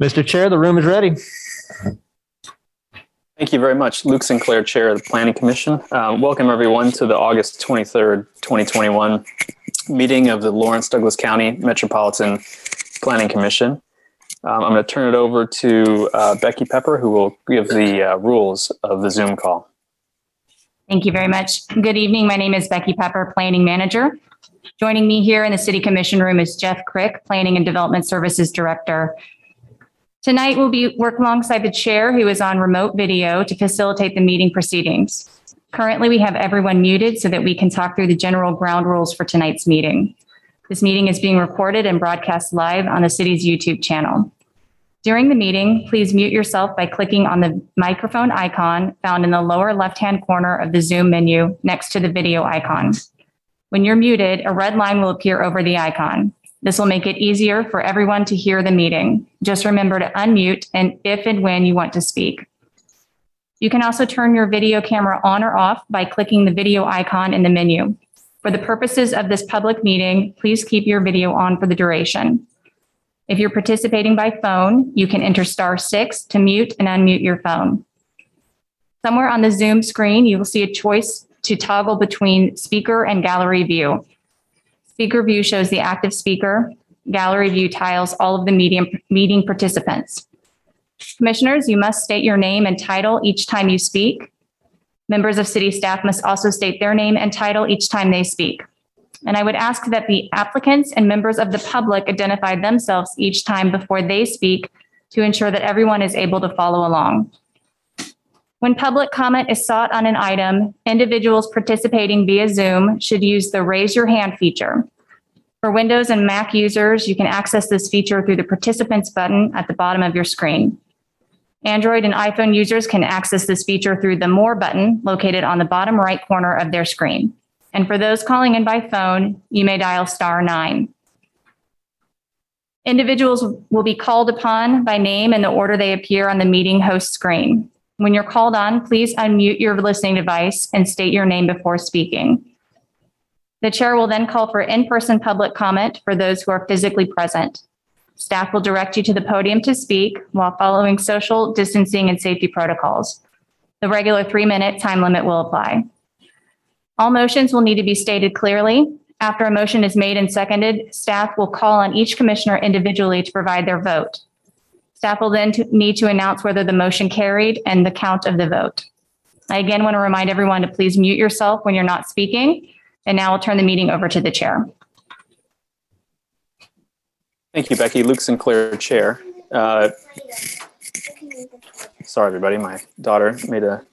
Mr. Chair, the room is ready. Thank you very much. Luke Sinclair, Chair of the Planning Commission. Uh, Welcome, everyone, to the August 23rd, 2021 meeting of the Lawrence Douglas County Metropolitan Planning Commission. Um, I'm going to turn it over to uh, Becky Pepper, who will give the uh, rules of the Zoom call. Thank you very much. Good evening. My name is Becky Pepper, Planning Manager. Joining me here in the City Commission room is Jeff Crick, Planning and Development Services Director. Tonight, we'll be work alongside the chair who is on remote video to facilitate the meeting proceedings. Currently, we have everyone muted so that we can talk through the general ground rules for tonight's meeting. This meeting is being recorded and broadcast live on the city's YouTube channel. During the meeting, please mute yourself by clicking on the microphone icon found in the lower left-hand corner of the Zoom menu next to the video icon. When you're muted, a red line will appear over the icon. This will make it easier for everyone to hear the meeting. Just remember to unmute and if and when you want to speak. You can also turn your video camera on or off by clicking the video icon in the menu. For the purposes of this public meeting, please keep your video on for the duration. If you're participating by phone, you can enter star six to mute and unmute your phone. Somewhere on the Zoom screen, you will see a choice to toggle between speaker and gallery view. Speaker view shows the active speaker. Gallery view tiles all of the medium, meeting participants. Commissioners, you must state your name and title each time you speak. Members of city staff must also state their name and title each time they speak. And I would ask that the applicants and members of the public identify themselves each time before they speak to ensure that everyone is able to follow along. When public comment is sought on an item, individuals participating via Zoom should use the raise your hand feature. For Windows and Mac users, you can access this feature through the participants button at the bottom of your screen. Android and iPhone users can access this feature through the More button located on the bottom right corner of their screen. And for those calling in by phone, you may dial star nine. Individuals will be called upon by name in the order they appear on the meeting host screen. When you're called on, please unmute your listening device and state your name before speaking. The chair will then call for in-person public comment for those who are physically present. Staff will direct you to the podium to speak while following social distancing and safety protocols. The regular three-minute time limit will apply. All motions will need to be stated clearly. After a motion is made and seconded, staff will call on each commissioner individually to provide their vote. Staff will then to- need to announce whether the motion carried and the count of the vote. I again want to remind everyone to please mute yourself when you're not speaking. And now I'll turn the meeting over to the chair. Thank you, Becky. Luke Sinclair, Chair. Uh, Sorry, everybody. My daughter made a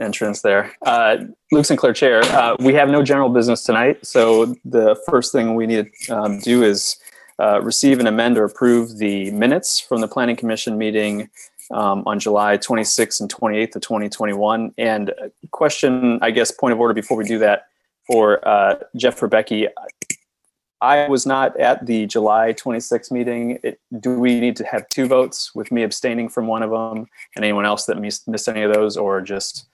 entrance there. Uh, Luke Sinclair, Chair. Uh, we have no general business tonight, so the first thing we need to um, do is uh, receive and amend or approve the minutes from the Planning Commission meeting um, on July 26th and 28th of 2021. And a question, I guess, point of order before we do that for uh, Jeff or Becky. I was not at the July 26th meeting. It, do we need to have two votes with me abstaining from one of them and anyone else that missed, missed any of those or just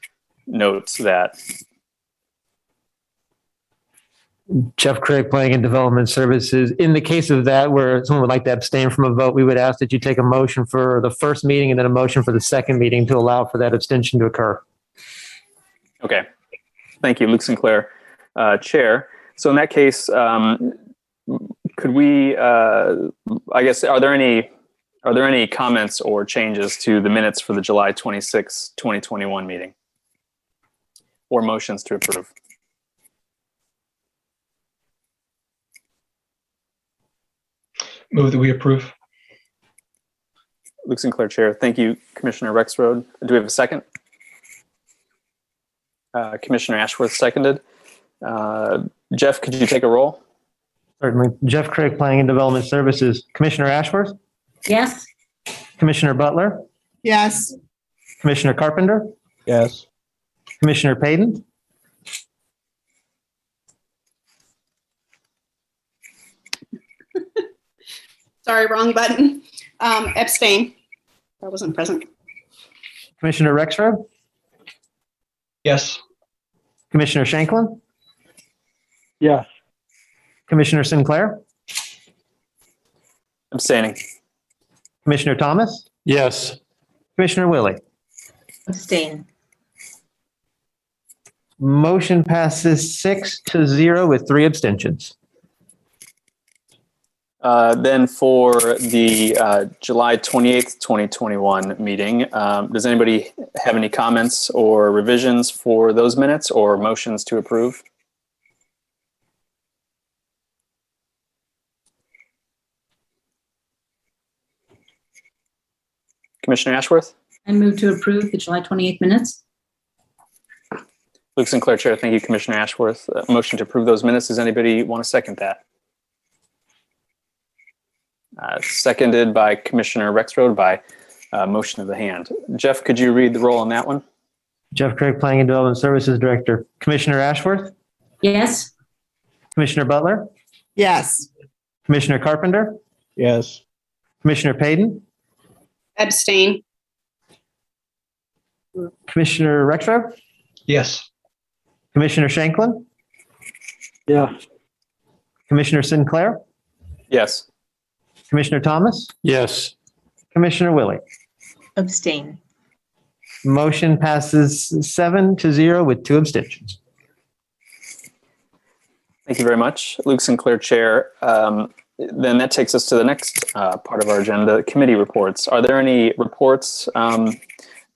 notes that? Jeff Crick, Planning and Development Services. In the case of that, where someone would like to abstain from a vote, we would ask that you take a motion for the first meeting and then a motion for the second meeting to allow for that abstention to occur. Okay. Thank you, Luke Sinclair, uh, Chair. So in that case, um, could we, uh, I guess, are there any, are there any comments or changes to the minutes for the July 26, 2021 meeting? Or motions to approve? Move that we approve. Luke Sinclair, Chair. Thank you, Commissioner Rexroad. Do we have a second? Uh, Commissioner Ashworth seconded. Uh, Jeff, could you take a roll? Certainly. Jeff Crick, Planning and Development Services. Commissioner Ashworth, Yes. Commissioner Butler, Yes. Commissioner Carpenter, Yes. Commissioner Paden, Sorry, wrong button. Um, abstain. I wasn't present. Commissioner Rexroad, Yes. Commissioner Shanklin, Yes. Commissioner Sinclair, Abstaining. Commissioner Thomas, Yes. Commissioner Willey. Abstain. Motion passes six to zero with three abstentions. Uh, Then for the uh, July 28th, 2021 meeting, um, does anybody have any comments or revisions for those minutes or motions to approve? Commissioner Ashworth? I move to approve the July 28th minutes. Luke Sinclair, Chair. Thank you, Commissioner Ashworth. Uh, Motion to approve those minutes. Does anybody want to second that? Uh, Seconded by Commissioner Rexroad by uh, motion of the hand. Jeff, could you read the roll on that one? Jeff Crick, Planning and Development Services Director. Commissioner Ashworth, Yes. Commissioner Butler, Yes. Commissioner Carpenter, Yes. Commissioner Paden, Abstain. Commissioner Rexroad, Yes. Commissioner Shanklin, Yeah. Commissioner Sinclair, Yes. Commissioner Thomas, Yes. Commissioner Willey. Abstain. Motion passes seven to zero with two abstentions. Thank you very much, Luke Sinclair, Chair. Um, Then that takes us to the next uh, part of our agenda, committee reports. Are there any reports um,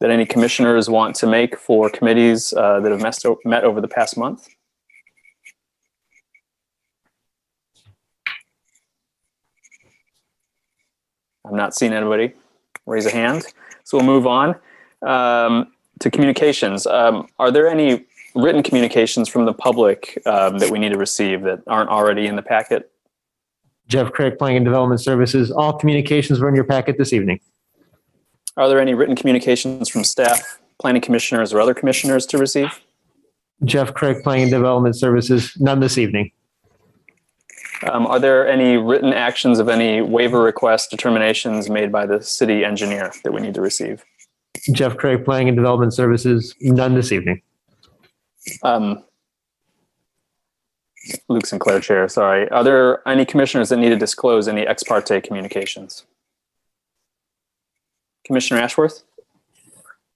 that any commissioners want to make for committees uh, that have messed o- met over the past month? I'm not seeing anybody raise a hand, so we'll move on um, to communications. Um, Are there any written communications from the public um, that we need to receive that aren't already in the packet? Jeff Crick, Planning and Development Services. All communications were in your packet this evening. Are there any written communications from staff, planning commissioners, or other commissioners to receive? Jeff Crick, Planning and Development Services. None this evening. Um, are there any written actions of any waiver request determinations made by the city engineer that we need to receive? Jeff Crick, Planning and Development Services. None this evening. Um, Luke Sinclair, Chair, sorry. Are there any commissioners that need to disclose any ex parte communications? Commissioner Ashworth?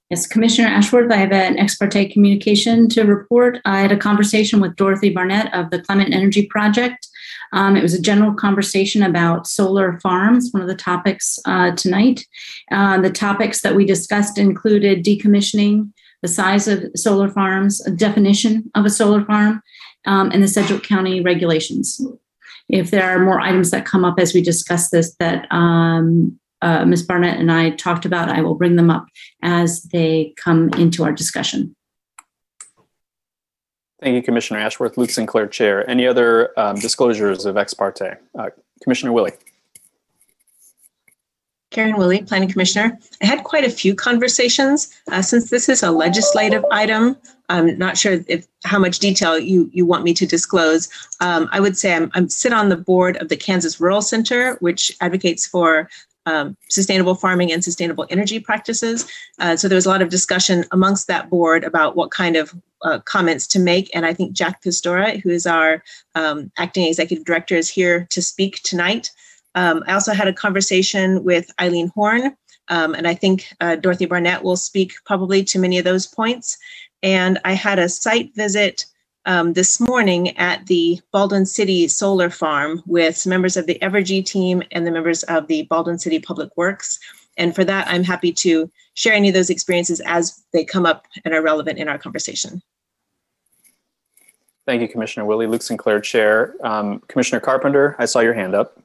Yes, Commissioner Ashworth, I have an ex parte communication to report. I had a conversation with Dorothy Barnett of the Climate Energy Project. Um, it was a general conversation about solar farms, one of the topics uh, tonight. Uh, the topics that we discussed included decommissioning, the size of solar farms, a definition of a solar farm, um, and the Sedgwick County regulations. If there are more items that come up as we discuss this that um, uh, Ms. Barnett and I talked about, I will bring them up as they come into our discussion. Thank you, Commissioner Ashworth. Luke Sinclair, Chair. Any other um, disclosures of ex parte? Uh, Commissioner Willey? Karen Willey, Planning Commissioner. I had quite a few conversations. Uh, Since this is a legislative item, I'm not sure if, how much detail you, you want me to disclose. Um, I would say I'm, I'm sit on the board of the Kansas Rural Center, which advocates for um, sustainable farming and sustainable energy practices. Uh, So there was a lot of discussion amongst that board about what kind of uh, comments to make. And I think Jack Pistora, who is our um, acting executive director, is here to speak tonight. Um, I also had a conversation with Eileen Horn, um, and I think uh, Dorothy Barnett will speak probably to many of those points. And I had a site visit um, this morning at the Baldwin City Solar Farm with members of the Evergy team and the members of the Baldwin City Public Works. And for that, I'm happy to share any of those experiences as they come up and are relevant in our conversation. Thank you, Commissioner Willey. Luke Sinclair, Chair. Um, Commissioner Carpenter, I saw your hand up.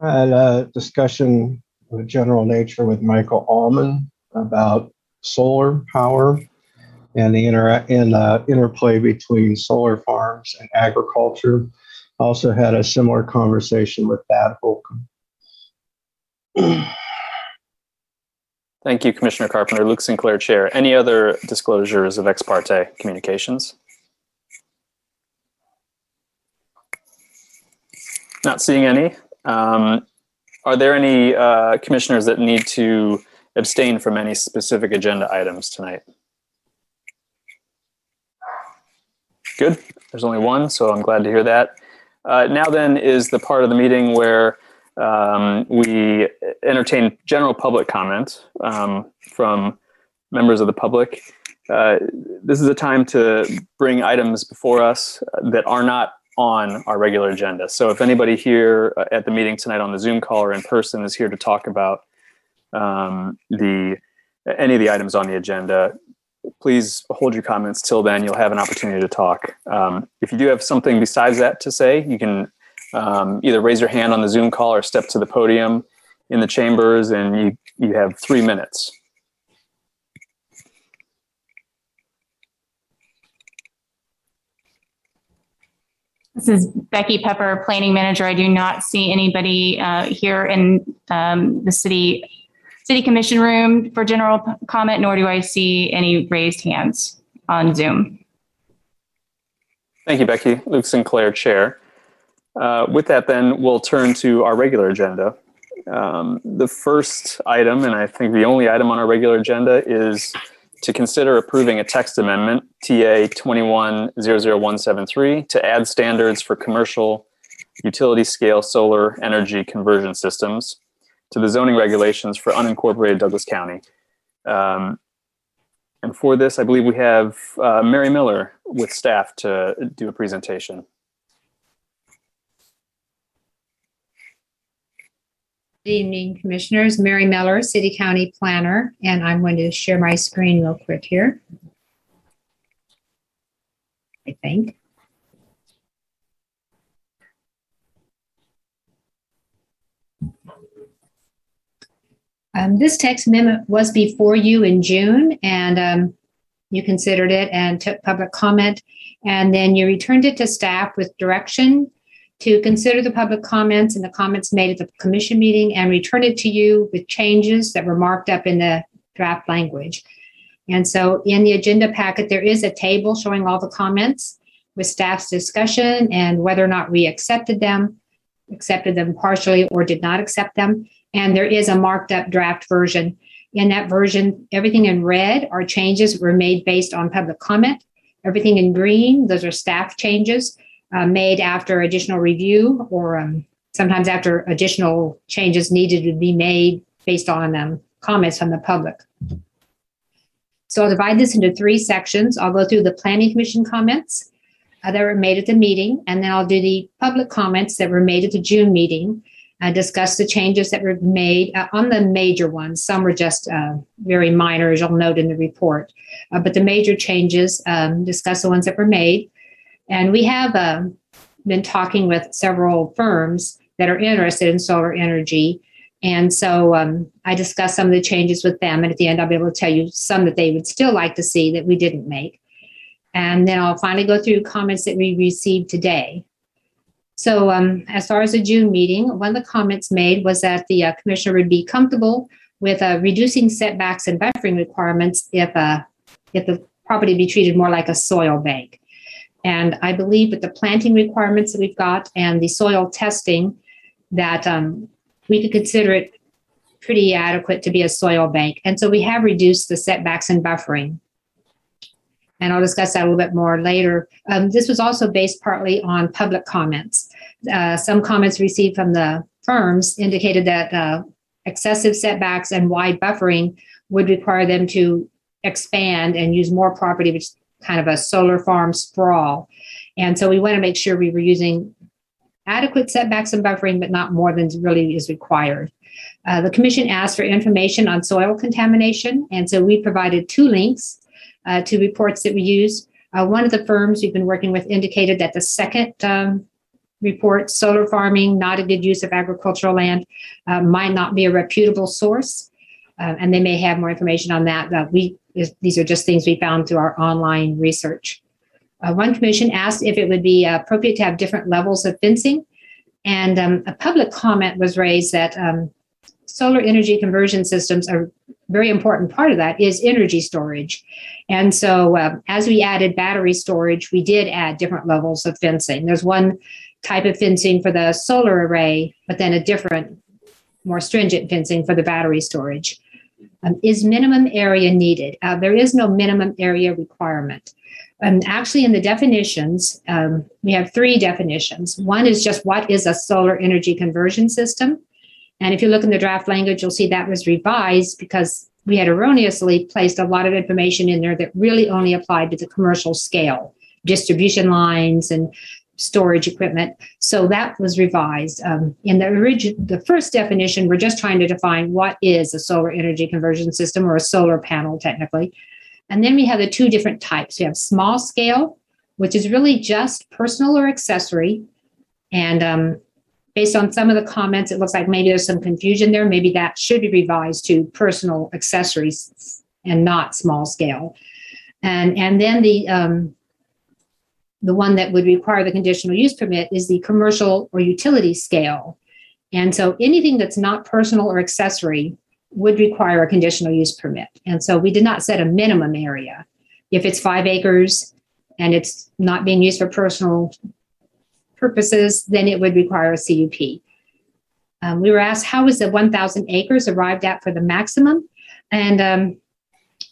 I had a discussion of a general nature with Michael Allman about solar power and the inter and uh, interplay between solar farms and agriculture. Also had a similar conversation with Thad Holcomb. Thank you, Commissioner Carpenter. Luke Sinclair, Chair. Any other disclosures of ex parte communications? Not seeing any. Um, are there any uh, commissioners that need to abstain from any specific agenda items tonight? Good. There's only one, so I'm glad to hear that. uh, now then is the part of the meeting where um, we entertain general public comment um, from members of the public. Uh, this is a time to bring items before us that are not on our regular agenda. So if anybody here uh, at the meeting tonight on the Zoom call or in person is here to talk about um, the any of the items on the agenda, please hold your comments till then. You'll have an opportunity to talk. Um, if you do have something besides that to say, you can um, either raise your hand on the Zoom call or step to the podium in the chambers, and you you have three minutes. This is Becky Pepper, Planning Manager. I do not see anybody uh, here in um, the city, city commission room for general comment, nor do I see any raised hands on Zoom. Thank you, Becky. Luke Sinclair, Chair. Uh, with that, then we'll turn to our regular agenda. Um, the first item, and I think the only item on our regular agenda, is to consider approving a text amendment, TA 2100173, to add standards for commercial utility scale solar energy conversion systems to the zoning regulations for unincorporated Douglas County. Um, and for this, I believe we have uh, Mary Miller with staff to do a presentation. Good evening, Commissioners. Mary Miller, City County Planner, and I'm going to share my screen real quick here. I think. Um, This text amendment was before you in June, and um, you considered it and took public comment. And then you returned it to staff with direction to consider the public comments and the comments made at the commission meeting and return it to you with changes that were marked up in the draft language. And so in the agenda packet, there is a table showing all the comments with staff's discussion and whether or not we accepted them, accepted them partially or did not accept them. And there is a marked up draft version. In that version, everything in red are changes were made based on public comment. Everything in green, those are staff changes uh, made after additional review or um, sometimes after additional changes needed to be made based on um, comments from the public. So I'll divide this into three sections. I'll go through the Planning Commission comments uh, that were made at the meeting, and then I'll do the public comments that were made at the June meeting, uh, discuss the changes that were made uh, on the major ones. Some were just uh, very minor, as you'll note in the report, Uh, but the major changes, um, discuss the ones that were made. And we have um, been talking with several firms that are interested in solar energy. And so um, I discussed some of the changes with them. And at the end, I'll be able to tell you some that they would still like to see that we didn't make. And then I'll finally go through comments that we received today. So, um, as far as the June meeting, one of the comments made was that the uh, commissioner would be comfortable with uh, reducing setbacks and buffering requirements if, uh, if the property be treated more like a soil bank. And I believe with the planting requirements that we've got and the soil testing, that um, we could consider it pretty adequate to be a soil bank. And so we have reduced the setbacks and buffering. And I'll discuss that a little bit more later. Um, this was also based partly on public comments. Uh, some comments received from the firms indicated that uh, excessive setbacks and wide buffering would require them to expand and use more property, which kind of a solar farm sprawl. And so we want to make sure we were using adequate setbacks and buffering, but not more than really is required. Uh, the commission asked for information on soil contamination, and so we provided two links uh, to reports that we used. Uh, one of the firms we've been working with indicated that the second um, report, solar farming, not a good use of agricultural land, uh, might not be a reputable source, uh, and they may have more information on that. Uh, these are just things we found through our online research. Uh, one commission asked if it would be appropriate to have different levels of fencing, and um, a public comment was raised that um, solar energy conversion systems are very important part of that is energy storage. And so um, as we added battery storage, we did add different levels of fencing. There's one type of fencing for the solar array, but then a different, more stringent fencing for the battery storage. Um, is minimum area needed? Uh, there is no minimum area requirement. And actually, in the definitions, um, we have three definitions. One is just what is a solar energy conversion system? And if you look in the draft language, you'll see that was revised because we had erroneously placed a lot of information in there that really only applied to the commercial scale, distribution lines and storage equipment. So that was revised. Um, in the original, the first definition, we're just trying to define what is a solar energy conversion system or a solar panel, technically. And then we have the two different types. We have small scale, which is really just personal or accessory. And um, based on some of the comments, it looks like maybe there's some confusion there. Maybe that should be revised to personal accessories and not small scale. And, and then the um, the one that would require the conditional use permit is the commercial or utility scale. And so anything that's not personal or accessory would require a conditional use permit. And so we did not set a minimum area. If it's five acres and it's not being used for personal purposes, then it would require a CUP. Um, we were asked how was the 1,000 acres arrived at for the maximum? And um,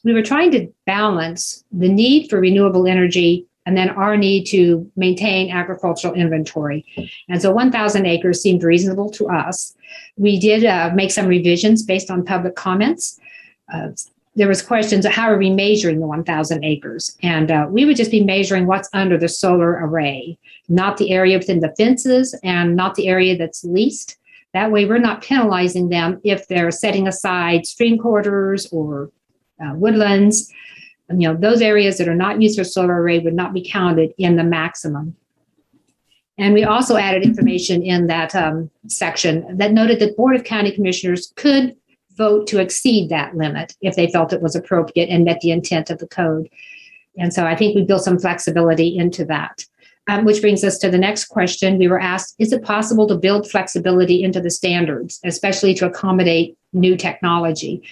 we were trying to balance the need for renewable energy and then our need to maintain agricultural inventory. And so 1,000 acres seemed reasonable to us. We did uh, make some revisions based on public comments. Uh, there was questions of how are we measuring the 1,000 acres? And uh, we would just be measuring what's under the solar array, not the area within the fences and not the area that's leased. That way, we're not penalizing them if they're setting aside stream corridors or uh, woodlands you know, those areas that are not used for solar array would not be counted in the maximum. And we also added information in that um, section that noted that Board of County Commissioners could vote to exceed that limit if they felt it was appropriate and met the intent of the code. And so I think we built some flexibility into that. Um, which brings us to the next question. We were asked Is it possible to build flexibility into the standards, especially to accommodate new technology?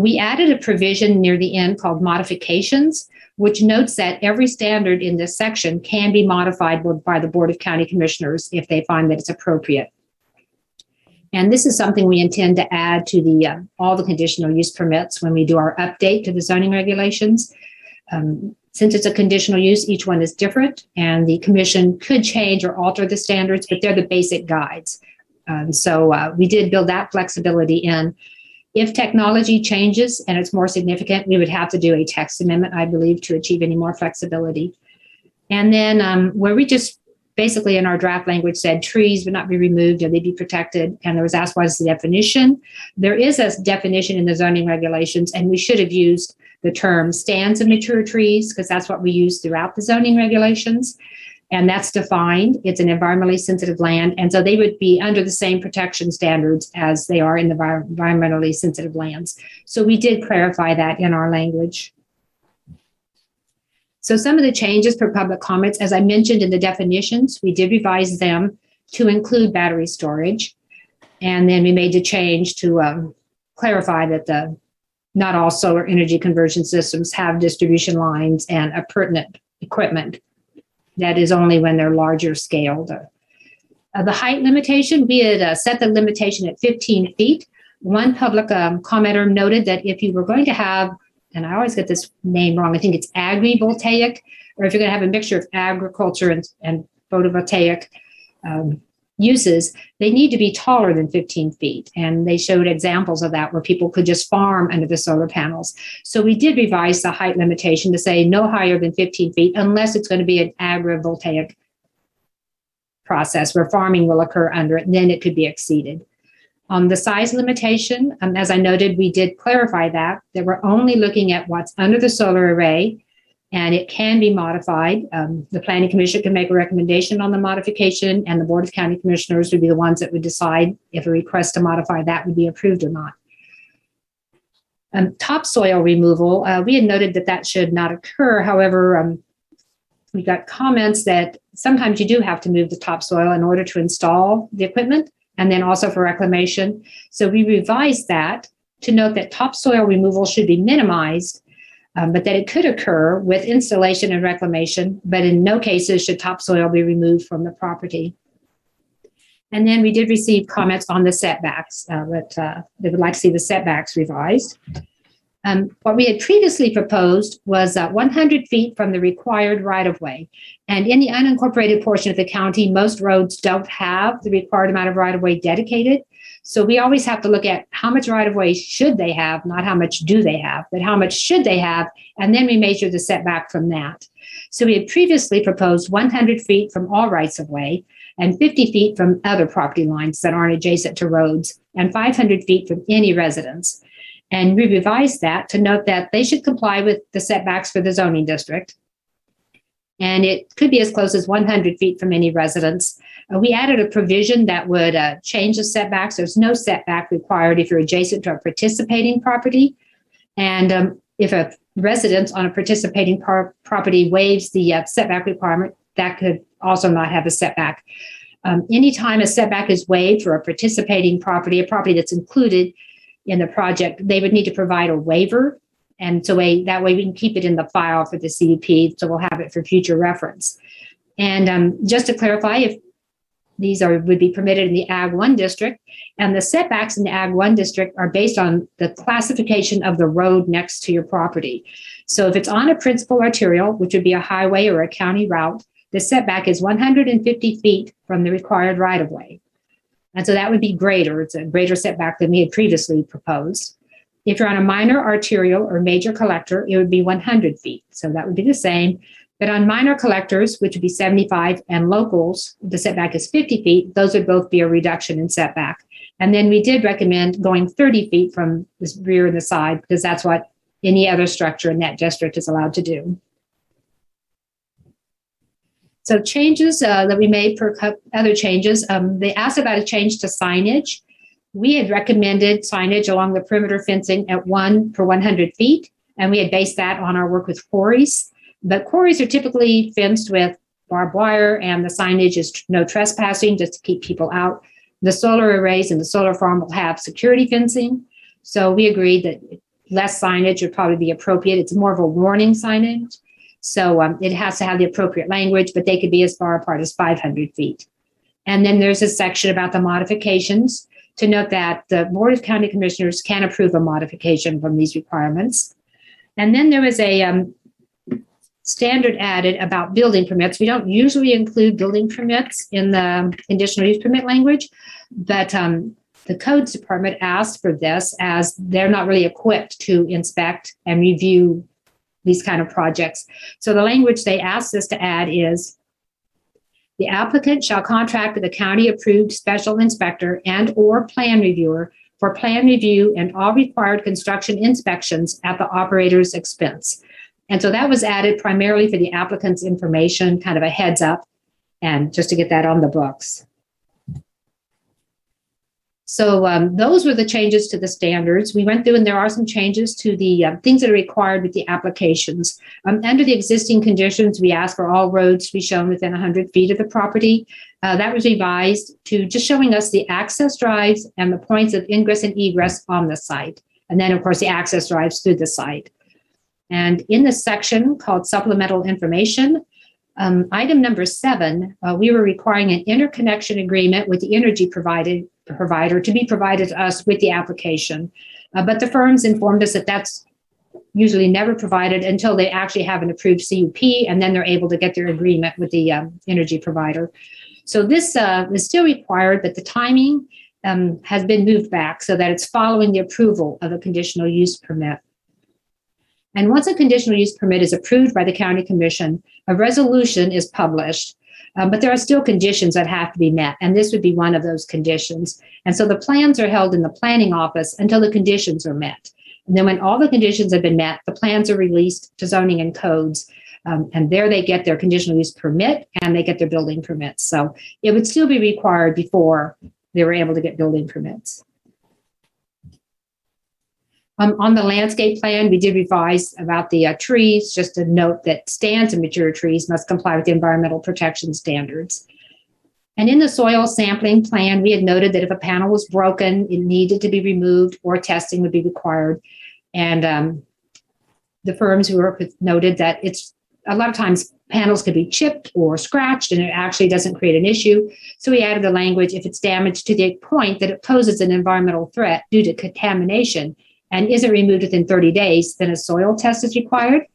We added a provision near the end called modifications, which notes that every standard in this section can be modified by the Board of County Commissioners if they find that it's appropriate. And this is something we intend to add to the uh, all the conditional use permits when we do our update to the zoning regulations. Um, since it's a conditional use, each one is different, and the commission could change or alter the standards, but they're the basic guides. Um, so uh, we did build that flexibility in if technology changes and it's more significant, we would have to do a text amendment, I believe, to achieve any more flexibility. And then um, where we just basically in our draft language said trees would not be removed or they'd be protected. And there was asked what is the definition. There is a definition in the zoning regulations, and we should have used the term stands of mature trees because that's what we use throughout the zoning regulations and that's defined. It's an environmentally sensitive land, and so they would be under the same protection standards as they are in the environmentally sensitive lands. So we did clarify that in our language. So some of the changes for public comments, as I mentioned in the definitions, we did revise them to include battery storage, and then we made the change to um, clarify that the not all solar energy conversion systems have distribution lines and appurtenant equipment that is only when they're larger scaled. Uh, the height limitation, we had uh, set the limitation at 15 feet. One public um, commenter noted that if you were going to have, and I always get this name wrong, I think it's agri-voltaic, or if you're going to have a mixture of agriculture and, and photovoltaic, um, uses, they need to be taller than 15 feet. And they showed examples of that where people could just farm under the solar panels. So we did revise the height limitation to say no higher than 15 feet unless it's going to be an agrivoltaic process where farming will occur under it, then it could be exceeded. Um, the size limitation, um, as I noted, we did clarify that, that we're only looking at what's under the solar array and it can be modified. Um, the Planning Commission can make a recommendation on the modification, and the Board of County Commissioners would be the ones that would decide if a request to modify that would be approved or not. Um, topsoil removal, uh, we had noted that that should not occur. However, um, we got comments that sometimes you do have to move the topsoil in order to install the equipment and then also for reclamation. So we revised that to note that topsoil removal should be minimized um, but that it could occur with installation and reclamation, but in no cases should topsoil be removed from the property. And then we did receive comments on the setbacks uh, that uh, they would like to see the setbacks revised. Um, what we had previously proposed was uh, 100 feet from the required right of way. And in the unincorporated portion of the county, most roads don't have the required amount of right of way dedicated. So we always have to look at how much right of way should they have, not how much do they have, but how much should they have. And then we measure the setback from that. So we had previously proposed 100 feet from all rights of way and 50 feet from other property lines that aren't adjacent to roads and 500 feet from any residence. And we revised that to note that they should comply with the setbacks for the zoning district. And it could be as close as 100 feet from any residence. Uh, we added a provision that would uh, change the setbacks. There's no setback required if you're adjacent to a participating property. And um, if a residence on a participating par- property waives the uh, setback requirement, that could also not have a setback. Um, anytime a setback is waived for a participating property, a property that's included in the project, they would need to provide a waiver. And so that way we can keep it in the file for the CUP. So we'll have it for future reference. And um, just to clarify, if these are would be permitted in the Ag 1 district, and the setbacks in the Ag 1 district are based on the classification of the road next to your property. So if it's on a principal arterial, which would be a highway or a county route, the setback is 150 feet from the required right of way. And so that would be greater. It's a greater setback than we had previously proposed. If you're on a minor arterial or major collector, it would be 100 feet. So that would be the same. But on minor collectors, which would be 75, and locals, the setback is 50 feet, those would both be a reduction in setback. And then we did recommend going 30 feet from the rear and the side because that's what any other structure in that district is allowed to do. So changes uh, that we made for other changes, um, they asked about a change to signage. We had recommended signage along the perimeter fencing at one per 100 feet, and we had based that on our work with quarries. But quarries are typically fenced with barbed wire, and the signage is no trespassing just to keep people out. The solar arrays and the solar farm will have security fencing. So we agreed that less signage would probably be appropriate. It's more of a warning signage. So um, it has to have the appropriate language, but they could be as far apart as 500 feet. And then there's a section about the modifications to note that the Board of County Commissioners can approve a modification from these requirements. And then there was a um, standard added about building permits. We don't usually include building permits in the conditional use permit language, but um, the codes department asked for this as they're not really equipped to inspect and review these kind of projects. So the language they asked us to add is the applicant shall contract with a county approved special inspector and or plan reviewer for plan review and all required construction inspections at the operator's expense. And so that was added primarily for the applicant's information, kind of a heads up, and just to get that on the books. So um, those were the changes to the standards. We went through, and there are some changes to the uh, things that are required with the applications. Um, under the existing conditions, we asked for all roads to be shown within 100 feet of the property. Uh, that was revised to just showing us the access drives and the points of ingress and egress on the site. And then, of course, the access drives through the site. And in the section called supplemental information, um, item number seven, uh, we were requiring an interconnection agreement with the energy provided, provider to be provided to us with the application. Uh, but the firms informed us that that's usually never provided until they actually have an approved CUP and then they're able to get their agreement with the um, energy provider. So this uh, is still required, but the timing um, has been moved back so that it's following the approval of a conditional use permit. And once a conditional use permit is approved by the county commission, a resolution is published. Um, but there are still conditions that have to be met, and this would be one of those conditions. And so the plans are held in the planning office until the conditions are met. And then when all the conditions have been met, the plans are released to zoning and codes. Um, and there they get their conditional use permit and they get their building permits. So it would still be required before they were able to get building permits. Um, on the landscape plan, we did revise about the uh, trees, just a note that stands and mature trees must comply with the environmental protection standards. And in the soil sampling plan, we had noted that if a panel was broken, it needed to be removed or testing would be required. And um, the firms who with noted that it's a lot of times panels could be chipped or scratched and it actually doesn't create an issue. So we added the language if it's damaged to the point that it poses an environmental threat due to contamination, and isn't removed within 30 days, then a soil test is required.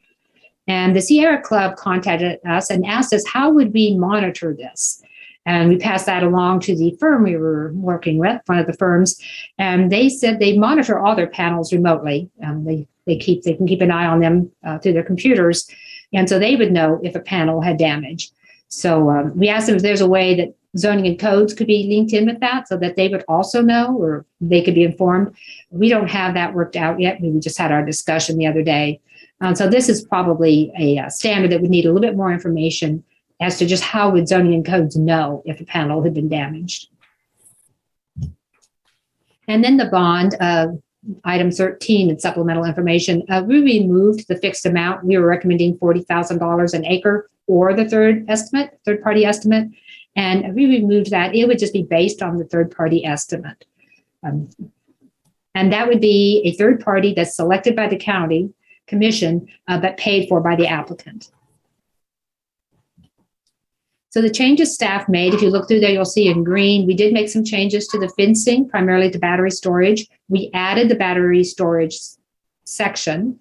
And the Sierra Club contacted us and asked us how would we monitor this. And we passed that along to the firm we were working with, one of the firms, and they said they monitor all their panels remotely. Um, they they keep they can keep an eye on them uh, through their computers, and so they would know if a panel had damage. So um, we asked them if there's a way that zoning and codes could be linked in with that, so that they would also know or they could be informed. We don't have that worked out yet. We just had our discussion the other day. Um, so this is probably a, uh standard that would need a little bit more information as to just how would zoning and codes know if a panel had been damaged. And then the bond, uh, item 13 and supplemental information, uh, we removed the fixed amount. We were recommending $40,000 an acre or the third estimate, third party estimate. And we removed that. It would just be based on the third party estimate. Um, and that would be a third party that's selected by the county commission, uh, but paid for by the applicant. So the changes staff made, if you look through there, you'll see in green, we did make some changes to the fencing, primarily to battery storage. We added the battery storage section.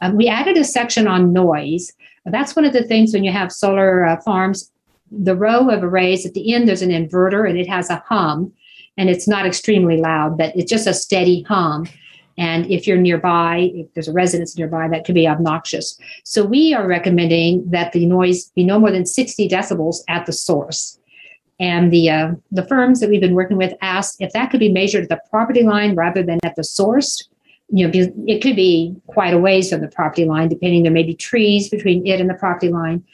Um, we added a section on noise. That's one of the things when you have solar uh, farms, the row of arrays at the end, there's an inverter and it has a hum and it's not extremely loud, but it's just a steady hum. And if you're nearby, if there's a residence nearby, that could be obnoxious. So we are recommending that the noise be no more than 60 decibels at the source. And the uh, the firms that we've been working with asked if that could be measured at the property line rather than at the source. You know, it could be quite a ways from the property line, depending. There may be trees between it and the property line,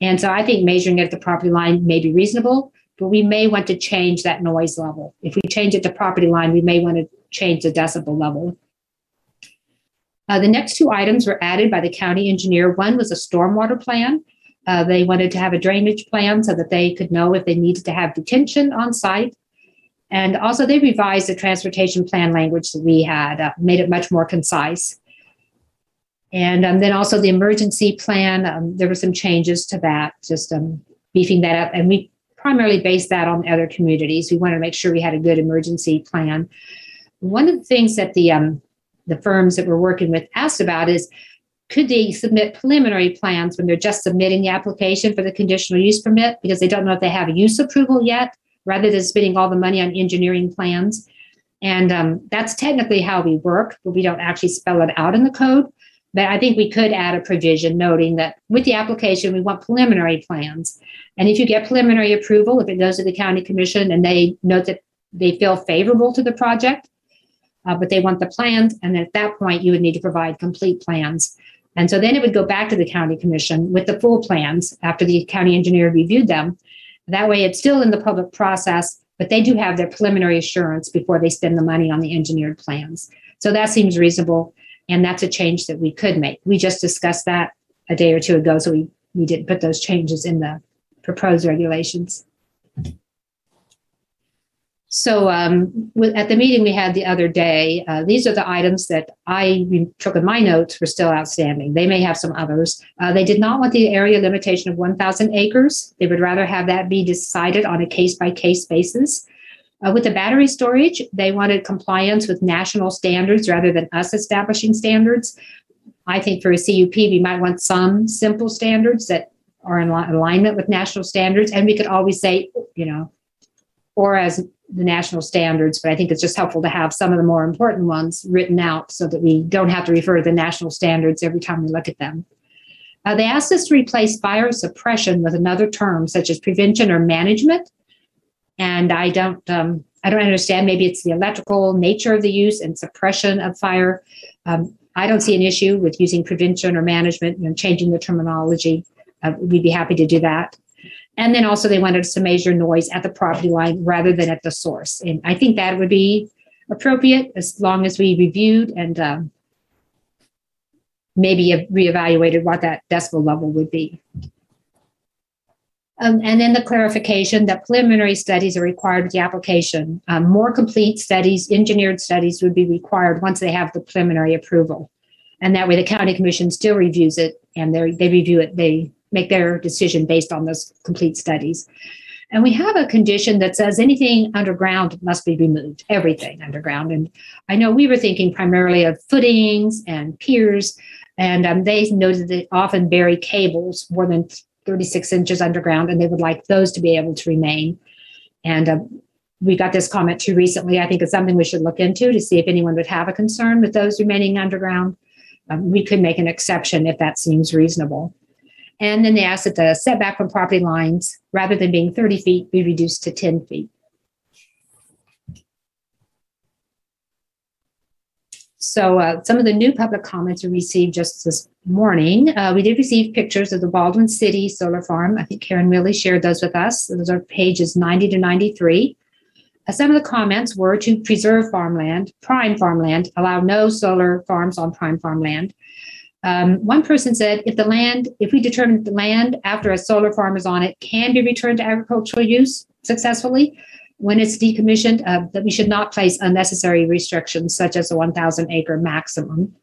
and so I think measuring it at the property line may be reasonable. But we may want to change that noise level. If we change it to property line, we may want to change the decibel level. Uh, the next two items were added by the county engineer. One was a stormwater plan. Uh, they wanted to have a drainage plan so that they could know if they needed to have detention on site. And also, they revised the transportation plan language that we had, uh, made it much more concise. And um, then also the emergency plan, um, there were some changes to that, just um, beefing that up. And we primarily based that on other communities. We wanted to make sure we had a good emergency plan. One of the things that the um, the firms that we're working with asked about is could they submit preliminary plans when they're just submitting the application for the conditional use permit because they don't know if they have a use approval yet, rather than spending all the money on engineering plans. And um, that's technically how we work, but we don't actually spell it out in the code. But I think we could add a provision noting that with the application, we want preliminary plans. And if you get preliminary approval, if it goes to the county commission and they note that they feel favorable to the project, uh, but they want the plans. And at that point, you would need to provide complete plans. And so then it would go back to the county commission with the full plans after the county engineer reviewed them. That way, it's still in the public process, but they do have their preliminary assurance before they spend the money on the engineered plans. So that seems reasonable. And that's a change that we could make. We just discussed that a day or two ago. So we, we didn't put those changes in the proposed regulations. So um, at the meeting we had the other day, uh, these are the items that I took in my notes were still outstanding. They may have some others. Uh, they did not want the area limitation of 1,000 acres. They would rather have that be decided on a case by case basis. Uh, with the battery storage, they wanted compliance with national standards rather than us establishing standards. I think for a CUP, we might want some simple standards that are in li- alignment with national standards. And we could always say, you know, or as the national standards, but I think it's just helpful to have some of the more important ones written out so that we don't have to refer to the national standards every time we look at them. Uh, they asked us to replace fire suppression with another term such as prevention or management. And I don't, um, I don't understand. Maybe it's the electrical nature of the use and suppression of fire. Um, I don't see an issue with using prevention or management and changing the terminology. Uh, we'd be happy to do that. And then also they wanted us to measure noise at the property line rather than at the source. And I think that would be appropriate as long as we reviewed and um, maybe reevaluated what that decibel level would be. Um, and then the clarification that preliminary studies are required with the application. Um, more complete studies, engineered studies would be required once they have the preliminary approval. And that way the county commission still reviews it and they review it, they make their decision based on those complete studies. And we have a condition that says anything underground must be removed, everything underground. And I know we were thinking primarily of footings and piers, and um, they noted that often bury cables more than 36 inches underground, and they would like those to be able to remain. And um, we got this comment too recently. I think it's something we should look into to see if anyone would have a concern with those remaining underground. Um, we could make an exception if that seems reasonable. And then they asked that the setback from property lines, rather than being 30 feet, be reduced to 10 feet. So uh, some of the new public comments we received just this morning. Uh, we did receive pictures of the Baldwin City Solar Farm. I think Karen Willey shared those with us. Those are pages 90 to 93. Uh, some of the comments were to preserve farmland, prime farmland, allow no solar farms on prime farmland. Um, one person said if the land, if we determine the land after a solar farm is on it can be returned to agricultural use successfully, when it's decommissioned, uh, that we should not place unnecessary restrictions such as a 1,000 acre maximum.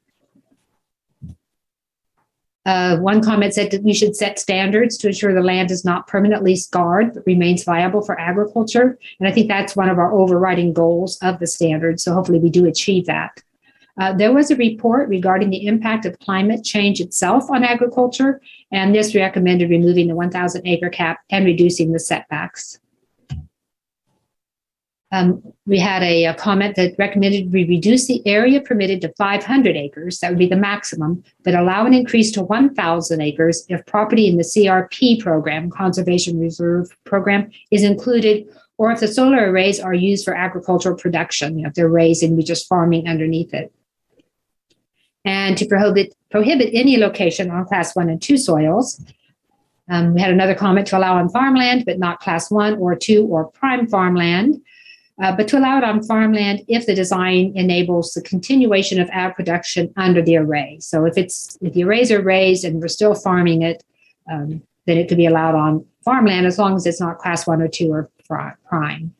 Uh, one comment said that we should set standards to ensure the land is not permanently scarred but remains viable for agriculture. And I think that's one of our overriding goals of the standards. So hopefully we do achieve that. Uh, there was a report regarding the impact of climate change itself on agriculture, and this recommended removing the 1,000 acre cap and reducing the setbacks. Um, we had a, a, comment that recommended we reduce the area permitted to 500 acres, that would be the maximum, but allow an increase to 1,000 acres if property in the CRP program, Conservation Reserve Program, is included, or if the solar arrays are used for agricultural production, you know, if they're raised and we're just farming underneath it. And to prohibit, prohibit any location on class one and two soils. Um, we had another comment to allow on farmland, but not class one or two or prime farmland uh, but to allow it on farmland if the design enables the continuation of ag production under the array. So if it's if the arrays are raised and we're still farming it, um, then it could be allowed on farmland as long as it's not class one or two or prime.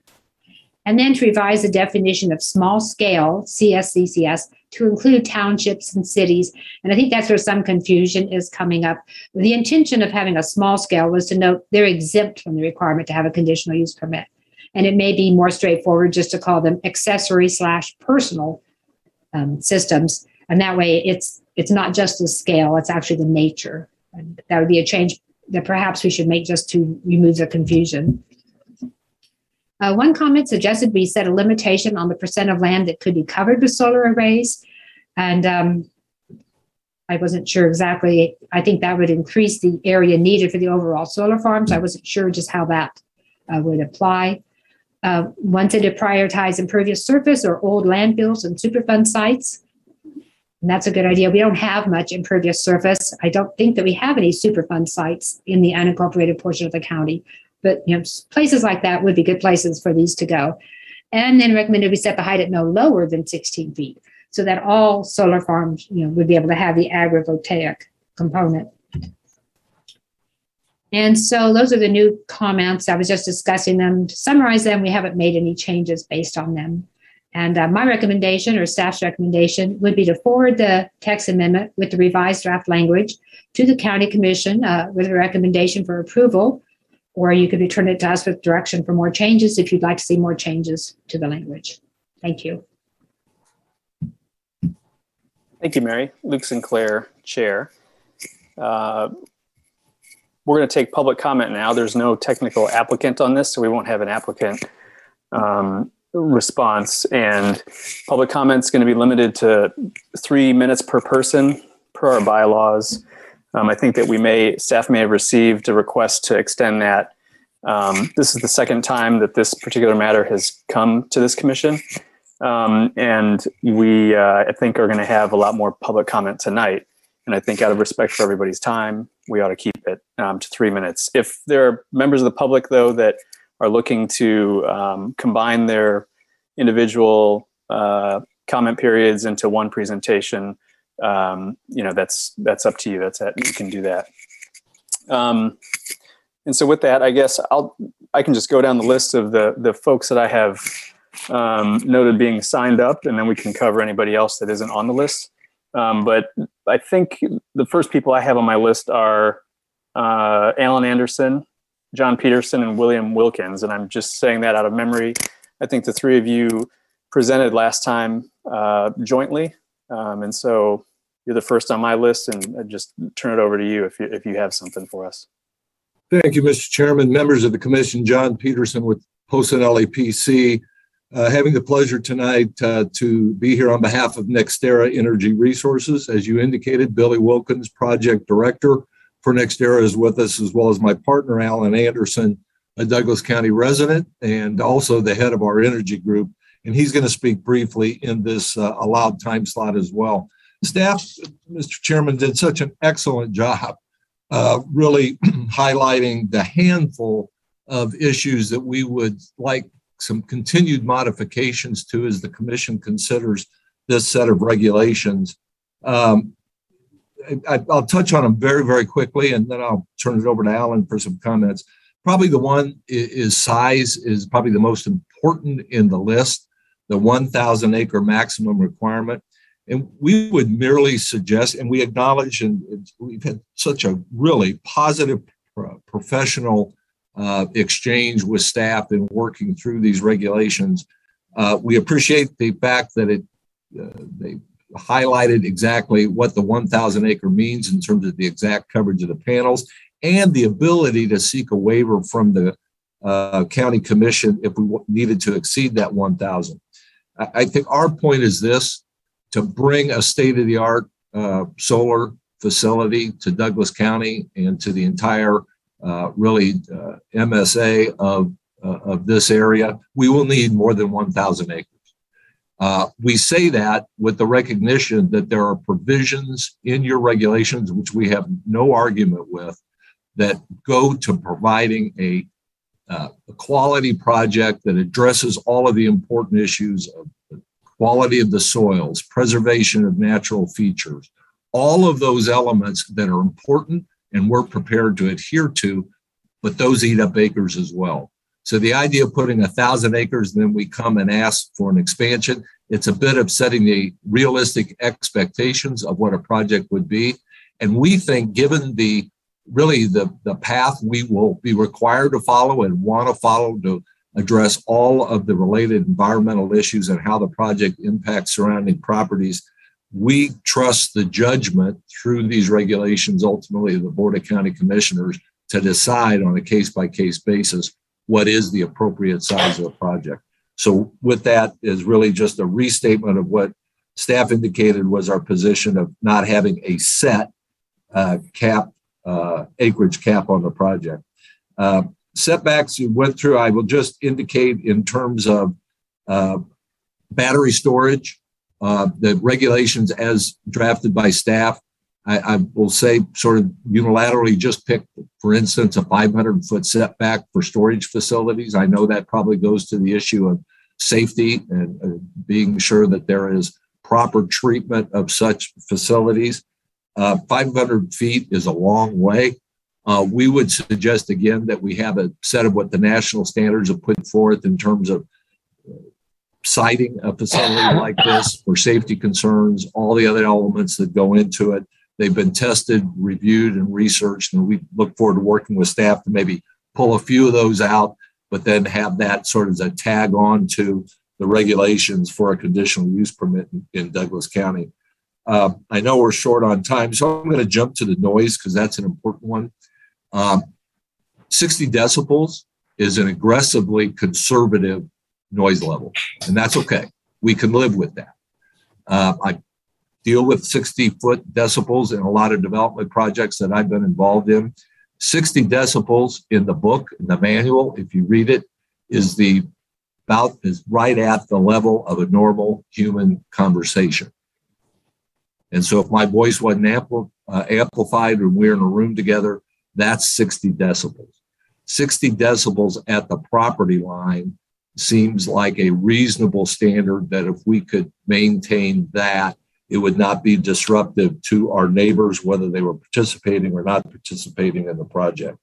And then to revise the definition of small scale CSCCS to include townships and cities. And I think that's where some confusion is coming up. The intention of having a small scale was to note they're exempt from the requirement to have a conditional use permit. And it may be more straightforward just to call them accessory slash personal um, systems. And that way it's it's not just the scale, it's actually the nature. And that would be a change that perhaps we should make just to remove the confusion. Uh, one comment suggested we set a limitation on the percent of land that could be covered with solar arrays. And um, I wasn't sure exactly. I think that would increase the area needed for the overall solar farms. I wasn't sure just how that uh, would apply uh, wanted to prioritize impervious surface or old landfills and Superfund sites. And that's a good idea. We don't have much impervious surface. I don't think that we have any Superfund sites in the unincorporated portion of the county. But you know, places like that would be good places for these to go. And then recommended we set the height at no lower than 16 feet so that all solar farms you know, would be able to have the agrivoltaic component. And so those are the new comments. I was just discussing them. To summarize them, we haven't made any changes based on them. And uh, my recommendation or staff's recommendation would be to forward the text amendment with the revised draft language to the county commission uh, with a recommendation for approval, or you could return it to us with direction for more changes if you'd like to see more changes to the language. Thank you. Thank you, Mary. Luke Sinclair, Chair. Uh, we're going to take public comment now. There's no technical applicant on this, so we won't have an applicant um, response. And public comment is going to be limited to three minutes per person per our bylaws. Um, I think that we may, staff may have received a request to extend that. Um, this is the second time that this particular matter has come to this commission. Um, and we, uh, I think, are going to have a lot more public comment tonight. And I think out of respect for everybody's time, we ought to keep it um, to three minutes. If there are members of the public, though, that are looking to um, combine their individual uh, comment periods into one presentation, um, you know, that's that's up to you. That's it. You can do that. Um, and so with that, I guess I'll I can just go down the list of the the folks that I have um, noted being signed up, and then we can cover anybody else that isn't on the list. Um, but I think the first people I have on my list are uh, Alan Anderson, John Peterson and William Wilkins, and I'm just saying that out of memory. I think the three of you presented last time uh, jointly, um, and so you're the first on my list, and I just turn it over to you if you if you have something for us. Thank you, Mr. Chairman, members of the commission, John Peterson with Polsinelli PC. Uh, having the pleasure tonight uh, to be here on behalf of NextEra Energy Resources. As you indicated, Billy Wilkins, Project Director for NextEra, is with us, as well as my partner, Alan Anderson, a Douglas County resident and also the head of our energy group. And he's going to speak briefly in this uh, allowed time slot as well. Staff, Mr. Chairman, did such an excellent job uh, really highlighting the handful of issues that we would like some continued modifications to as the commission considers this set of regulations. Um, I, will touch on them very, very quickly, and then I'll turn it over to Alan for some comments. Probably the one is, is size is probably the most important in the list, the 1,000 acre maximum requirement. And we would merely suggest, and we acknowledge, and we've had such a really positive, professional uh, exchange with staff in working through these regulations. Uh, we appreciate the fact that it uh, they highlighted exactly what the 1,000 acre means in terms of the exact coverage of the panels and the ability to seek a waiver from the uh, county commission if we needed to exceed that 1,000. I, I think our point is this: to bring a state of the art uh, solar facility to Douglas County and to the entire uh, really uh, MSA of, uh, of this area, we will need more than 1,000 acres. Uh, we say that with the recognition that there are provisions in your regulations, which we have no argument with, that go to providing a, uh, a quality project that addresses all of the important issues of quality of the soils, preservation of natural features, all of those elements that are important and we're prepared to adhere to, but those eat up acres as well. So the idea of putting a thousand acres, and then we come and ask for an expansion, it's a bit of setting the realistic expectations of what a project would be. And we think given the really the, the path we will be required to follow and want to follow to address all of the related environmental issues and how the project impacts surrounding properties, we trust the judgment through these regulations, ultimately of the Board of County Commissioners, to decide on a case by case basis what is the appropriate size of the project. So, with that, is really just a restatement of what staff indicated was our position of not having a set uh, cap uh, acreage cap on the project. Uh, setbacks you went through, I will just indicate in terms of uh, battery storage uh, the regulations as drafted by staff, I, I, will say sort of unilaterally just pick, for instance, a 500 foot setback for storage facilities. I know that probably goes to the issue of safety and uh, being sure that there is proper treatment of such facilities. Uh, 500 feet is a long way. Uh, we would suggest again that we have a set of what the national standards have put forth in terms of siting a facility like this for safety concerns, all the other elements that go into it. They've been tested, reviewed, and researched, and we look forward to working with staff to maybe pull a few of those out, but then have that sort of a tag on to the regulations for a conditional use permit in, in Douglas County. Uh, I know we're short on time, so I'm going to jump to the noise because that's an important one. Um, 60 decibels is an aggressively conservative noise level, and that's okay. We can live with that. Uh, I deal with 60 foot decibels in a lot of development projects that I've been involved in. 60 decibels in the book, in the manual, if you read it, is the about is right at the level of a normal human conversation. And so if my voice wasn't ampl- uh, amplified and we're in a room together, that's 60 decibels. 60 decibels at the property line seems like a reasonable standard that if we could maintain that, it would not be disruptive to our neighbors, whether they were participating or not participating in the project.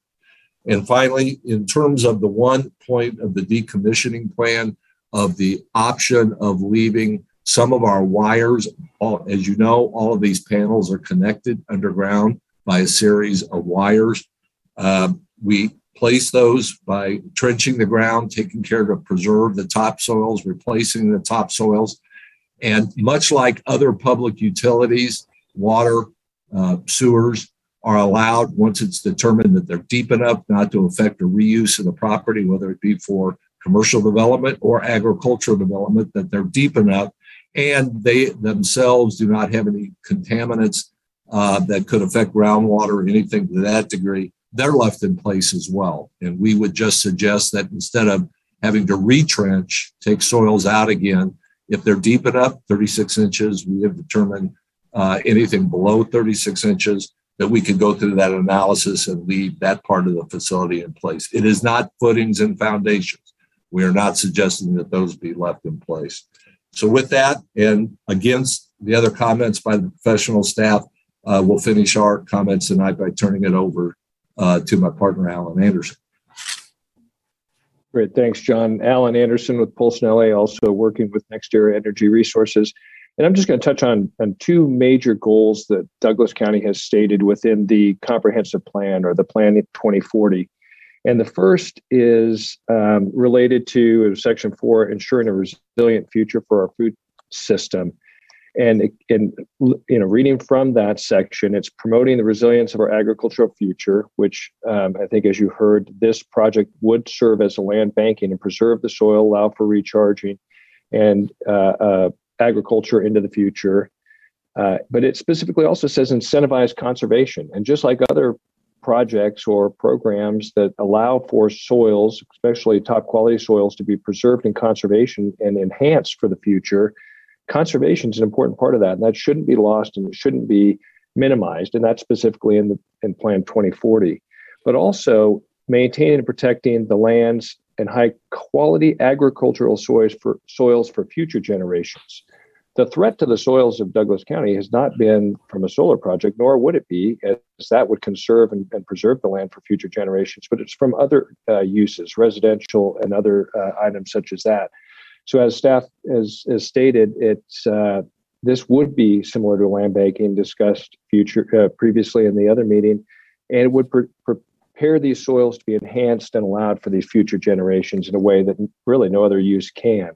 And finally, in terms of the one point of the decommissioning plan of the option of leaving some of our wires, all, as you know, all of these panels are connected underground by a series of wires. Uh, we place those by trenching the ground, taking care to preserve the topsoils, replacing the topsoils. And much like other public utilities, water, uh, sewers are allowed once it's determined that they're deep enough not to affect the reuse of the property, whether it be for commercial development or agricultural development, that they're deep enough and they themselves do not have any contaminants uh, that could affect groundwater or anything to that degree, they're left in place as well. And we would just suggest that instead of having to retrench, take soils out again, if they're deep enough, 36 inches, we have determined uh, anything below 36 inches, that we could go through that analysis and leave that part of the facility in place. It is not footings and foundations. We are not suggesting that those be left in place. So with that, and against the other comments by the professional staff, uh, we'll finish our comments tonight by turning it over uh, to my partner, Alan Anderson. Great. Thanks, John. Alan Anderson with Polsinelli, also working with Next NextEra Energy Resources. And I'm just going to touch on, on two major goals that Douglas County has stated within the comprehensive plan or the Plan 2040. And the first is um, related to Section 4, ensuring a resilient future for our food system. And in you know, reading from that section, it's promoting the resilience of our agricultural future, which um, I think, as you heard, this project would serve as a land banking and preserve the soil, allow for recharging, and uh, uh, agriculture into the future. Uh, but it specifically also says incentivize conservation. And just like other projects or programs that allow for soils, especially top quality soils, to be preserved in conservation and enhanced for the future, conservation is an important part of that. And that shouldn't be lost and shouldn't be minimized. And that's specifically in the in Plan 2040. But also maintaining and protecting the lands and high quality agricultural soils for soils for future generations. The threat to the soils of Douglas County has not been from a solar project, nor would it be, as that would conserve and, and preserve the land for future generations, but it's from other uh, uses, residential and other uh, items such as that. So, as staff has, has stated, it's uh, this would be similar to land banking discussed future uh, previously in the other meeting, and it would pre- prepare these soils to be enhanced and allowed for these future generations in a way that really no other use can.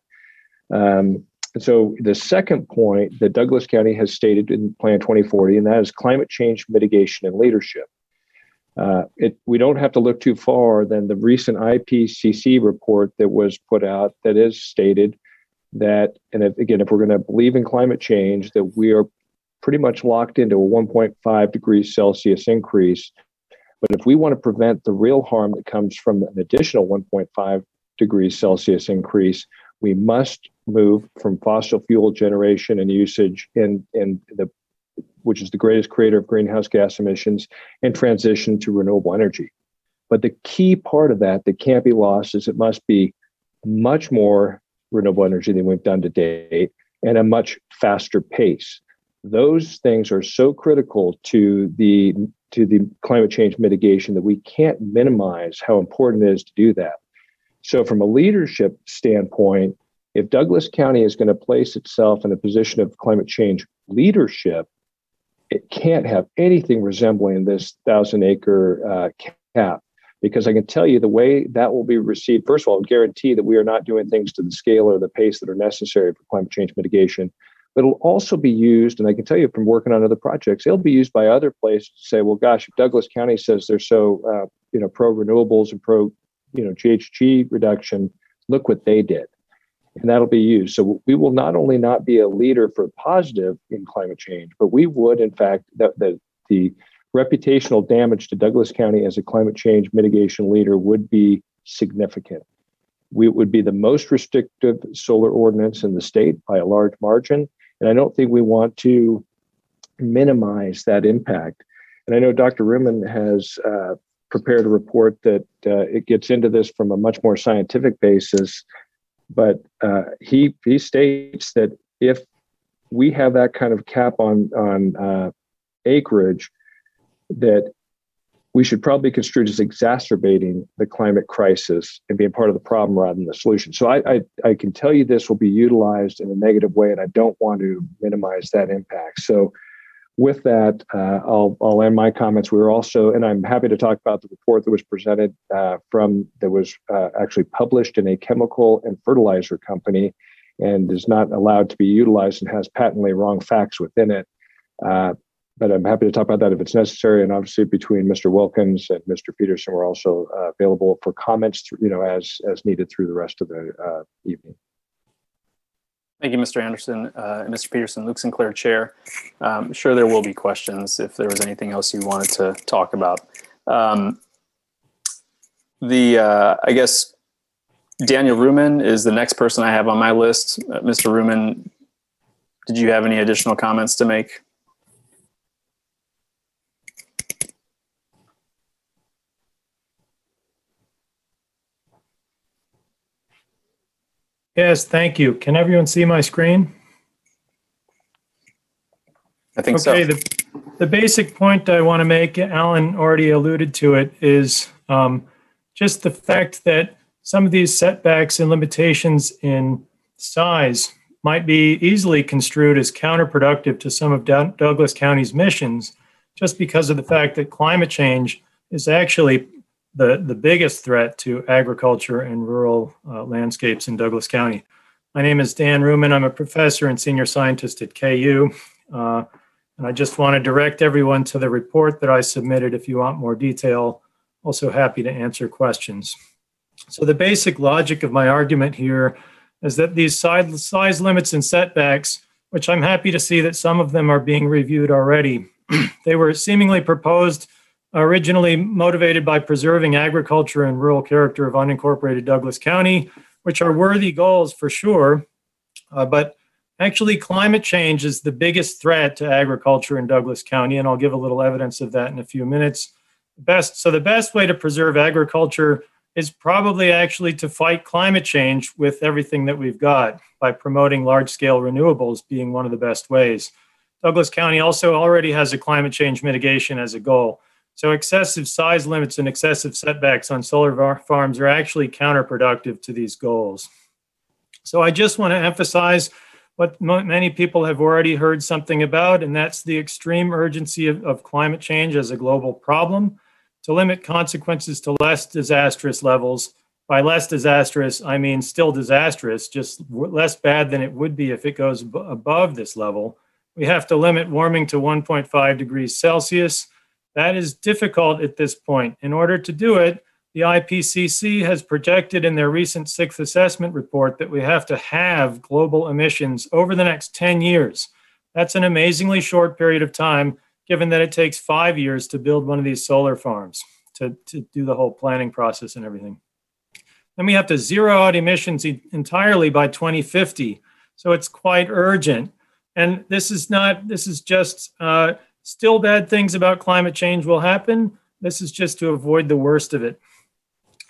Um, and so the second point that Douglas County has stated in Plan 2040, and that is climate change mitigation and leadership. Uh, it, we don't have to look too far than the recent IPCC report that was put out that is stated that, and if, again, if we're going to believe in climate change, that we are pretty much locked into a 1.5 degrees Celsius increase. But if we want to prevent the real harm that comes from an additional 1.5 degrees Celsius increase, we must move from fossil fuel generation and usage in, in the which is the greatest creator of greenhouse gas emissions, and transition to renewable energy. But the key part of that that can't be lost is it must be much more renewable energy than we've done to date and a much faster pace. Those things are so critical to the to the climate change mitigation that we can't minimize how important it is to do that. So, from a leadership standpoint, if Douglas County is going to place itself in a position of climate change leadership, it can't have anything resembling this thousand acre uh, cap. Because I can tell you the way that will be received, first of all, guarantee that we are not doing things to the scale or the pace that are necessary for climate change mitigation. But it'll also be used, and I can tell you from working on other projects, it'll be used by other places to say, well, gosh, if Douglas County says they're so, uh, you know, pro renewables and pro, you know, GHG reduction, look what they did and that'll be used. So we will not only not be a leader for positive in climate change, but we would, in fact, the, the, the reputational damage to Douglas County as a climate change mitigation leader would be significant. We would be the most restrictive solar ordinance in the state by a large margin. And I don't think we want to minimize that impact. And I know Dr. Reuman has uh, prepared a report that uh, it gets into this from a much more scientific basis but uh, he he states that if we have that kind of cap on on uh, acreage, that we should probably construe as exacerbating the climate crisis and being part of the problem rather than the solution. So I, I, I can tell you this will be utilized in a negative way, and I don't want to minimize that impact. So with that, uh, I'll, I'll end my comments. We were also, and I'm happy to talk about the report that was presented uh, from, that was uh, actually published in a chemical and fertilizer company and is not allowed to be utilized and has patently wrong facts within it. Uh, but I'm happy to talk about that if it's necessary. And obviously, between Mr. Wilkins and Mr. Peterson, we're also uh, available for comments, you know, as as needed through the rest of the uh, evening. Thank you, Mr. Anderson, uh, Mr. Peterson, Luke Sinclair, Chair. Um, sure there will be questions if there was anything else you wanted to talk about. Um, the, uh, I guess, Daniel Reuman is the next person I have on my list. Uh, Mr. Reuman, did you have any additional comments to make? Yes, thank you. Can everyone see my screen? I think so. Okay, the, the basic point I want to make, Alan already alluded to it, is um, just the fact that some of these setbacks and limitations in size might be easily construed as counterproductive to some of Doug- Douglas County's missions, just because of the fact that climate change is actually the, the biggest threat to agriculture and rural uh, landscapes in Douglas County. My name is Dan Reuman. I'm a professor and senior scientist at KU. Uh, and I just want to direct everyone to the report that I submitted if you want more detail. Also happy to answer questions. So the basic logic of my argument here is that these size, size limits and setbacks, which I'm happy to see that some of them are being reviewed already, they were seemingly proposed originally motivated by preserving agriculture and rural character of unincorporated Douglas County, which are worthy goals for sure. Uh, but actually, climate change is the biggest threat to agriculture in Douglas County, and I'll give a little evidence of that in a few minutes. Best so the best way to preserve agriculture is probably actually to fight climate change with everything that we've got by promoting large scale renewables being one of the best ways. Douglas County also already has a climate change mitigation as a goal. So excessive size limits and excessive setbacks on solar farms are actually counterproductive to these goals. So I just want to emphasize what many people have already heard something about, and that's the extreme urgency of, of climate change as a global problem to limit consequences to less disastrous levels. By less disastrous, I mean still disastrous, just less bad than it would be if it goes above this level. We have to limit warming to 1.5 degrees Celsius that is difficult at this point. In order to do it, the IPCC has projected in their recent sixth assessment report that we have to have global emissions over the next 10 years. That's an amazingly short period of time, given that it takes five years to build one of these solar farms to, to do the whole planning process and everything. Then we have to zero out emissions entirely by 2050. So it's quite urgent. And this is not, this is just, uh, Still, bad things about climate change will happen. This is just to avoid the worst of it.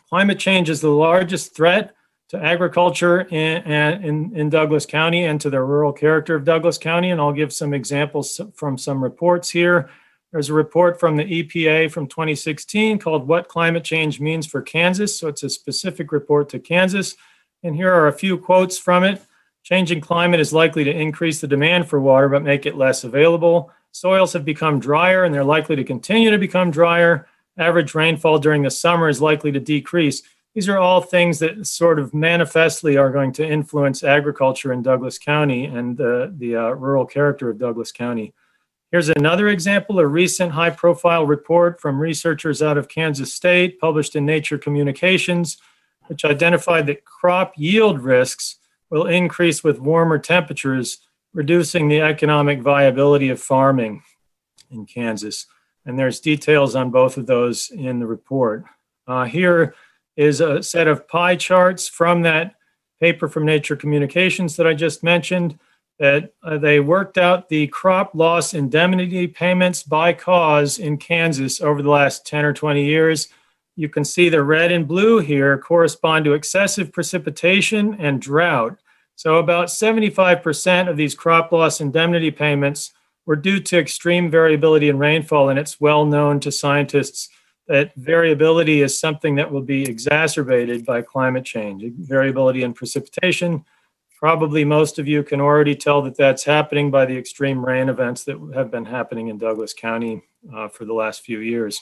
Climate change is the largest threat to agriculture in, in, in Douglas County and to the rural character of Douglas County. And I'll give some examples from some reports here. There's a report from the EPA from 2016 called What Climate Change Means for Kansas. So it's a specific report to Kansas. And here are a few quotes from it. Changing climate is likely to increase the demand for water, but make it less available. Soils have become drier and they're likely to continue to become drier. Average rainfall during the summer is likely to decrease. These are all things that sort of manifestly are going to influence agriculture in Douglas County and uh, the uh, rural character of Douglas County. Here's another example a recent high profile report from researchers out of Kansas State published in Nature Communications, which identified that crop yield risks will increase with warmer temperatures reducing the economic viability of farming in Kansas. And there's details on both of those in the report. Uh, here is a set of pie charts from that paper from Nature Communications that I just mentioned that uh, they worked out the crop loss indemnity payments by cause in Kansas over the last 10 or 20 years. You can see the red and blue here correspond to excessive precipitation and drought. So, about 75% of these crop loss indemnity payments were due to extreme variability in rainfall. And it's well known to scientists that variability is something that will be exacerbated by climate change. Variability in precipitation probably most of you can already tell that that's happening by the extreme rain events that have been happening in Douglas County uh, for the last few years.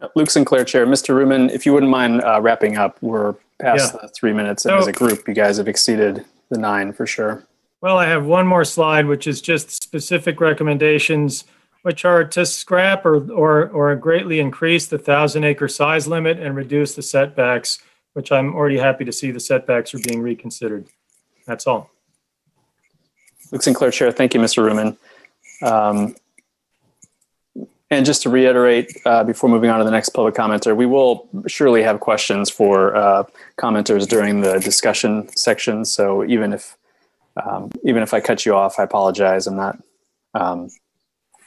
Uh, Luke Sinclair, Chair. Mr. Reuman, if you wouldn't mind uh, wrapping up, we're past Yeah. the three minutes, and as a group, you guys have exceeded the nine for sure. Well, I have one more slide, which is just specific recommendations, which are to scrap or, or, or greatly increase the thousand acre size limit and reduce the setbacks, which I'm already happy to see the setbacks are being reconsidered. That's all. Luke Sinclair, Chair. Thank you, Mr. Reuman. Um, and just to reiterate, uh, before moving on to the next public commenter, we will surely have questions for uh, commenters during the discussion section. So even if um, even if I cut you off, I apologize. I'm not um,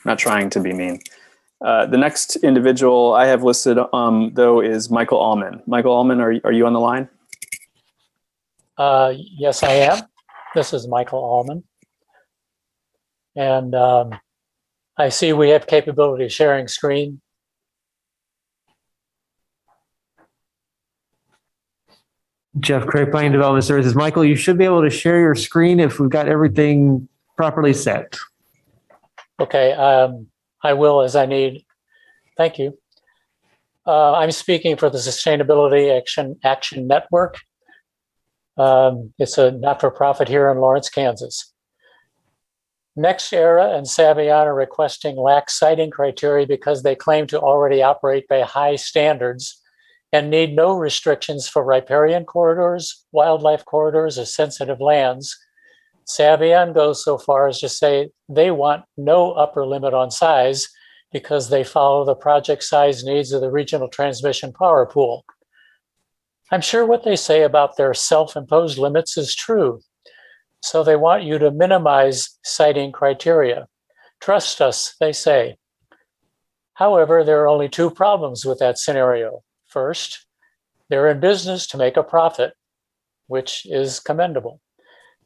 not trying to be mean. Uh, the next individual I have listed, um, though, is Michael Almon. Michael Almon, are, are you on the line? Uh, yes, I am. This is Michael Almon. And um, I see we have capability of sharing screen. Jeff Crick, Planning Development Services. Michael, you should be able to share your screen if we've got everything properly set. Okay, um, I will as I need. Thank you. Uh, I'm speaking for the Sustainability Action Action Network. Um, it's a not-for-profit here in Lawrence, Kansas. NextEra and Savion are requesting lax siting criteria because they claim to already operate by high standards and need no restrictions for riparian corridors, wildlife corridors, or sensitive lands. Savion goes so far as to say they want no upper limit on size because they follow the project size needs of the regional transmission power pool. I'm sure what they say about their self imposed limits is true. So they want you to minimize siting criteria. Trust us, they say. However, there are only two problems with that scenario. First, they're in business to make a profit, which is commendable.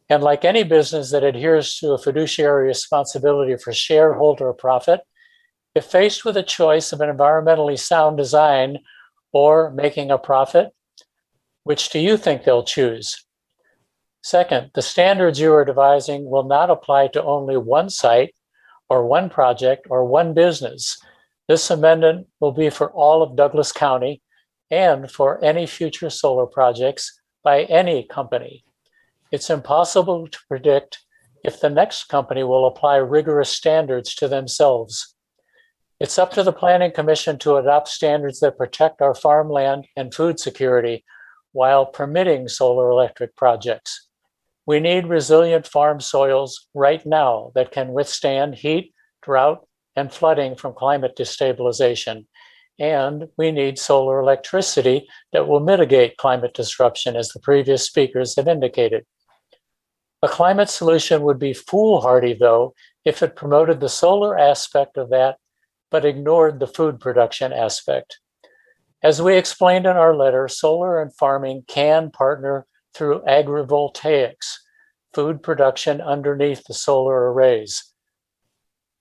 And like any business that adheres to a fiduciary responsibility for shareholder profit, if faced with a choice of an environmentally sound design or making a profit, which do you think they'll choose? Second, the standards you are devising will not apply to only one site or one project or one business. This amendment will be for all of Douglas County and for any future solar projects by any company. It's impossible to predict if the next company will apply rigorous standards to themselves. It's up to the Planning Commission to adopt standards that protect our farmland and food security while permitting solar electric projects. We need resilient farm soils right now that can withstand heat, drought, and flooding from climate destabilization. And we need solar electricity that will mitigate climate disruption, as the previous speakers have indicated. A climate solution would be foolhardy, though, if it promoted the solar aspect of that, but ignored the food production aspect. As we explained in our letter, solar and farming can partner through agrivoltaics, food production underneath the solar arrays.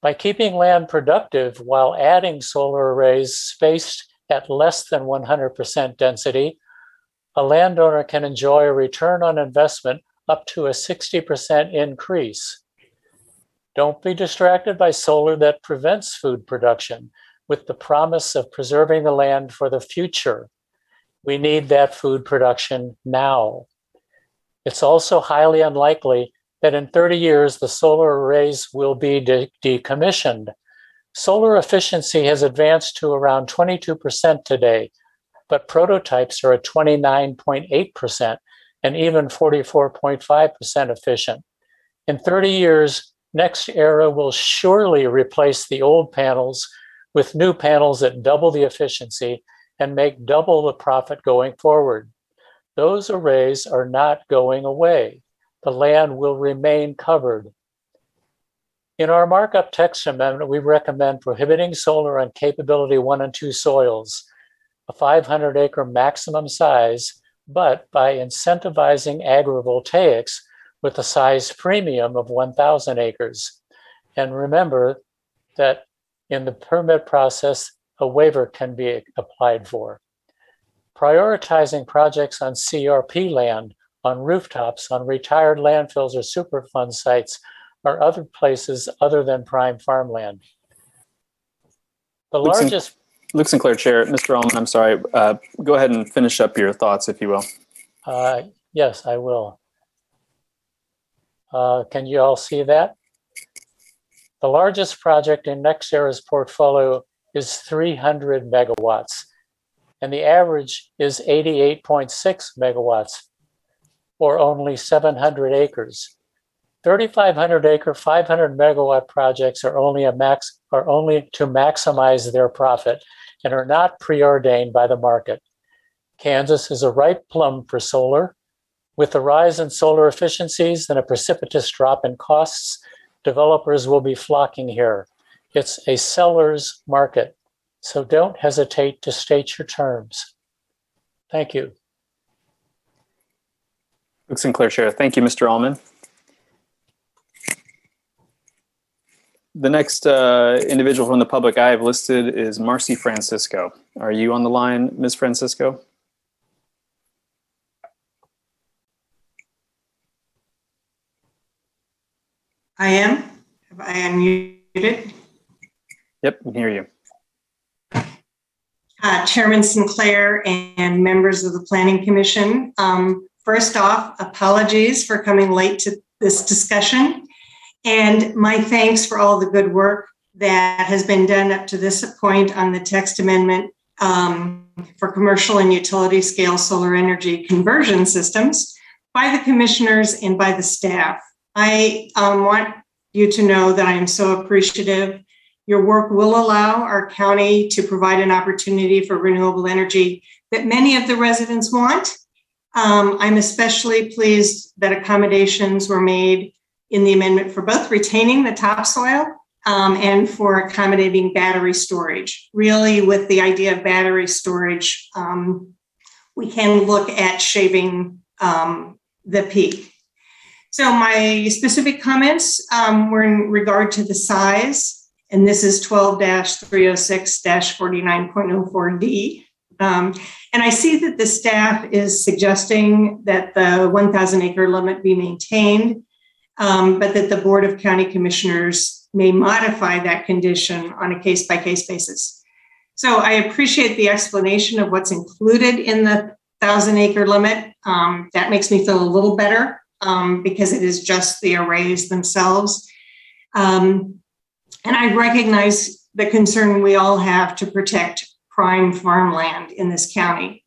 By keeping land productive while adding solar arrays spaced at less than 100% density, a landowner can enjoy a return on investment up to a 60% increase. Don't be distracted by solar that prevents food production with the promise of preserving the land for the future. We need that food production now. It's also highly unlikely that in 30 years the solar arrays will be de- decommissioned. Solar efficiency has advanced to around 22% today, but prototypes are at 29.8% and even 44.5% efficient. In 30 years, NextEra will surely replace the old panels with new panels that double the efficiency and make double the profit going forward. Those arrays are not going away. The land will remain covered. In our markup text amendment, we recommend prohibiting solar on capability one and two soils, a 500 acre maximum size, but by incentivizing agrivoltaics with a size premium of 1,000 acres. And remember that in the permit process, a waiver can be applied for. Prioritizing projects on CRP land on rooftops, on retired landfills or Superfund sites, or other places other than prime farmland. The Luke Sin- largest Luke Sinclair, Chair. Mr. Almon, I'm sorry. Uh, go ahead and finish up your thoughts, if you will. Uh, Yes, I will. Uh, Can you all see that? The largest project in NextEra's portfolio is 300 megawatts, and the average is 88.6 megawatts, or only 700 acres. 3,500 acre, 500 megawatt projects are only a max, are only to maximize their profit and are not preordained by the market. Kansas is a ripe plum for solar. With the rise in solar efficiencies and a precipitous drop in costs, developers will be flocking here. It's a seller's market, so don't hesitate to state your terms. Thank you. Luke Sinclair, Chair. Thank you, Mr. Almon. The next uh, individual from the public I have listed is Marci Francisco. Are you on the line, Ms. Francisco? I am. Have I unmuted? Yep, we can hear you. Uh, Chairman Sinclair and members of the Planning Commission. Um, First off, apologies for coming late to this discussion. And my thanks for all the good work that has been done up to this point on the text amendment um, for commercial and utility scale solar energy conversion systems by the commissioners and by the staff. I um, want you to know that I am so appreciative. Your work will allow our county to provide an opportunity for renewable energy that many of the residents want. Um, I'm especially pleased that accommodations were made in the amendment for both retaining the topsoil um, and for accommodating battery storage. Really, with the idea of battery storage, um, we can look at shaving um, the peak. So my specific comments um, were in regard to the size, and this is 12-306-49.04D. Um, and I see that the staff is suggesting that the 1,000 acre limit be maintained, um, but that the Board of County Commissioners may modify that condition on a case by case basis. So I appreciate the explanation of what's included in the 1,000 acre limit. Um, that makes me feel a little better um, because it is just the arrays themselves. Um, and I recognize the concern we all have to protect prime farmland in this county.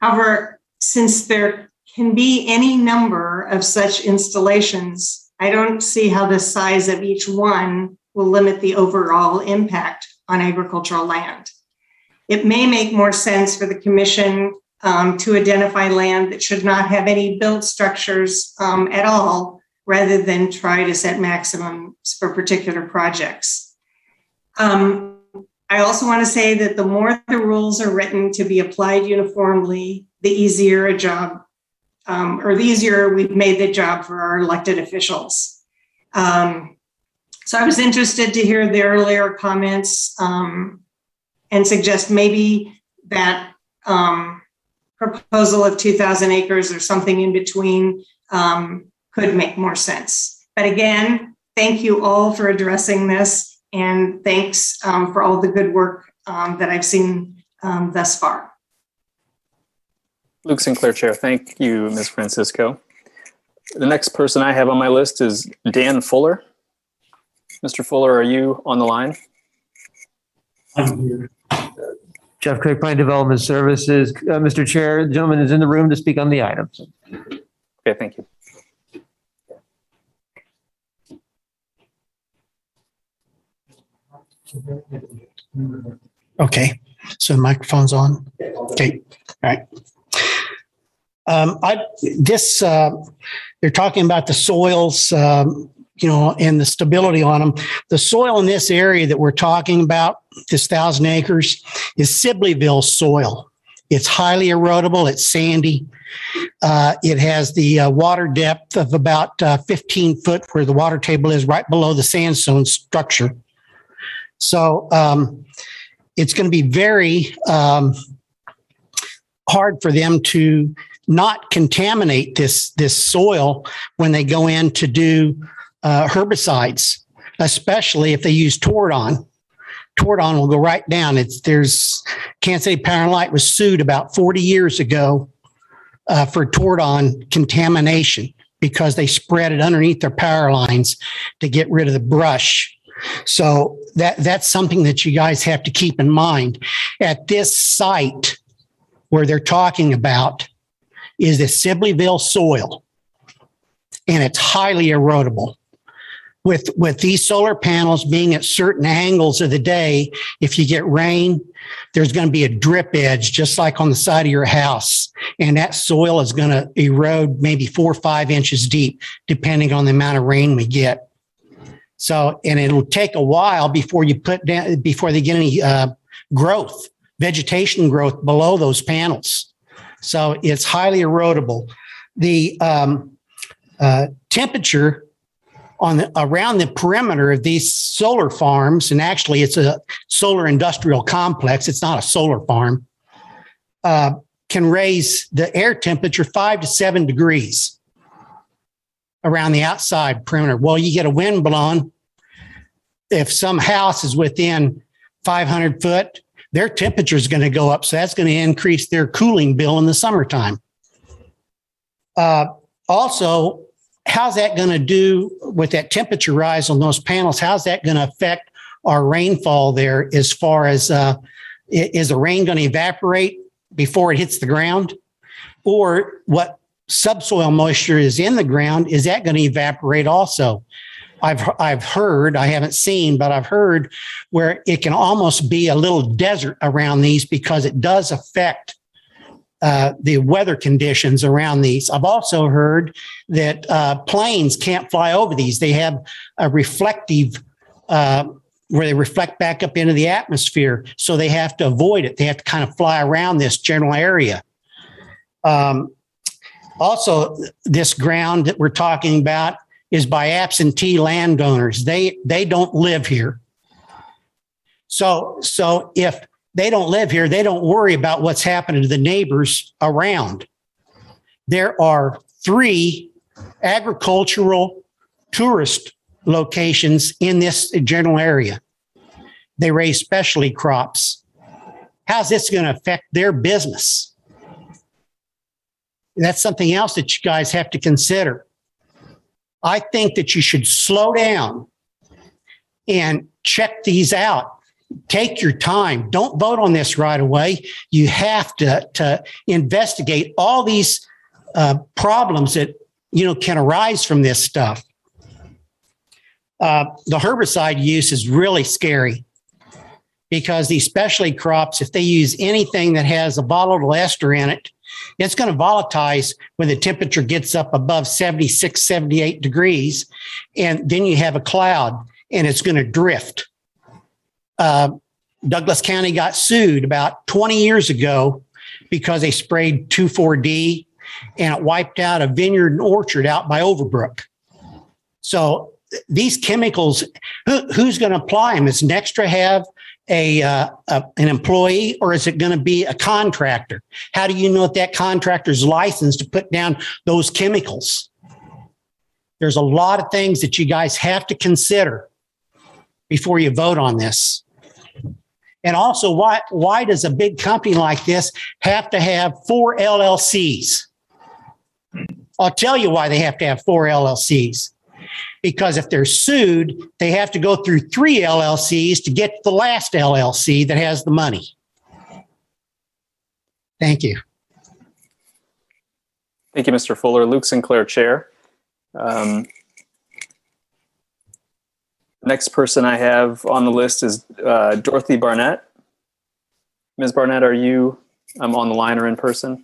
However, since there can be any number of such installations, I don't see how the size of each one will limit the overall impact on agricultural land. It may make more sense for the commission um, to identify land that should not have any built structures um, at all, rather than try to set maximums for particular projects. Um, I also want to say that the more the rules are written to be applied uniformly, the easier a job, um, or the easier we've made the job for our elected officials. Um, so I was interested to hear the earlier comments um, and suggest maybe that um, proposal of 2,000 acres or something in between um, could make more sense. But again, thank you all for addressing this. And thanks um, for all the good work um, that I've seen um, thus far. Luke Sinclair, Chair. Thank you, Ms. Francisco. The next person I have on my list is Dan Fuller. Mr. Fuller, are you on the line? I'm here. Jeff Crick, Plan Development Services. Uh, Mr. Chair, the gentleman is in the room to speak on the items. Okay, thank you. Okay, so microphone's on. Okay, all right. Um, I, this, uh, you're talking about the soils, um, you know, and the stability on them. The soil in this area that we're talking about, this thousand acres, is Sibleyville soil. It's highly erodible. It's sandy. Uh, it has the uh, water depth of about uh, 15 foot where the water table is right below the sandstone structure. So um, it's going to be very um, hard for them to not contaminate this this soil when they go in to do uh, herbicides, especially if they use Tordon. Tordon will go right down. It's there's Kansas City Power and Light was sued about 40 years ago uh, for Tordon contamination because they spread it underneath their power lines to get rid of the brush. So that that's something that you guys have to keep in mind. At this site where they're talking about is the Sibleyville soil, and it's highly erodible. With with these solar panels being at certain angles of the day, if you get rain, there's going to be a drip edge, just like on the side of your house, and that soil is going to erode maybe four or five inches deep, depending on the amount of rain we get. So, and it'll take a while before you put down before they get any uh, growth, vegetation growth below those panels. So it's highly erodible. The um, uh, temperature on the, around the perimeter of these solar farms, and actually it's a solar industrial complex. It's not a solar farm. Uh, can raise the air temperature five to seven degrees around the outside perimeter. Well, you get a wind blowing. If some house is within 500 foot, their temperature is going to go up. So that's going to increase their cooling bill in the summertime. Uh, also, how's that going to do with that temperature rise on those panels? How's that going to affect our rainfall there as far as uh, is the rain going to evaporate before it hits the ground? Or what subsoil moisture is in the ground, is that going to evaporate also? I've I've heard, I haven't seen, but I've heard where it can almost be a little desert around these because it does affect uh, the weather conditions around these. I've also heard that uh, planes can't fly over these. They have a reflective uh, where they reflect back up into the atmosphere, so they have to avoid it. They have to kind of fly around this general area. Um, also, this ground that we're talking about is by absentee landowners. They they don't live here. So so if they don't live here, they don't worry about what's happening to the neighbors around. There are three agricultural tourist locations in this general area. They raise specialty crops. How's this going to affect their business? That's something else that you guys have to consider. I think that you should slow down and check these out. Take your time. Don't vote on this right away. You have to, to investigate all these uh, problems that you know can arise from this stuff. Uh, the herbicide use is really scary because these specialty crops, if they use anything that has a volatile ester in it, it's going to volatilize when the temperature gets up above 76, 78 degrees. And then you have a cloud and it's going to drift. Uh, Douglas County got sued about 20 years ago because they sprayed 2,4-D and it wiped out a vineyard and orchard out by Overbrook. So these chemicals, who, who's going to apply them? Does NextEra have a, uh, a, an employee or is it going to be a contractor? How do you know if that contractor's licensed to put down those chemicals? There's a lot of things that you guys have to consider before you vote on this. And also, why why does a big company like this have to have four LLCs? I'll tell you why they have to have four LLCs because if they're sued, they have to go through three LLCs to get the last LLC that has the money. Thank you. Thank you, Mr. Fuller. Luke Sinclair, Chair. Um, next person I have on the list is uh, Dorothy Barnett. Ms. Barnett, are you um, on the line or in person?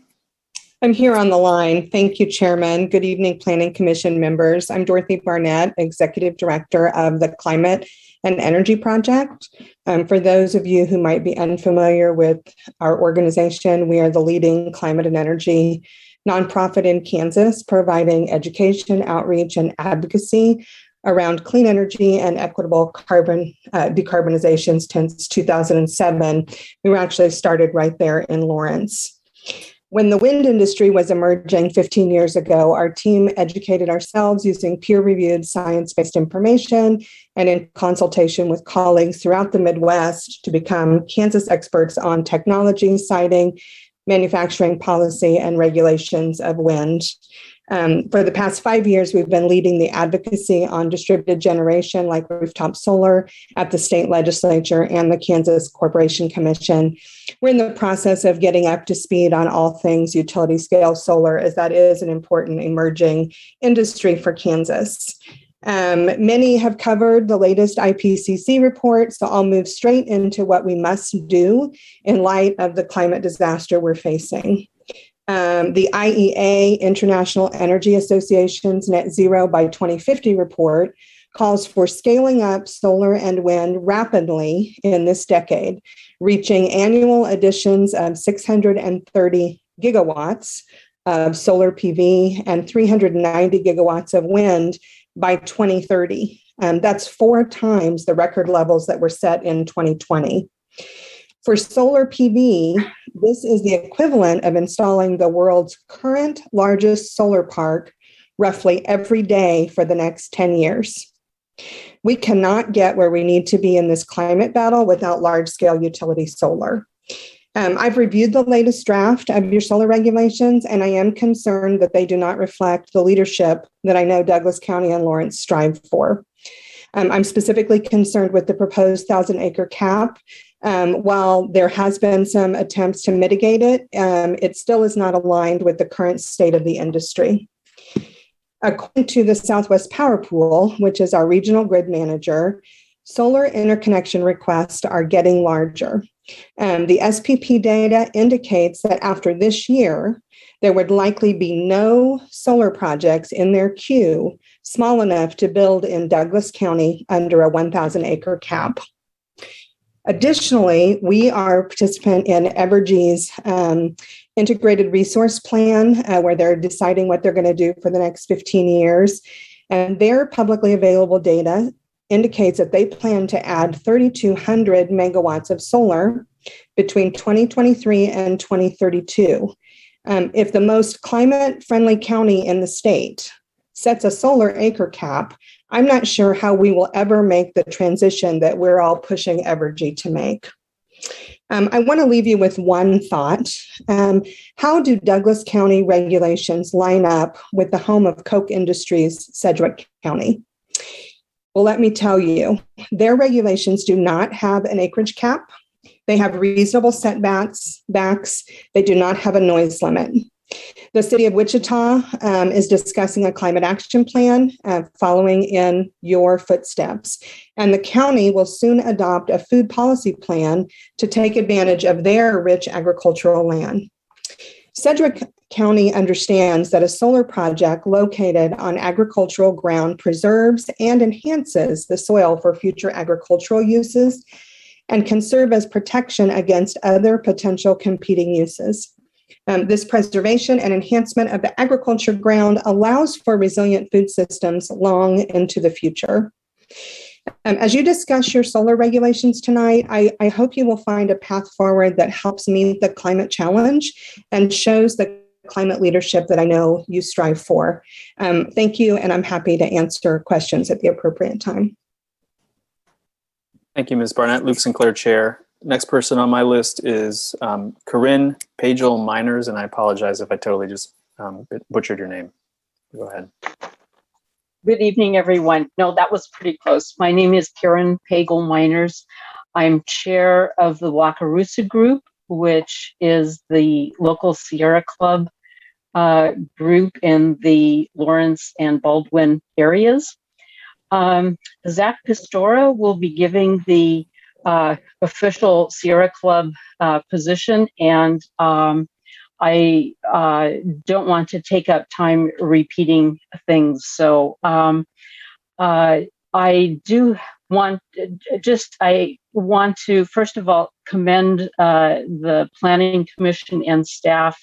I'm here on the line. Thank you, Chairman. Good evening, Planning Commission members. I'm Dorothy Barnett, Executive Director of the Climate and Energy Project. Um, for those of you who might be unfamiliar with our organization, we are the leading climate and energy nonprofit in Kansas, providing education, outreach, and advocacy around clean energy and equitable carbon uh, decarbonization since 2007. We were actually started right there in Lawrence. When the wind industry was emerging 15 years ago, our team educated ourselves using peer reviewed science based information and in consultation with colleagues throughout the Midwest to become Kansas experts on technology, siting, manufacturing policy, and regulations of wind. Um, for the past five years, we've been leading the advocacy on distributed generation like rooftop solar at the state legislature and the Kansas Corporation Commission. We're in the process of getting up to speed on all things utility scale solar, as that is an important emerging industry for Kansas. Um, many have covered the latest IPCC report, so I'll move straight into what we must do in light of the climate disaster we're facing. Um, the IEA, International Energy Association's Net Zero by 2050 report, calls for scaling up solar and wind rapidly in this decade, reaching annual additions of 630 gigawatts of solar PV and 390 gigawatts of wind by 2030. Um, that's four times the record levels that were set in 2020. For solar PV, this is the equivalent of installing the world's current largest solar park roughly every day for the next 10 years. We cannot get where we need to be in this climate battle without large scale utility solar. Um, I've reviewed the latest draft of your solar regulations, and I am concerned that they do not reflect the leadership that I know Douglas County and Lawrence strive for. Um, I'm specifically concerned with the proposed thousand acre cap. Um, while there has been some attempts to mitigate it, um, it still is not aligned with the current state of the industry. According to the Southwest Power Pool, which is our regional grid manager, solar interconnection requests are getting larger. Um, the SPP data indicates that after this year, there would likely be no solar projects in their queue small enough to build in Douglas County under a 1,000 acre cap. Additionally, we are a participant in Evergy's um, integrated resource plan, uh, where they're deciding what they're going to do for the next 15 years. And their publicly available data indicates that they plan to add 3,200 megawatts of solar between 2023 and 2032. Um, if the most climate friendly county in the state sets a solar acre cap, I'm not sure how we will ever make the transition that we're all pushing Evergy to make. Um, I want to leave you with one thought. Um, how do Douglas County regulations line up with the home of Koch Industries, Sedgwick County? Well, let me tell you, their regulations do not have an acreage cap. They have reasonable setbacks. Backs. They do not have a noise limit. The city of Wichita um, is discussing a climate action plan uh, following in your footsteps. And the county will soon adopt a food policy plan to take advantage of their rich agricultural land. Sedgwick County understands that a solar project located on agricultural ground preserves and enhances the soil for future agricultural uses and can serve as protection against other potential competing uses. Um, this preservation and enhancement of the agriculture ground allows for resilient food systems long into the future. Um, as you discuss your solar regulations tonight, I, I hope you will find a path forward that helps meet the climate challenge and shows the climate leadership that I know you strive for. Um, thank you, and I'm happy to answer questions at the appropriate time. Thank you, Ms. Barnett. Luke Sinclair, Chair. Next person on my list is um, Corinne Pagel Miners, and I apologize if I totally just um, butchered your name. Go ahead. Good evening, everyone. No, that was pretty close. My name is Karen Pagel Miners. I'm chair of the Wakarusa Group, which is the local Sierra Club uh, group in the Lawrence and Baldwin areas. Um, Zach Pistora will be giving the uh, official Sierra Club uh, position, and um, I uh, don't want to take up time repeating things. So um, uh, I do want just I want to first of all commend uh, the Planning Commission and staff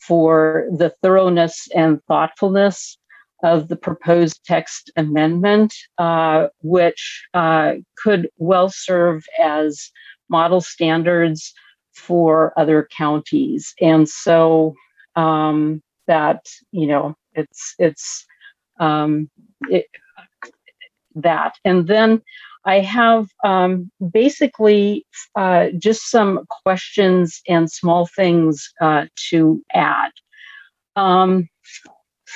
for the thoroughness and thoughtfulness of the proposed text amendment, uh, which uh, could well serve as model standards for other counties. And so um, that, you know, it's, it's um, it, that. And then I have um, basically uh, just some questions and small things uh, to add.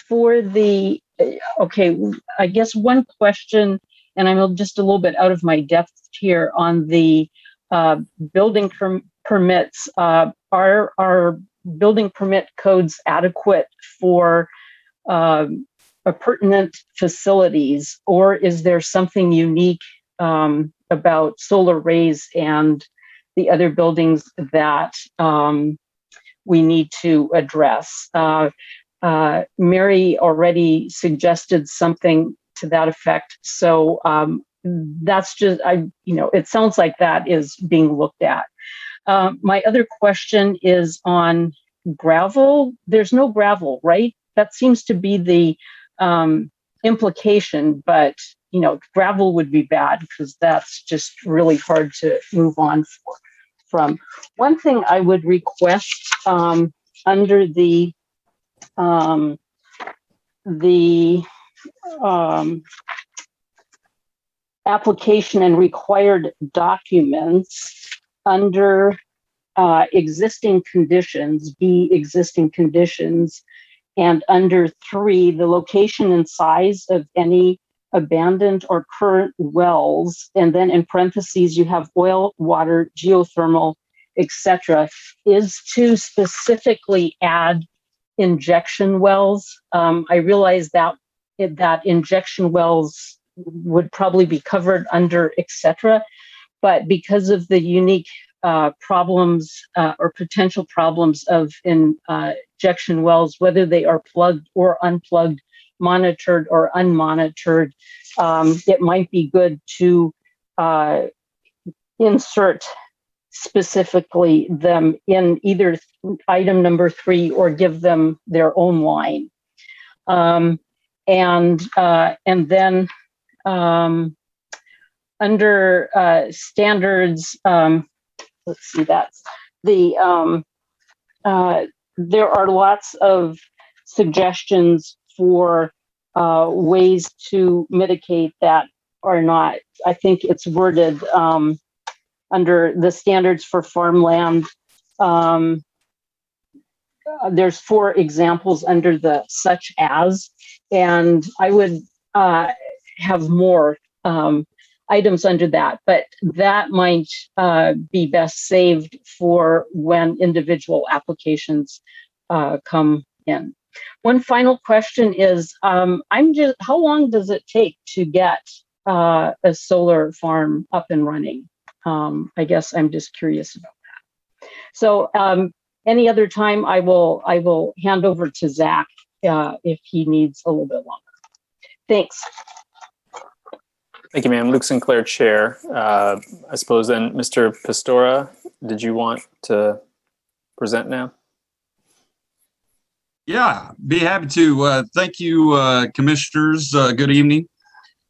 For the, okay, I guess one question, and I'm just a little bit out of my depth here on the uh, building per- permits. Uh, are, are building permit codes adequate for um, pertinent facilities, or is there something unique um, about solar arrays and the other buildings that um, we need to address. Uh, uh, Mary already suggested something to that effect. So um, that's just, I, you know, it sounds like that is being looked at. Uh, my other question is on gravel. There's no gravel, right? That seems to be the um, implication, but you know, gravel would be bad because that's just really hard to move on for, from. One thing I would request um, under the um, the um, application and required documents under uh, existing conditions, B existing conditions, and under three, the location and size of any abandoned or current wells, and then in parentheses you have oil, water, geothermal, etc., is to specifically add injection wells. Um, I realize that that injection wells would probably be covered under etc., but because of the unique uh, problems uh, or potential problems of in, uh, injection wells, whether they are plugged or unplugged monitored or unmonitored, um, it might be good to uh, insert specifically them in either item number three or give them their own line. Um, and uh, and then um, under uh, standards, um, let's see, that's the um, uh, there are lots of suggestions for uh, ways to mitigate that are not. I think it's worded um, under the standards for farmland. Um, there's four examples under the such as, and I would uh, have more um, items under that, but that might uh, be best saved for when individual applications uh, come in. One final question is, um, I'm just, how long does it take to get uh, a solar farm up and running? Um, I guess I'm just curious about that. So um, any other time, I will I will hand over to Zach uh, if he needs a little bit longer. Thanks. Thank you, ma'am. Luke Sinclair, Chair. Uh, I suppose then, Mr. Pastora, did you want to present now? Yeah, be happy to. Uh, thank you, uh, commissioners. Uh, good evening.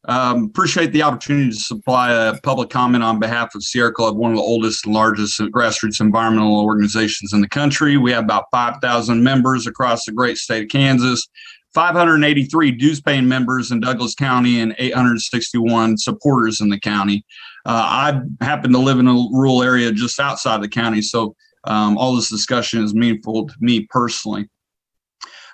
Um, appreciate the opportunity to supply a public comment on behalf of Sierra Club, one of the oldest and largest grassroots environmental organizations in the country. We have about 5,000 members across the great state of Kansas, 583 dues paying members in Douglas County, and 861 supporters in the county. Uh, I happen to live in a rural area just outside the county, so um, all this discussion is meaningful to me personally.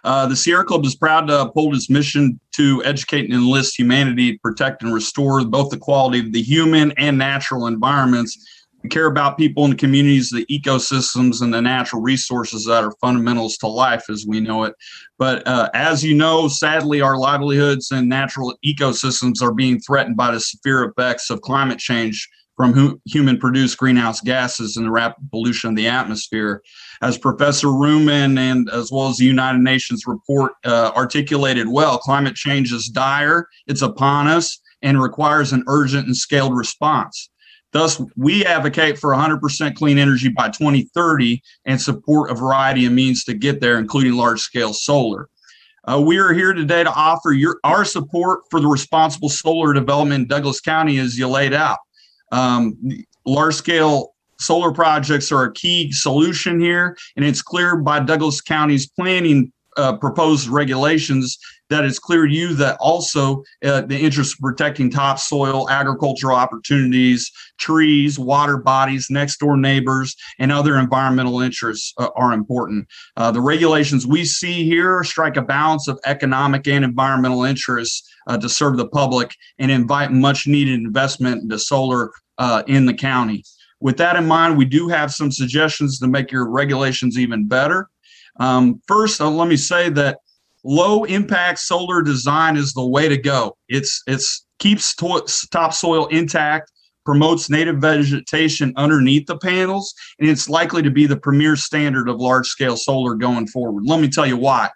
Uh, the Sierra Club is proud to uphold its mission to educate and enlist humanity protect and restore both the quality of the human and natural environments. We care about people the communities, the ecosystems, and the natural resources that are fundamentals to life as we know it. But uh, as you know, sadly, our livelihoods and natural ecosystems are being threatened by the severe effects of climate change from hu- human produced greenhouse gases and the rapid pollution of the atmosphere. As Professor Reuman and as well as the United Nations report uh, articulated well, climate change is dire, it's upon us, and requires an urgent and scaled response. Thus, we advocate for 100% clean energy by 2030 and support a variety of means to get there, including large scale solar. Uh, we are here today to offer your, our support for the responsible solar development in Douglas County as you laid out. Um, large scale solar projects are a key solution here, and it's clear by Douglas County's planning uh, proposed regulations that it's clear to you that also uh, the interest of protecting topsoil, agricultural opportunities, trees, water bodies, next door neighbors, and other environmental interests uh, are important. Uh, the regulations we see here strike a balance of economic and environmental interests uh, to serve the public and invite much needed investment into solar uh, in the county. With that in mind, we do have some suggestions to make your regulations even better. Um, first, uh, let me say that low impact solar design is the way to go. It's it's keeps to- topsoil intact, promotes native vegetation underneath the panels, and it's likely to be the premier standard of large scale solar going forward. Let me tell you why.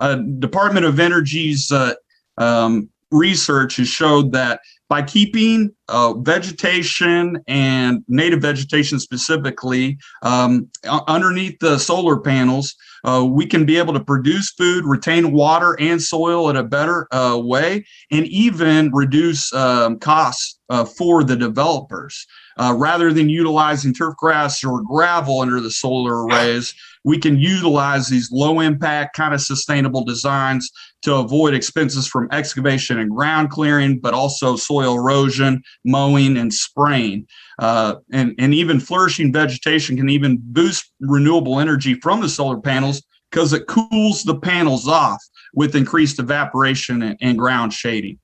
Uh, Department of Energy's uh, um, research has showed that by keeping uh, vegetation and native vegetation specifically um, underneath the solar panels, uh, we can be able to produce food, retain water and soil in a better uh, way, and even reduce um, costs uh, for the developers. Uh, rather than utilizing turf grass or gravel under the solar arrays, we can utilize these low impact, kind of sustainable designs to avoid expenses from excavation and ground clearing, but also soil erosion, mowing, and spraying. Uh, and, and even flourishing vegetation can even boost renewable energy from the solar panels because it cools the panels off with increased evaporation and, and ground shading.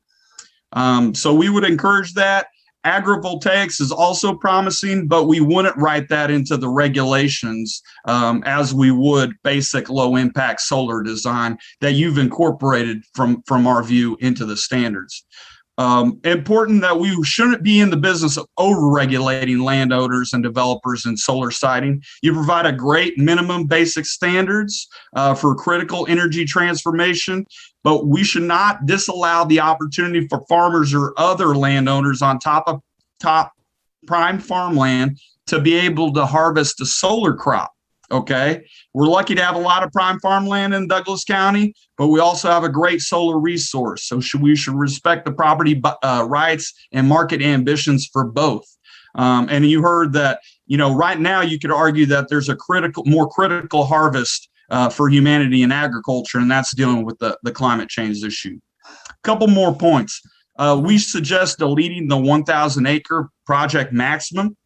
Um, so we would encourage that. Agrivoltaics is also promising, but we wouldn't write that into the regulations um, as we would basic low impact solar design that you've incorporated from, from our view into the standards. Um, important that we shouldn't be in the business of over-regulating landowners and developers in solar siting. You provide a great minimum basic standards uh, for critical energy transformation, but we should not disallow the opportunity for farmers or other landowners on top of top prime farmland to be able to harvest a solar crop. Okay. We're lucky to have a lot of prime farmland in Douglas County, but we also have a great solar resource. So should, we should respect the property uh, rights and market ambitions for both. Um, and you heard that, you know, right now you could argue that there's a critical, more critical harvest uh, for humanity in agriculture, and that's dealing with the, the climate change issue. A couple more points. Uh, we suggest deleting the 1,000 acre project maximum.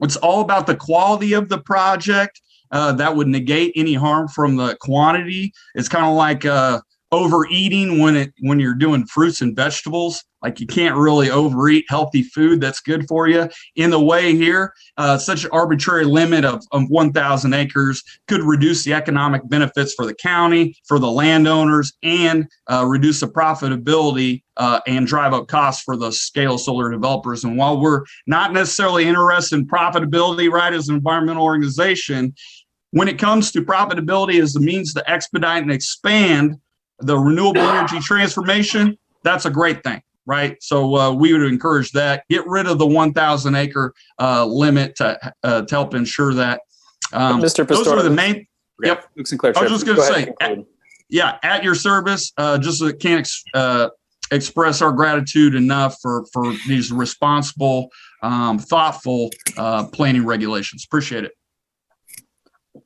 It's all about the quality of the project uh, that would negate any harm from the quantity. It's kind of like uh, overeating when it when you're doing fruits and vegetables. Like you can't really overeat healthy food that's good for you. In the way here, uh, such an arbitrary limit of, of 1,000 acres could reduce the economic benefits for the county, for the landowners, and uh, reduce the profitability uh, and drive up costs for the scale solar developers. And while we're not necessarily interested in profitability, right, as an environmental organization, when it comes to profitability as the means to expedite and expand the renewable energy transformation, that's a great thing, right? So uh, we would encourage that. Get rid of the 1,000 acre uh, limit to, uh, to help ensure that. Um, Mr. Those are the main. Yep. Luke Sinclair. I was just going to say, at, yeah, at your service. Uh, just uh, can't ex- uh, express our gratitude enough for for these responsible, um, thoughtful uh, planning regulations. Appreciate it.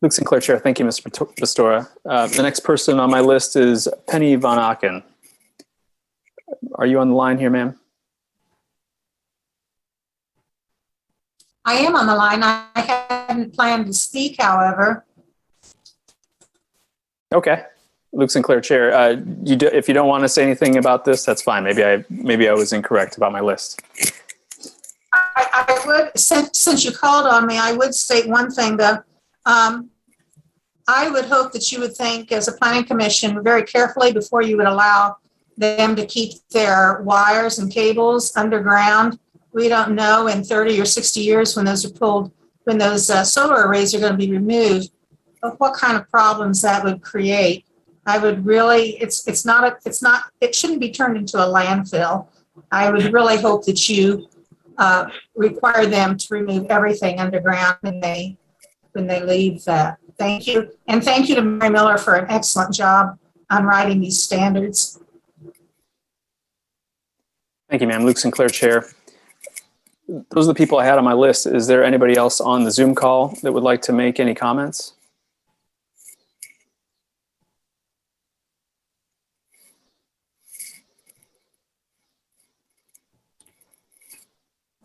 Luke Sinclair Chair. Thank you, Mr. Pastora. Uh, the next person on my list is Penny Von Aken. Are you on the line here, ma'am? I am on the line. I hadn't planned to speak, however. Okay. Luke Sinclair Chair. Uh, you do, if you don't want to say anything about this, that's fine. Maybe I maybe I was incorrect about my list. I, I would, since, since you called on me, I would state one thing though. Um, I would hope that you would think as a planning commission very carefully before you would allow them to keep their wires and cables underground. We don't know in 30 or 60 years when those are pulled, when those uh, solar arrays are going to be removed, what kind of problems that would create. I would really, it's it's not a, it's not, it shouldn't be turned into a landfill. I would really hope that you uh, require them to remove everything underground and they when they leave that. Thank you, and thank you to Mary Miller for an excellent job on writing these standards. Thank you, ma'am. Luke Sinclair Chair. those are the people I had on my list. Is there anybody else on the Zoom call that would like to make any comments?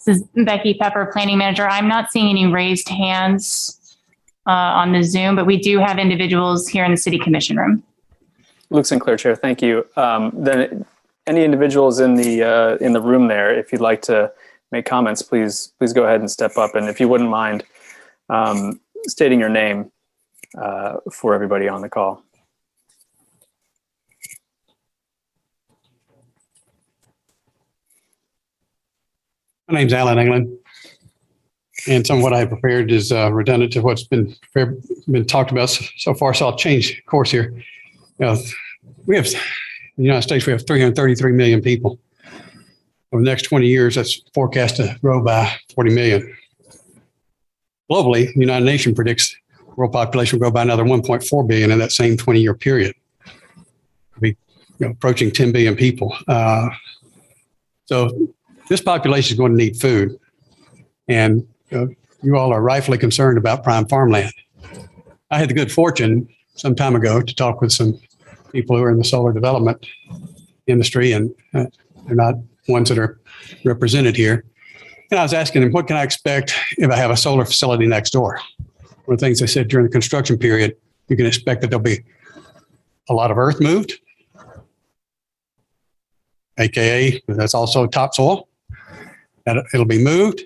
This is Becky Pepper, Planning Manager. I'm not seeing any raised hands uh, on the Zoom, but we do have individuals here in the City Commission room. Luke Sinclair, Chair, thank you. Um, then any individuals in the uh, in the room there, if you'd like to make comments, please please go ahead and step up. And if you wouldn't mind um, stating your name uh, for everybody on the call. My name's Alan England. And some of what I prepared is uh, redundant to what's been been talked about so far. So I'll change course here. You know, we have in the United States we have 333 million people. Over the next 20 years, that's forecast to grow by 40 million. Globally, the United Nations predicts world population will grow by another 1.4 billion in that same 20-year period. We'll be you know, approaching 10 billion people. Uh, so this population is going to need food. And you, all are rightfully concerned about prime farmland. I had the good fortune some time ago to talk with some people who are in the solar development industry, and uh, they're not ones that are represented here. And I was asking them, what can I expect if I have a solar facility next door? One of the things they said during the construction period, you can expect that there'll be a lot of earth moved, AKA that's also topsoil. That it'll be moved,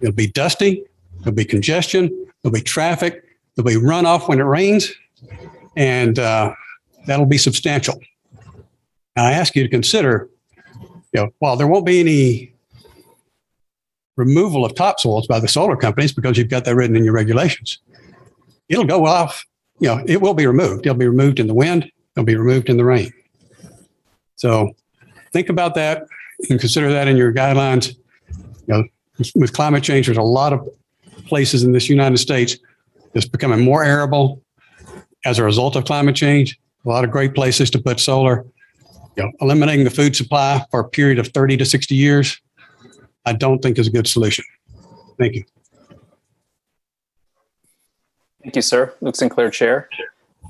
it'll be dusty, there'll be congestion, there'll be traffic, there'll be runoff when it rains, and uh, that'll be substantial. Now, I ask you to consider, you know, while there won't be any removal of topsoils by the solar companies because you've got that written in your regulations, it'll go off. You know, it will be removed. It'll be removed in the wind. It'll be removed in the rain. So, think about that and consider that in your guidelines. You know, with climate change, there's a lot of places in this United States that's becoming more arable as a result of climate change. A lot of great places to put solar. You know, eliminating the food supply for a period of 30 to 60 years, I don't think is a good solution. Thank you. Thank you, sir. Luke Sinclair, Chair.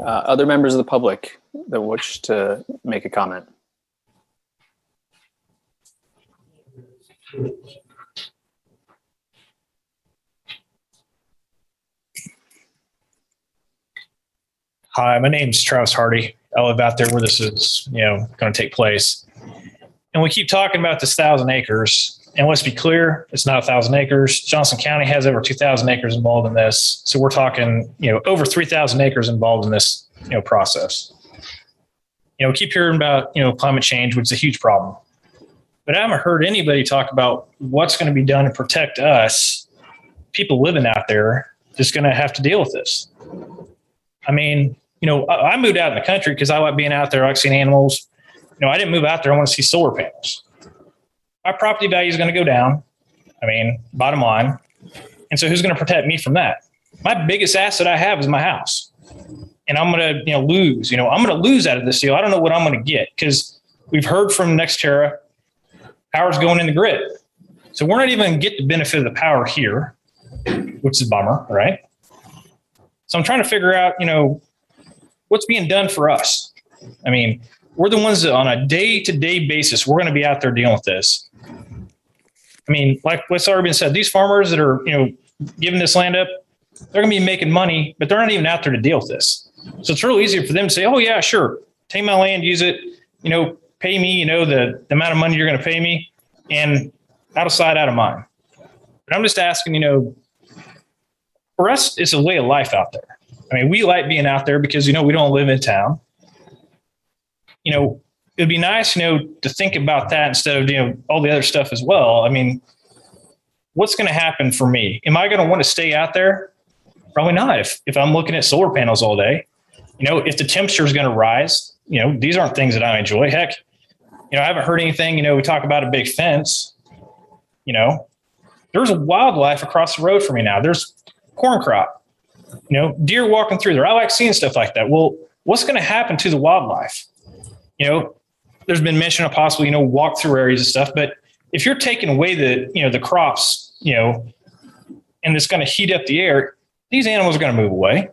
Uh, other members of the public that wish to make a comment? Hi, my name's Travis Hardy. I live out there where this is, you know, going to take place. And we keep talking about this thousand acres. And let's be clear, it's not a thousand acres. Johnson County has over 2,000 acres involved in this. So we're talking, you know, over 3,000 acres involved in this, you know, process. You know, we keep hearing about, you know, climate change, which is a huge problem. But I haven't heard anybody talk about what's going to be done to protect us, people living out there, just going to have to deal with this. I mean, you know, I, I moved out in the country because I like being out there. I like seeing animals. You know, I didn't move out there. I want to see solar panels. My property value is going to go down. I mean, bottom line. And so who's going to protect me from that? My biggest asset I have is my house. And I'm going to, you know, lose, you know, I'm going to lose out of this deal. I don't know what I'm going to get because we've heard from NextEra, power's going in the grid. So we're not even going to get the benefit of the power here, which is a bummer, right? So I'm trying to figure out, you know, what's being done for us. I mean, we're the ones that on a day to day basis, we're going to be out there dealing with this. I mean, like what's already been said, these farmers that are, you know, giving this land up, they're going to be making money, but they're not even out there to deal with this. So it's real easy for them to say, oh, yeah, sure, take my land, use it, you know, pay me, you know, the, the amount of money you're going to pay me, and out of sight, out of mind. But I'm just asking, you know, for us, it's a way of life out there. I mean, we like being out there because, you know, we don't live in town. You know, it'd be nice, you know, to think about that instead of, you know, all the other stuff as well. I mean, what's going to happen for me? Am I going to want to stay out there? Probably not. If, if I'm looking at solar panels all day, you know, if the temperature is going to rise, you know, these aren't things that I enjoy. Heck, you know, I haven't heard anything, you know, we talk about a big fence, you know, there's wildlife across the road from me now. There's corn crop, you know, deer walking through there. I like seeing stuff like that. Well, what's going to happen to the wildlife? You know, there's been mention of possible, you know, walk through areas and stuff, but if you're taking away the, you know, the crops, you know, and it's going to heat up the air, these animals are going to move away.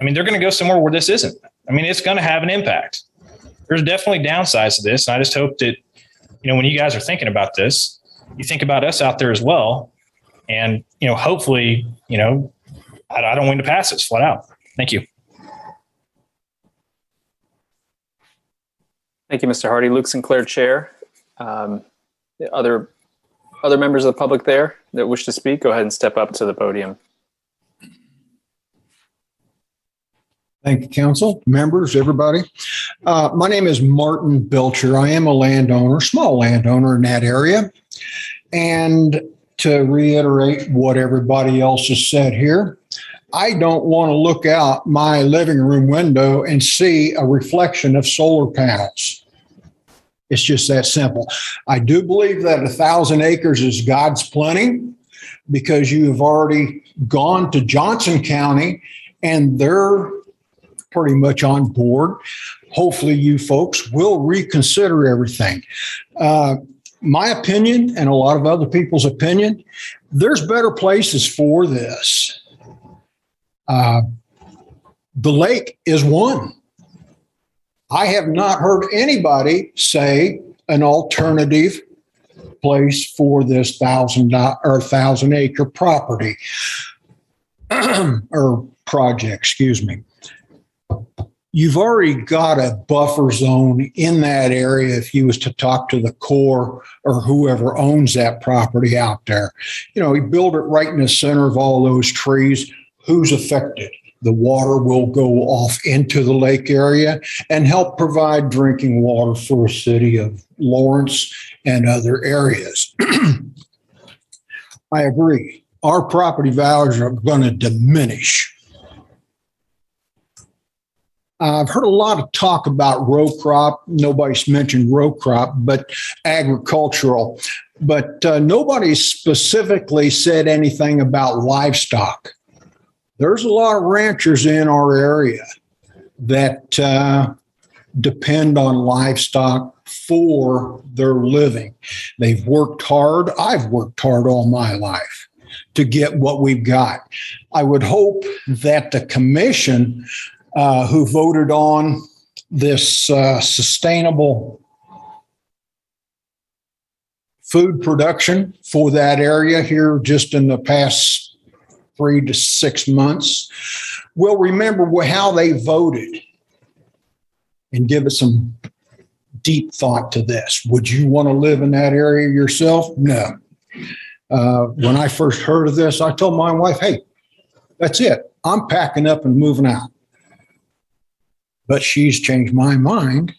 I mean, they're going to go somewhere where this isn't. I mean, it's going to have an impact. There's definitely downsides to this. And I just hope that, you know, when you guys are thinking about this, you think about us out there as well. And, you know, hopefully, you know, I, I don't want to pass this flat out. Thank you. Thank you, Mr. Hardy. Luke Sinclair, Chair. Um, the other other members of the public there that wish to speak, go ahead and step up to the podium. Thank you, council, members, everybody. Uh, my name is Martin Belcher. I am a landowner, small landowner in that area. And to reiterate what everybody else has said here, I don't want to look out my living room window and see a reflection of solar panels. It's just that simple. I do believe that a thousand acres is God's plenty because you have already gone to Johnson County and they're pretty much on board. Hopefully, you folks will reconsider everything. Uh, my opinion, and a lot of other people's opinion, there's better places for this. Uh, the lake is one. I have not heard anybody say an alternative place for this thousand or thousand acre property or project, excuse me. You've already got a buffer zone in that area if you was to talk to the Corps or whoever owns that property out there. You know, you build it right in the center of all those trees. Who's affected? the water will go off into the lake area and help provide drinking water for the city of Lawrence and other areas. I agree. Our property values are going to diminish. I've heard a lot of talk about row crop. Nobody's mentioned row crop, but agricultural. But uh, nobody specifically said anything about livestock there's a lot of ranchers in our area that uh, depend on livestock for their living. They've worked hard. I've worked hard all my life to get what we've got. I would hope that the commission uh, who voted on this uh, sustainable food production for that area here just in the past three to six months we'll remember how they voted and give us some deep thought to this. Would you want to live in that area yourself? No. Uh, when I first heard of this, I told my wife, hey, that's it. I'm packing up and moving out. But she's changed my mind.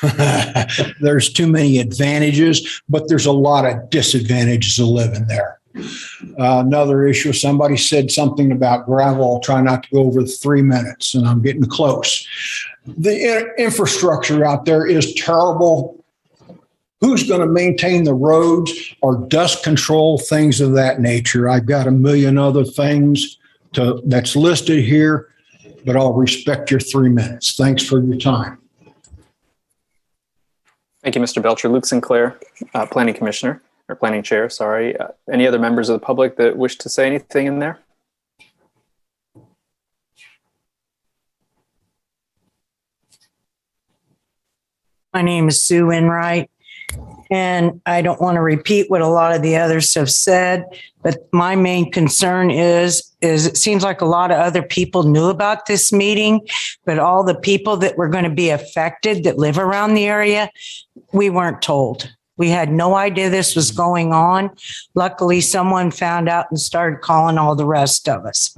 there's too many advantages, but there's a lot of disadvantages of living there. Uh, another issue, somebody said something about gravel. I'll try not to go over three minutes, and I'm getting close. The infrastructure out there is terrible. Who's going to maintain the roads or dust control, things of that nature? I've got a million other things to, that's listed here, but I'll respect your three minutes. Thanks for your time. Thank you, Mr. Belcher. Luke Sinclair, uh, Planning Commissioner or planning chair, sorry. Uh, any other members of the public that wish to say anything in there? My name is Sue Enright, and I don't want to repeat what a lot of the others have said, but my main concern is is it seems like a lot of other people knew about this meeting, but all the people that were going to be affected that live around the area, we weren't told. We had no idea this was going on. Luckily, someone found out and started calling all the rest of us.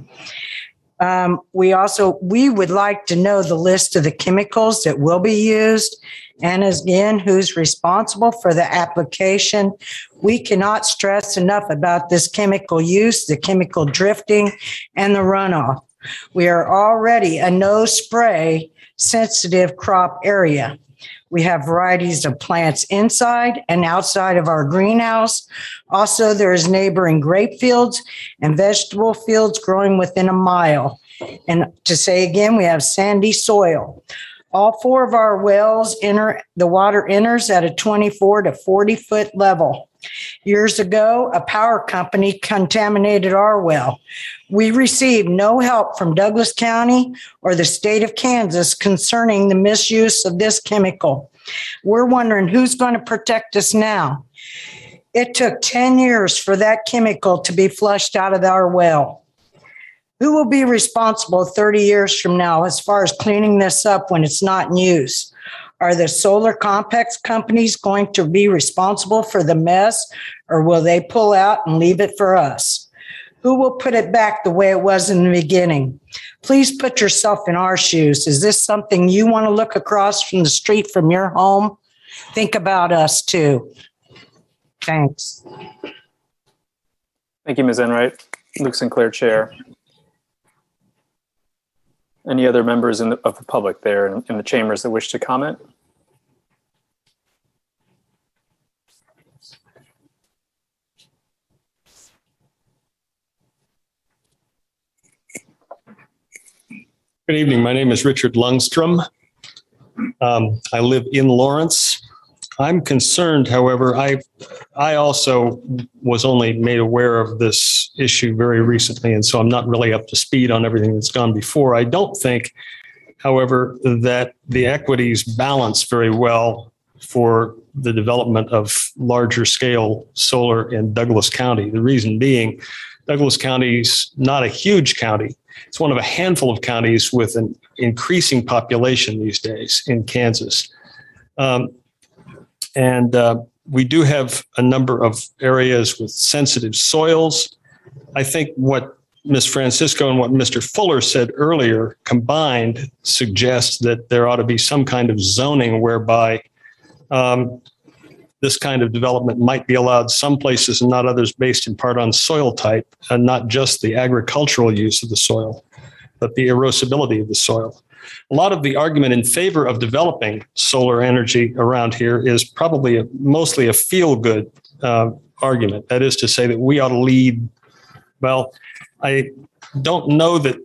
Um, we also we would like to know the list of the chemicals that will be used. And again who's responsible for the application? We cannot stress enough about this chemical use the chemical drifting and the runoff. We are already a no spray sensitive crop area we have varieties of plants inside and outside of our greenhouse. Also, there's neighboring grape fields and vegetable fields growing within a mile. And to say again, we have sandy soil. All four of our wells enter the water enters at a 24 to 40 foot level. Years ago, a power company contaminated our well. We received no help from Douglas County or the state of Kansas concerning the misuse of this chemical. We're wondering who's going to protect us now. It took 10 years for that chemical to be flushed out of our well. Who will be responsible 30 years from now as far as cleaning this up when it's not in use? Are the solar complex companies going to be responsible for the mess or will they pull out and leave it for us? Who will put it back the way it was in the beginning? Please put yourself in our shoes. Is this something you want to look across from the street from your home? Think about us too. Thanks. Thank you, Ms. Enright. Luke Sinclair, Chair. Any other members the, of the public there in, in the chambers that wish to comment? Good evening. My name is Richard Lungstrom. Um, I live in Lawrence. I'm concerned, however, I, I also was only made aware of this issue very recently, and so I'm not really up to speed on everything that's gone before. I don't think, however, that the equities balance very well for the development of larger scale solar in Douglas County. The reason being, Douglas County's not a huge county. It's one of a handful of counties with an increasing population these days in Kansas. Um, and uh, we do have a number of areas with sensitive soils. I think what Ms. Francisco and what Mr. Fuller said earlier combined suggests that there ought to be some kind of zoning whereby um, this kind of development might be allowed some places and not others based in part on soil type and not just the agricultural use of the soil, but the erosibility of the soil. A lot of the argument in favor of developing solar energy around here is probably a, mostly a feel good uh, argument. That is to say, that we ought to lead. Well, I don't know that.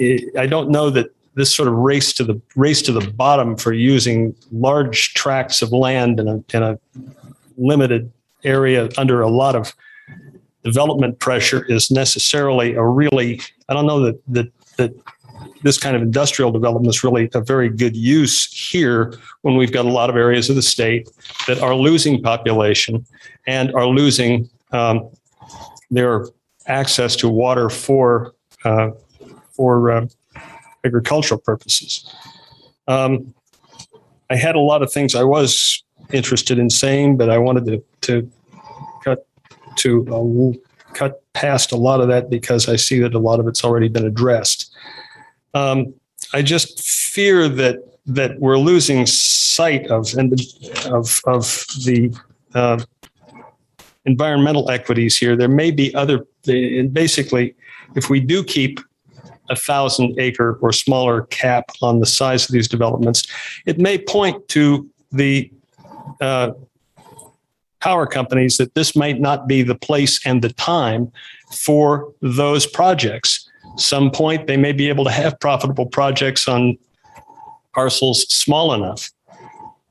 I don't know that this sort of race to the race to the bottom for using large tracts of land in a, in a limited area under a lot of development pressure is necessarily a really I don't know that that that this kind of industrial development is really a very good use here when we've got a lot of areas of the state that are losing population and are losing um, their access to water for uh, for uh, agricultural purposes. Um, I had a lot of things I was interested in saying, but I wanted to to cut to uh, cut past a lot of that because I see that a lot of it's already been addressed. Um, I just fear that that we're losing sight of and of of the uh, environmental equities here. There may be other. And basically, if we do keep a thousand acre or smaller cap on the size of these developments, it may point to the uh, power companies that this might not be the place and the time for those projects some point they may be able to have profitable projects on parcels small enough.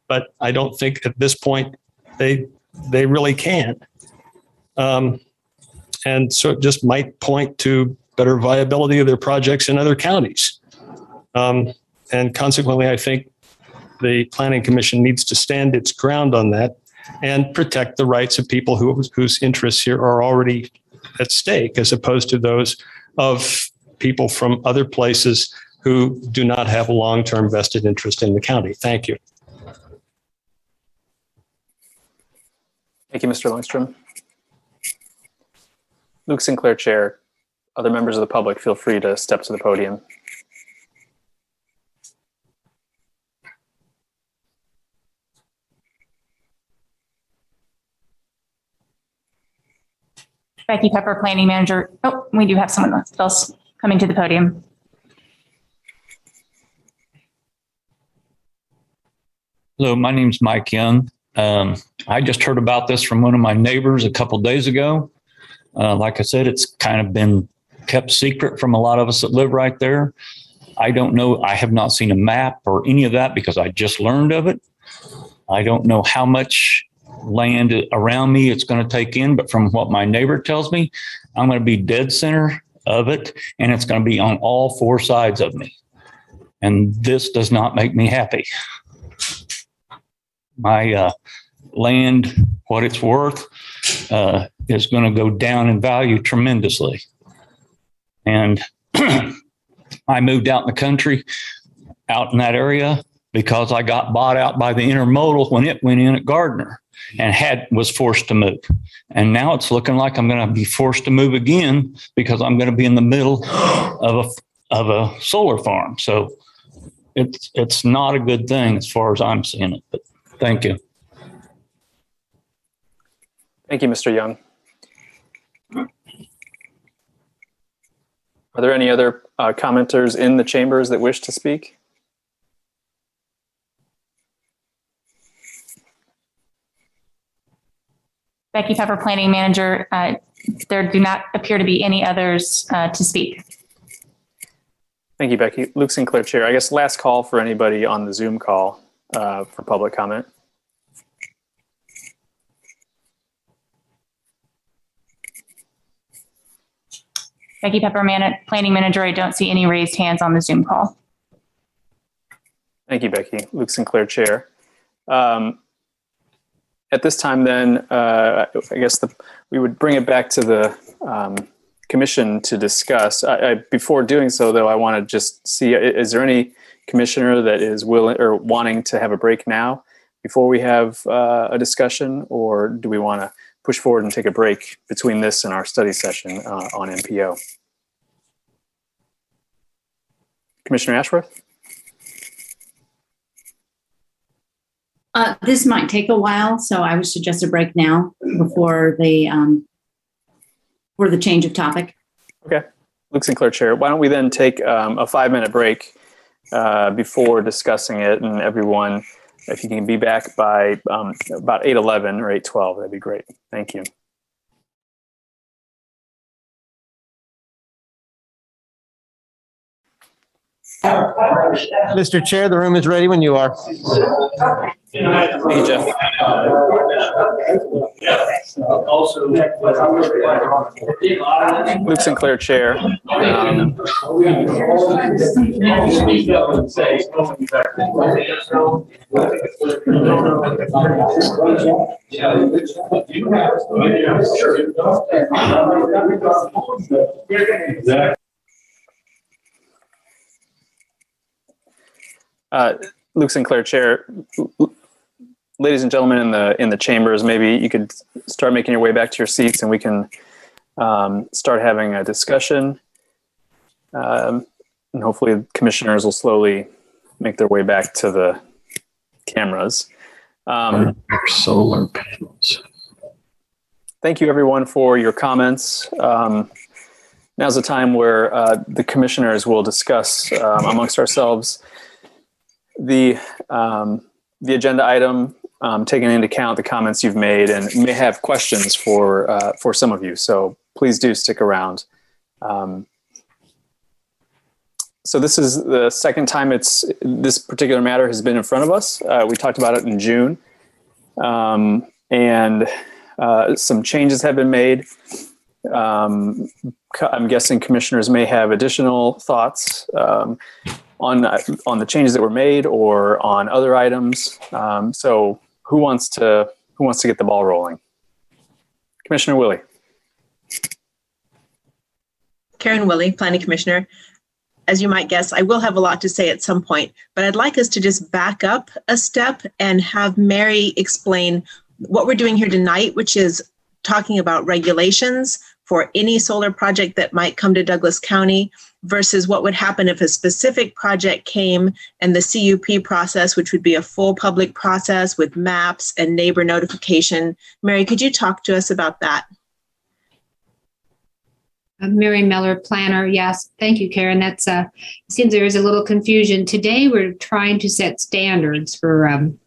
But i don't think at this point they they really can um, and so it just might point to better viability of their projects in other counties. Um, and consequently i think the planning commission needs to stand its ground on that and protect the rights of people who, whose interests here are already at stake as opposed to those of people from other places who do not have a long-term vested interest in the county. Thank you. Thank you, Mr. Lundstrom. Luke Sinclair, Chair. Other members of the public, feel free to step to the podium. Becky Pepper, Planning Manager. Oh, we do have someone else coming to the podium. Hello, my name's Mike Young. Um, I just heard about this from one of my neighbors a couple days ago. Uh, like I said, it's kind of been kept secret from a lot of us that live right there. I don't know. I have not seen a map or any of that because I just learned of it. I don't know how much land around me it's going to take in, but from what my neighbor tells me, I'm going to be dead center of it and it's going to be on all four sides of me. And this does not make me happy. My uh, land, what it's worth, uh, is going to go down in value tremendously. And I moved out in the country, out in that area, because I got bought out by the intermodal when it went in at Gardner and had was forced to move. And now it's looking like I'm going to be forced to move again because I'm going to be in the middle of a of a solar farm. So it's it's not a good thing as far as I'm seeing it. But thank you. Thank you, Mr. Young. Are there any other uh, commenters in the chambers that wish to speak? Becky Pepper, Planning Manager. Uh, There do not appear to be any others uh, to speak. Thank you, Becky. Luke Sinclair, Chair. I guess last call for anybody on the Zoom call uh, for public comment. Becky Pepper, Man- Planning Manager. I don't see any raised hands on the Zoom call. Thank you, Becky. Luke Sinclair, Chair. Um, At this time, then, uh, I guess the, we would bring it back to the um, commission to discuss. I, I, before doing so, though, I want to just see, is there any commissioner that is willing or wanting to have a break now before we have uh, a discussion? Or do we want to push forward and take a break between this and our study session uh, on MPO? Commissioner Ashworth? Uh, this might take a while, so I would suggest a break now before the, um, for the change of topic. Okay. Luke Sinclair, Chair. Why don't we then take um, a five-minute break uh, before discussing it, and everyone, if you can be back by um, about 8:11 or 8:12, that'd be great. Thank you. Mr. Chair, the room is ready when you are. Hey, Jeff. Luke Sinclair, Chair. Uh, Luke Sinclair, Chair. Ladies and gentlemen in the in the chambers, maybe you could start making your way back to your seats, and we can um, start having a discussion. Um, and hopefully, commissioners will slowly make their way back to the cameras. Um, solar panels. thank you, everyone, for your comments. Um, now's the time where uh, the commissioners will discuss um, amongst ourselves the um, the agenda item, um, taking into account the comments you've made, and may have questions for uh, for some of you. So please do stick around. Um, so this is the second time it's this particular matter has been in front of us. Uh, we talked about it in June, um, and uh, some changes have been made. Um, I'm guessing commissioners may have additional thoughts um, on on the changes that were made or on other items. Um, so who wants to who wants to get the ball rolling? Commissioner Willey. Karen Willey, Planning Commissioner. As you might guess, I will have a lot to say at some point, but I'd like us to just back up a step and have Mary explain what we're doing here tonight, which is talking about regulations for any solar project that might come to Douglas County versus what would happen if a specific project came and the CUP process, which would be a full public process with maps and neighbor notification. Mary, could you talk to us about that? Uh, Mary Miller, planner. Yes, thank you, Karen. That's uh, it seems there is a little confusion today. We're trying to set standards for um,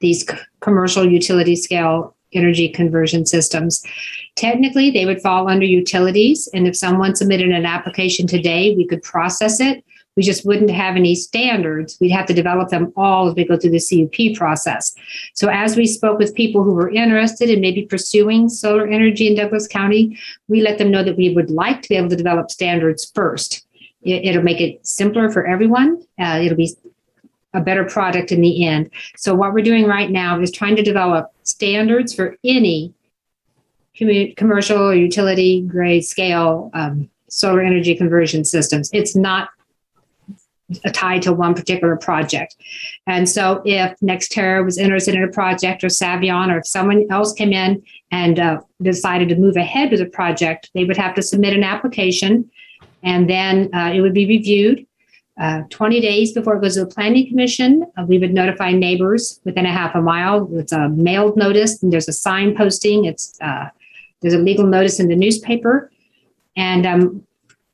these commercial utility scale energy conversion systems. Technically, they would fall under utilities, and if someone submitted an application today, we could process it. We just wouldn't have any standards. We'd have to develop them all as we go through the CUP process. So as we spoke with people who were interested in maybe pursuing solar energy in Douglas County, we let them know that we would like to be able to develop standards first. It, will make it simpler for everyone. Uh, it'll be a better product in the end. So what we're doing right now is trying to develop standards for any commu- commercial or utility grade scale um, solar energy conversion systems. It's not tied to one particular project. And so if NextEra was interested in a project or Savion, or if someone else came in and uh, decided to move ahead with a project, they would have to submit an application and then uh, it would be reviewed. Uh, 20 days before it goes to the planning commission, uh, we would notify neighbors within a half a mile. It's a mailed notice and there's a sign posting. It's uh, there's a legal notice in the newspaper. And um,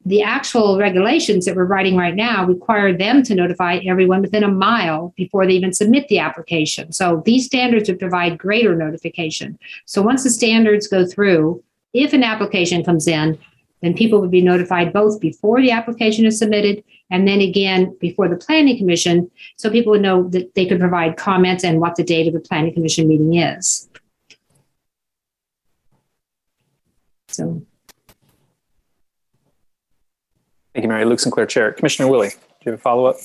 the actual regulations that we're writing right now require them to notify everyone within a mile before they even submit the application. So these standards would provide greater notification. So once the standards go through, if an application comes in, then people would be notified both before the application is submitted and then again before the planning commission so people would know that they could provide comments and what the date of the planning commission meeting is. So. Thank you, Mary. Luke Sinclair, Chair. Commissioner Willey, do you have a follow-up?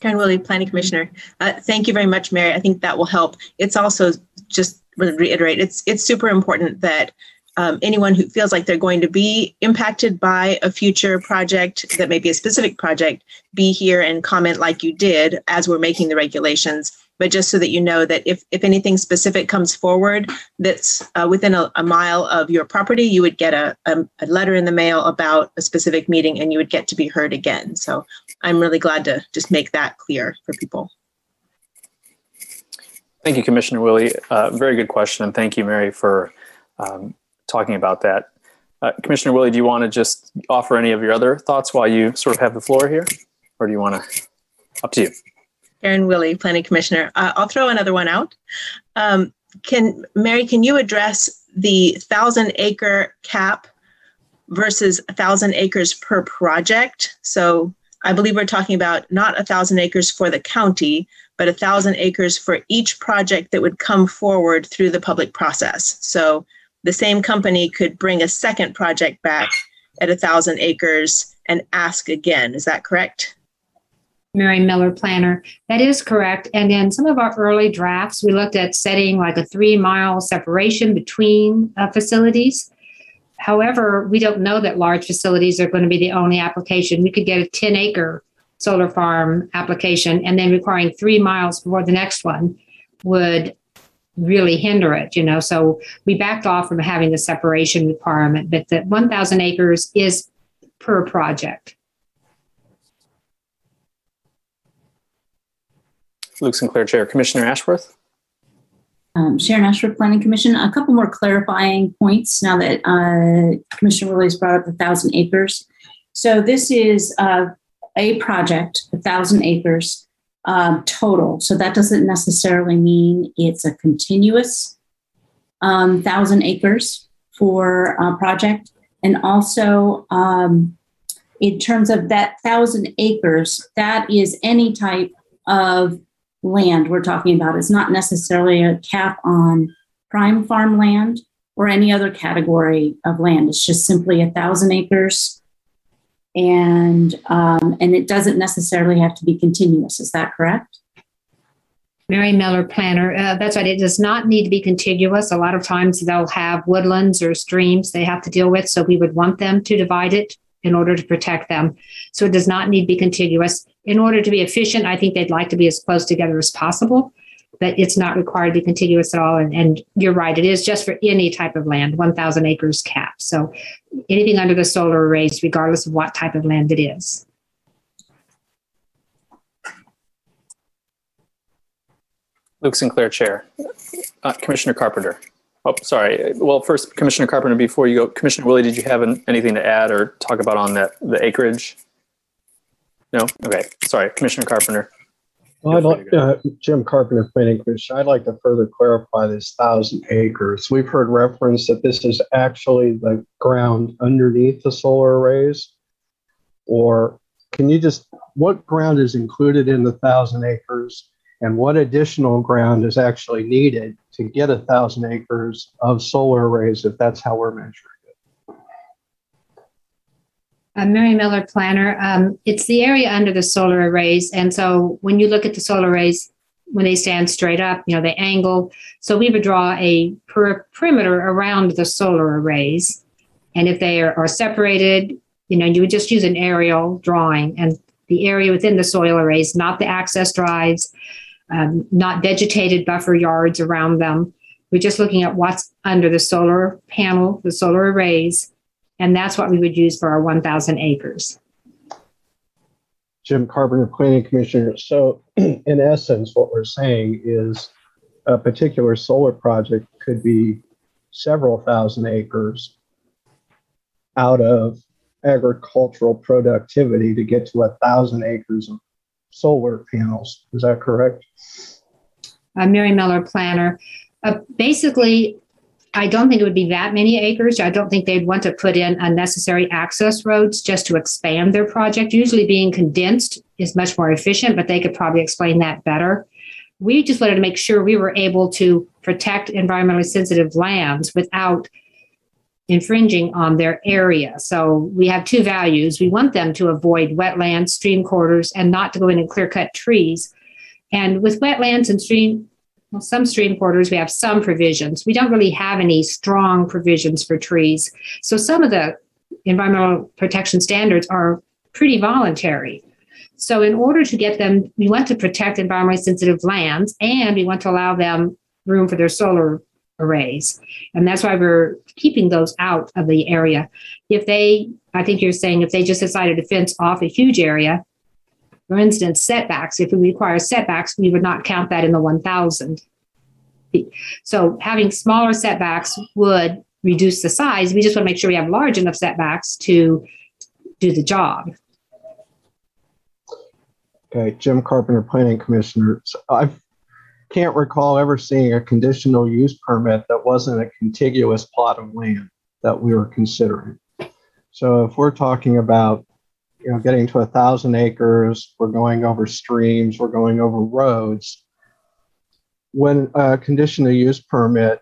Karen Willey, Planning Commissioner. Uh, thank you very much, Mary. I think that will help. It's also just reiterate, it's it's super important that um, anyone who feels like they're going to be impacted by a future project that may be a specific project be here and comment like you did as we're making the regulations but just so that you know that if, if anything specific comes forward that's uh, within a, a, mile of your property, you would get a, a, a, letter in the mail about a specific meeting and you would get to be heard again. So I'm really glad to just make that clear for people. Thank you, Commissioner Willey. Uh, very good question. And thank you, Mary, for um, talking about that. Uh, Commissioner Willey, do you want to just offer any of your other thoughts while you sort of have the floor here? Or do you want to? Up to you. Karen Willey, Planning Commissioner. Uh, I'll throw another one out. Um, can Mary, can you address the thousand acre cap versus a thousand acres per project? So I believe we're talking about not a thousand acres for the county, but a thousand acres for each project that would come forward through the public process. So the same company could bring a second project back at a thousand acres and ask again. Is that correct? Mary Miller planner. That is correct. And in some of our early drafts, we looked at setting like a three mile separation between uh, facilities. However, we don't know that large facilities are going to be the only application. We could get a 10 acre solar farm application and then requiring three miles before the next one would really hinder it, you know. So we backed off from having the separation requirement, but the 1,000 acres is per project. Luke Sinclair, Chair. Commissioner Ashworth? Um, Sharon Ashworth, Planning Commission. A couple more clarifying points now that uh, Commissioner Willey's brought up the thousand acres. So this is uh, a project, a thousand acres um, total. So that doesn't necessarily mean it's a continuous um, thousand acres for a project. And also, um, in terms of that thousand acres, that is any type of land we're talking about. It's not necessarily a cap on prime farmland or any other category of land. It's just simply a thousand acres, and um, and it doesn't necessarily have to be continuous. Is that correct? Mary Miller Planner. Uh, that's right. It does not need to be contiguous. A lot of times they'll have woodlands or streams they have to deal with, so we would want them to divide it in order to protect them. So it does not need to be contiguous. In order to be efficient, I think they'd like to be as close together as possible, but it's not required to be contiguous at all. And, and you're right, it is just for any type of land, 1,000 acres cap. So anything under the solar arrays, regardless of what type of land it is. Luke Sinclair, Chair. Uh, Commissioner Carpenter. Oh, sorry. Well, first, Commissioner Carpenter, before you go, Commissioner Willey, did you have an, anything to add or talk about on that the acreage? No. Okay. Sorry, Commissioner Carpenter. Well, I'd like uh, Jim Carpenter, Planning Commission. I'd like to further clarify this thousand acres. We've heard reference that this is actually the ground underneath the solar arrays, or can you just, what ground is included in the thousand acres? And what additional ground is actually needed to get a thousand acres of solar arrays, if that's how we're measuring? Uh, Mary Miller Planner. Um, it's the area under the solar arrays. And so when you look at the solar arrays, when they stand straight up, you know, they angle. So we would draw a per- perimeter around the solar arrays. And if they are, are separated, you know, you would just use an aerial drawing and the area within the soil arrays, not the access drives, um, not vegetated buffer yards around them. We're just looking at what's under the solar panel, the solar arrays, and that's what we would use for our 1,000 acres. Jim Carpenter, Planning Commissioner. So, in essence, what we're saying is a particular solar project could be several thousand acres out of agricultural productivity to get to a thousand acres of solar panels. Is that correct? Uh, Mary Miller Planner. Uh, basically, I don't think it would be that many acres. I don't think they'd want to put in unnecessary access roads just to expand their project. Usually being condensed is much more efficient, but they could probably explain that better. We just wanted to make sure we were able to protect environmentally sensitive lands without infringing on their area. So we have two values. We want them to avoid wetlands, stream corridors, and not to go in and clear cut trees. And with wetlands and stream well, some stream corridors, we have some provisions. We don't really have any strong provisions for trees. So some of the environmental protection standards are pretty voluntary. So in order to get them, we want to protect environmentally sensitive lands and we want to allow them room for their solar arrays. And that's why we're keeping those out of the area. If they, I think you're saying if they just decided to fence off a huge area, for instance, setbacks, if we require setbacks, we would not count that in the 1,000. So having smaller setbacks would reduce the size. We just want to make sure we have large enough setbacks to do the job. Okay, Jim Carpenter, Planning Commissioner. I can't recall ever seeing a conditional use permit that wasn't a contiguous plot of land that we were considering. So if we're talking about you know, getting to a thousand acres, we're going over streams, we're going over roads. When a conditional use permit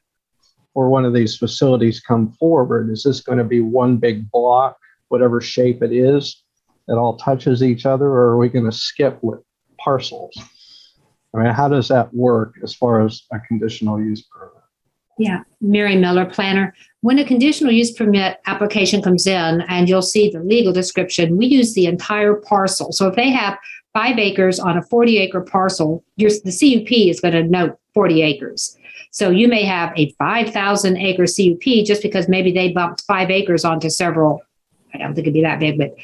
for one of these facilities come forward, is this going to be one big block, whatever shape it is, that all touches each other, or are we going to skip with parcels? I mean, how does that work as far as a conditional use permit? Yeah, Mary Miller, planner. When a conditional use permit application comes in and you'll see the legal description, we use the entire parcel. So if they have five acres on a 40 acre parcel, your, the CUP is going to note 40 acres. So you may have a 5,000 acre CUP just because maybe they bumped five acres onto several. I don't think it'd be that big, but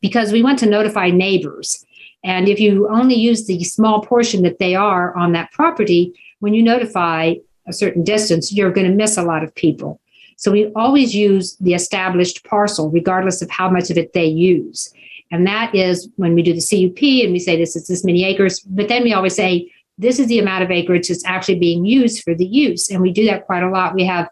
because we want to notify neighbors. And if you only use the small portion that they are on that property, when you notify a certain distance, you're going to miss a lot of people. So we always use the established parcel, regardless of how much of it they use. And that is when we do the CUP and we say this is this many acres, but then we always say this is the amount of acreage that's actually being used for the use. And we do that quite a lot. We have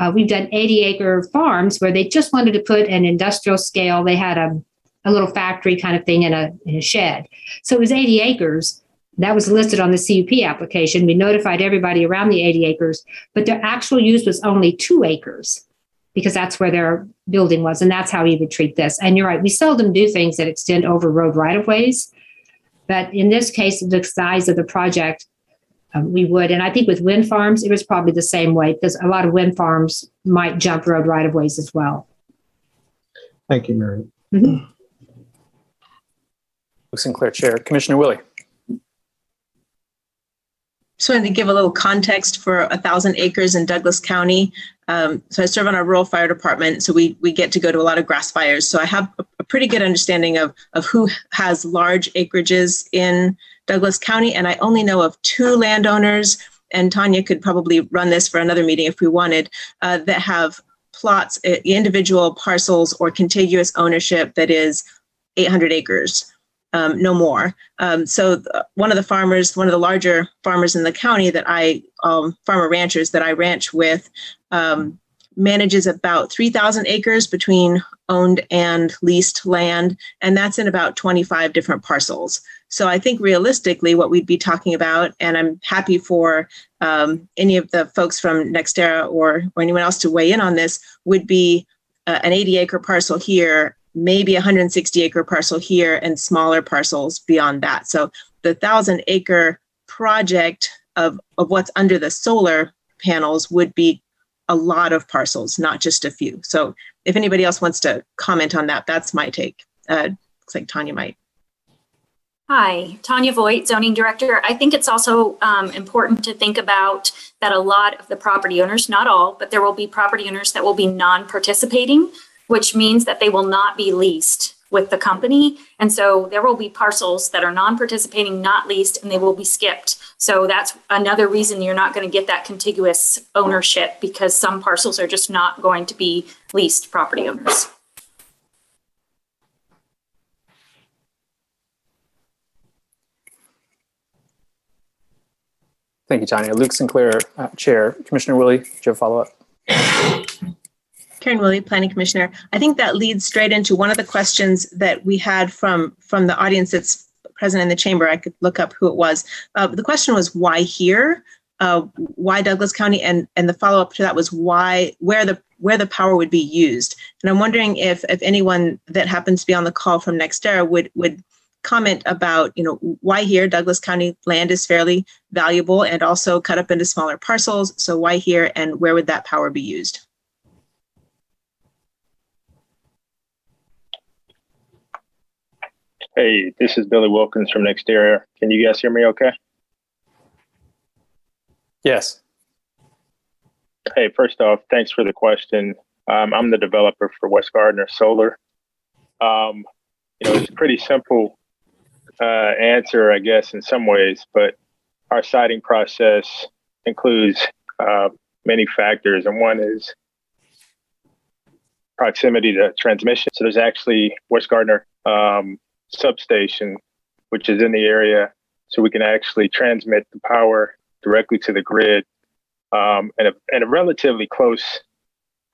uh, we've done 80 acre farms where they just wanted to put an industrial scale. They had a, a little factory kind of thing in a, in a shed. So it was 80 acres, that was listed on the CUP application. We notified everybody around the 80 acres, but their actual use was only two acres because that's where their building was. And that's how we would treat this. And you're right, we seldom do things that extend over road right of ways. But in this case, the size of the project, um, we would. And I think with wind farms, it was probably the same way because a lot of wind farms might jump road right of ways as well. Thank you, Mary. Mm-hmm. Sinclair Chair, Commissioner Willey. Just wanted to give a little context for a thousand acres in Douglas County. Um, so I serve on our rural fire department, so we we get to go to a lot of grass fires. So I have a, a pretty good understanding of of who has large acreages in Douglas County, and I only know of two landowners. And Tanya could probably run this for another meeting if we wanted uh, that have plots, uh, individual parcels, or contiguous ownership that is 800 acres um, no more. Um, so th- one of the farmers, one of the larger farmers in the county that I, um, farmer ranchers that I ranch with, um, manages about 3,000 acres between owned and leased land, and that's in about 25 different parcels. So I think realistically, what we'd be talking about, and I'm happy for um, any of the folks from NextEra or, or anyone else to weigh in on this, would be uh, an 80 acre parcel here, maybe a 160 acre parcel here, and smaller parcels beyond that. So the thousand acre project of, of what's under the solar panels would be a lot of parcels, not just a few. So if anybody else wants to comment on that, that's my take. Uh, looks like Tanya might. Hi, Tanya Voigt, Zoning Director. I think it's also um, important to think about that a lot of the property owners, not all, but there will be property owners that will be non-participating, which means that they will not be leased with the company. And so there will be parcels that are non-participating, not leased, and they will be skipped. So that's another reason you're not going to get that contiguous ownership because some parcels are just not going to be leased property owners. Thank you, Tanya. Luke Sinclair, uh, Chair. Commissioner Willey, do you have a follow-up? Karen Willey, Planning Commissioner. I think that leads straight into one of the questions that we had from from the audience that's present in the chamber. I could look up who it was. Uh, the question was why here? Uh, why Douglas County? And and the follow up to that was why where the where the power would be used. And I'm wondering if if anyone that happens to be on the call from NextEra would would comment about you know why here Douglas County land is fairly valuable and also cut up into smaller parcels. So why here and where would that power be used? Hey, this is Billy Wilkins from NextEra. Can you guys hear me okay? Yes. Hey, first off, thanks for the question. Um, I'm the developer for West Gardner Solar. Um, you know, it's a pretty simple uh, answer, I guess, in some ways, but our siting process includes uh, many factors, and one is proximity to transmission. So there's actually West Gardner um, substation, which is in the area, so we can actually transmit the power directly to the grid um, and, a, a relatively close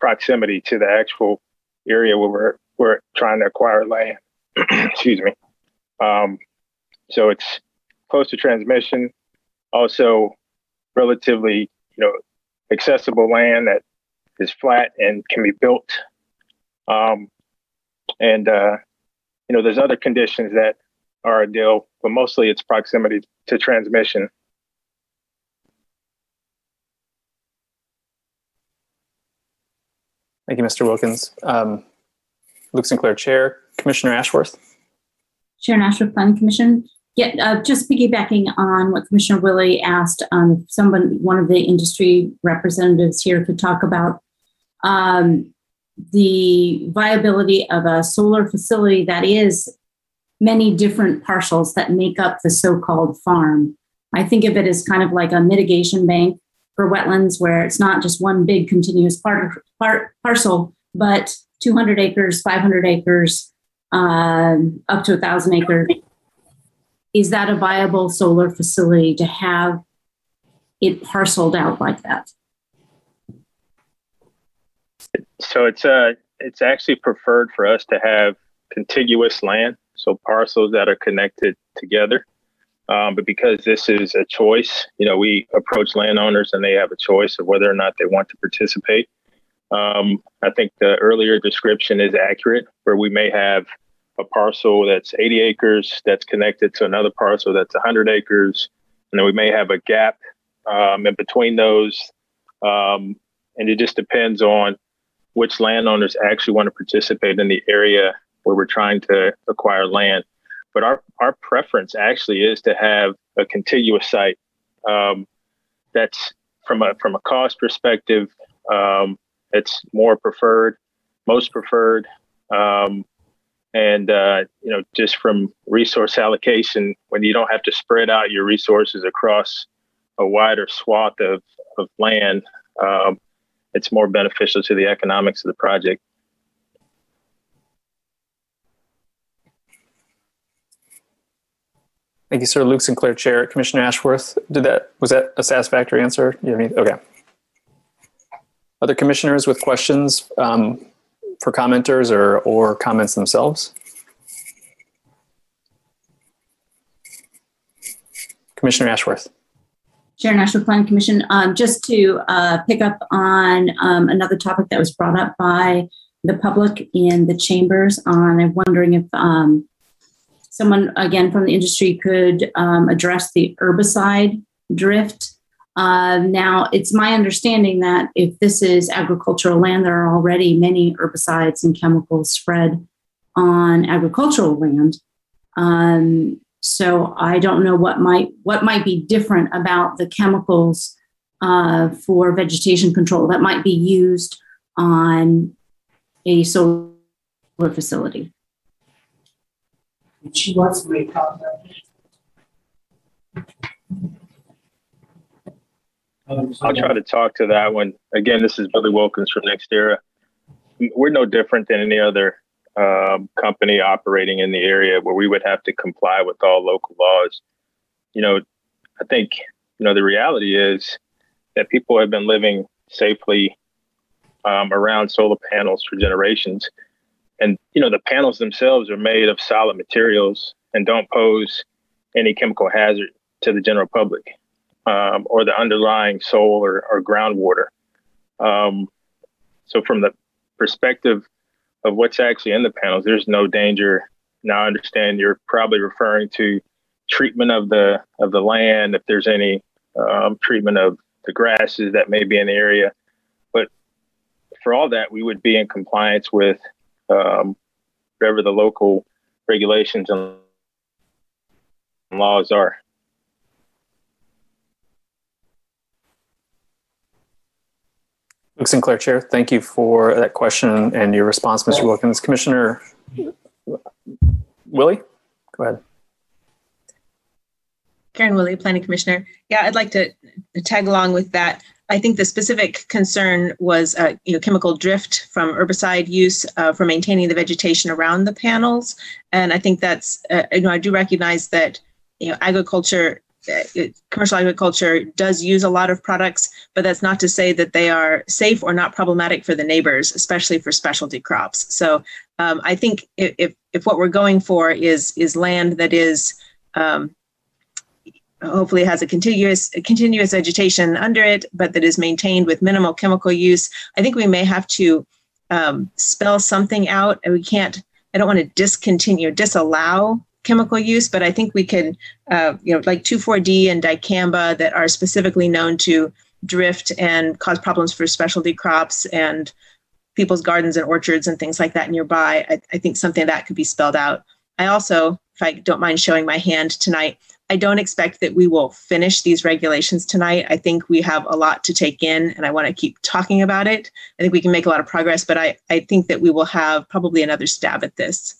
proximity to the actual area where we're, we're trying to acquire land. Excuse me. Um, so it's close to transmission, also relatively, you know, accessible land that is flat and can be built. Um, and uh, you know, there's other conditions that are a deal, but mostly it's proximity to transmission. Thank you, Mr. Wilkins. Um, Luke Sinclair, Chair. Commissioner Ashworth. Sharon Ashworth, Planning Commission. Yeah, uh, just piggybacking on what Commissioner Willey asked, um, someone, one of the industry representatives here could talk about um, the viability of a solar facility that is many different parcels that make up the so-called farm. I think of it as kind of like a mitigation bank for wetlands where it's not just one big continuous part, part parcel, but 200 acres, 500 acres, um, up to a thousand acres. Is that a viable solar facility to have it parceled out like that? So it's uh it's actually preferred for us to have contiguous land, so parcels that are connected together. Um, but because this is a choice, you know, we approach landowners and they have a choice of whether or not they want to participate. Um, I think the earlier description is accurate, where we may have a parcel that's 80 acres that's connected to another parcel that's 100 acres, and then we may have a gap um, in between those. Um, and it just depends on which landowners actually want to participate in the area where we're trying to acquire land. But our, our preference actually is to have a contiguous site. Um, that's from a from a cost perspective, um, it's more preferred, most preferred, um, and uh, you know just from resource allocation, when you don't have to spread out your resources across a wider swath of of land, um, it's more beneficial to the economics of the project. Thank you, sir. Luke Sinclair, Chair. Commissioner Ashworth, did that was that a satisfactory answer? You have any, okay. Other commissioners with questions um, for commenters or, or comments themselves? Commissioner Ashworth. Chair National Planning Commission, um, just to uh, pick up on um, another topic that was brought up by the public in the chambers on, I'm wondering if um, someone, again, from the industry could um, address the herbicide drift. Uh, now, it's my understanding that if this is agricultural land, there are already many herbicides and chemicals spread on agricultural land. Um, so I don't know what might what might be different about the chemicals uh, for vegetation control that might be used on a solar facility. She wants to make comment. I'll try to talk to that one. Again, this is Billy Wilkins from NextEra. We're no different than any other um, company operating in the area where we would have to comply with all local laws. You know, I think, you know, the reality is that people have been living safely um, around solar panels for generations. And, you know, the panels themselves are made of solid materials and don't pose any chemical hazard to the general public um, or the underlying soil or, or groundwater. Um, so, from the perspective of what's actually in the panels, there's no danger. Now, I understand you're probably referring to treatment of the of the land, if there's any um, treatment of the grasses that may be in the area. But for all that, we would be in compliance with um, whatever the local regulations and laws are. Luke Sinclair, Chair, thank you for that question and your response, Mr. Wilkins. Commissioner Willey, go ahead. Karen Willey, Planning Commissioner. Yeah, I'd like to tag along with that. I think the specific concern was, uh, you know, chemical drift from herbicide use uh, for maintaining the vegetation around the panels, and I think that's, uh, you know, I do recognize that, you know, agriculture, commercial agriculture does use a lot of products, but that's not to say that they are safe or not problematic for the neighbors, especially for specialty crops. So um, I think if, if what we're going for is is land that is um, hopefully has a continuous a continuous vegetation under it, but that is maintained with minimal chemical use. I think we may have to um, spell something out, and we can't. I don't want to discontinue, disallow chemical use, but I think we could, uh, you know, like 2,4-D and dicamba that are specifically known to drift and cause problems for specialty crops and people's gardens and orchards and things like that nearby. I, I think something that could be spelled out. I also, if I don't mind showing my hand tonight, I don't expect that we will finish these regulations tonight. I think we have a lot to take in and I want to keep talking about it. I think we can make a lot of progress, but I, I think that we will have probably another stab at this.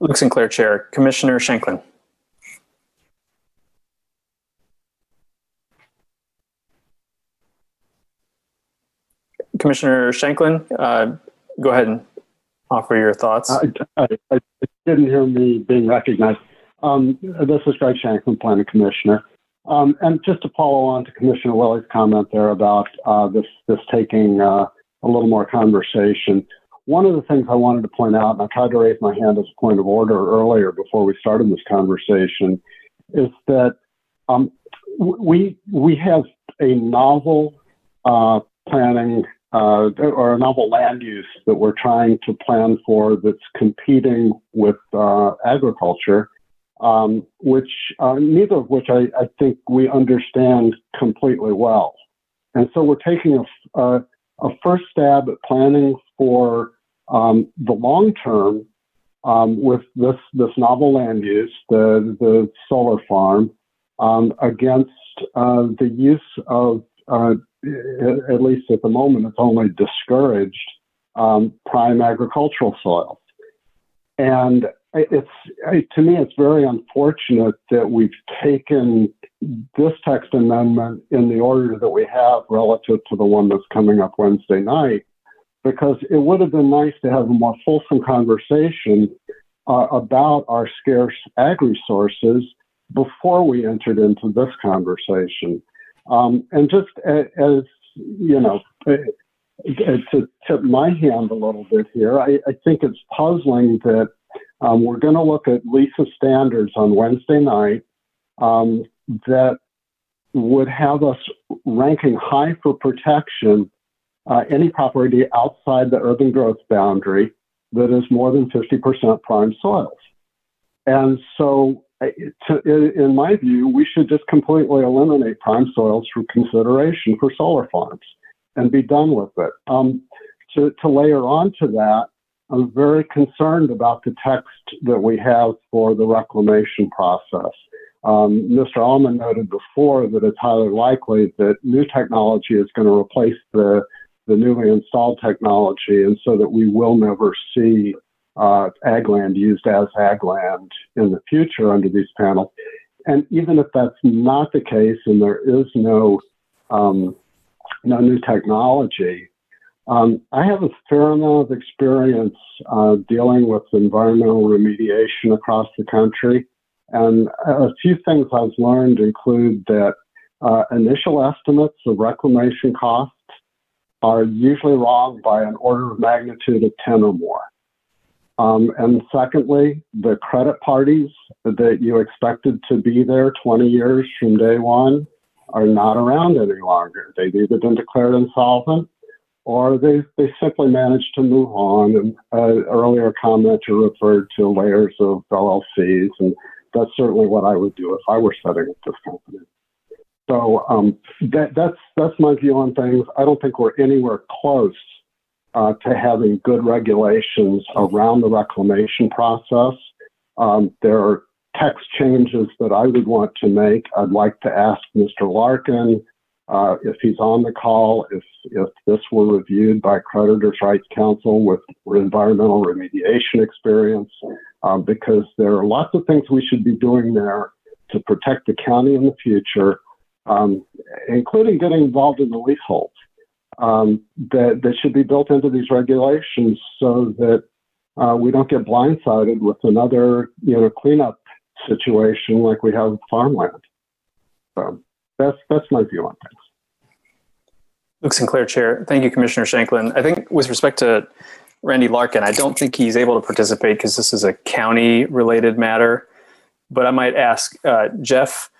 Luke Sinclair, Chair. Commissioner Shanklin. Commissioner Shanklin, uh, go ahead and offer your thoughts. I, I, I didn't hear me being recognized. Um, this is Greg Shanklin, Planning Commissioner. Um, and just to follow on to Commissioner Willey's comment there about uh, this this taking uh, a little more conversation. One of the things I wanted to point out, and I tried to raise my hand as a point of order earlier before we started this conversation, is that um, we we have a novel uh, planning uh, or a novel land use that we're trying to plan for that's competing with uh, agriculture, um, which uh, neither of which I, I, think we understand completely well. And so we're taking a, a, a first stab at planning for um, the long term um, with this this novel land use, the the solar farm, um, against uh, the use of uh, at least at the moment, it's only discouraged um, prime agricultural soils. And it's to me, it's very unfortunate that we've taken this text amendment in the order that we have relative to the one that's coming up Wednesday night, because it would have been nice to have a more fulsome conversation uh, about our scarce ag resources before we entered into this conversation. Um, and just a- as, you know, uh, to tip my hand a little bit here, I, I think it's puzzling that um, we're going to look at LESA standards on Wednesday night um, that would have us ranking high for protection uh, any property outside the urban growth boundary that is more than 50% prime soils. And so, uh, to, in my view, we should just completely eliminate prime soils for consideration for solar farms and be done with it. Um, to, to layer onto that, I'm very concerned about the text that we have for the reclamation process. Um, Mr. Almon noted before that it's highly likely that new technology is going to replace the, the newly installed technology, and so that we will never see uh, ag land used as ag land in the future under these panels. And even if that's not the case, and there is no um, no new technology, um, I have a fair amount of experience uh, dealing with environmental remediation across the country. And a few things I've learned include that uh, initial estimates of reclamation costs are usually wrong by an order of magnitude of 10 or more. Um, and secondly, the credit parties that you expected to be there 20 years from day one are not around any longer. They've either been declared insolvent or they, they simply managed to move on. And uh, earlier commenter referred to layers of LLCs, and that's certainly what I would do if I were setting up this company. So um, that, that's that's my view on things. I don't think we're anywhere close uh, to having good regulations around the reclamation process. Um, there are text changes that I would want to make. I'd like to ask Mr. Larkin uh, if he's on the call, if if this were reviewed by Creditors' Rights Counsel with environmental remediation experience, um, because there are lots of things we should be doing there to protect the county in the future, um, including getting involved in the leaseholds um, that, that should be built into these regulations so that uh, we don't get blindsided with another you know cleanup situation like we have with farmland. So that's that's my view on things. Luke Sinclair, Chair. Thank you, Commissioner Shanklin. I think with respect to Randy Larkin, I don't think he's able to participate because this is a county-related matter. But I might ask uh, Jeff,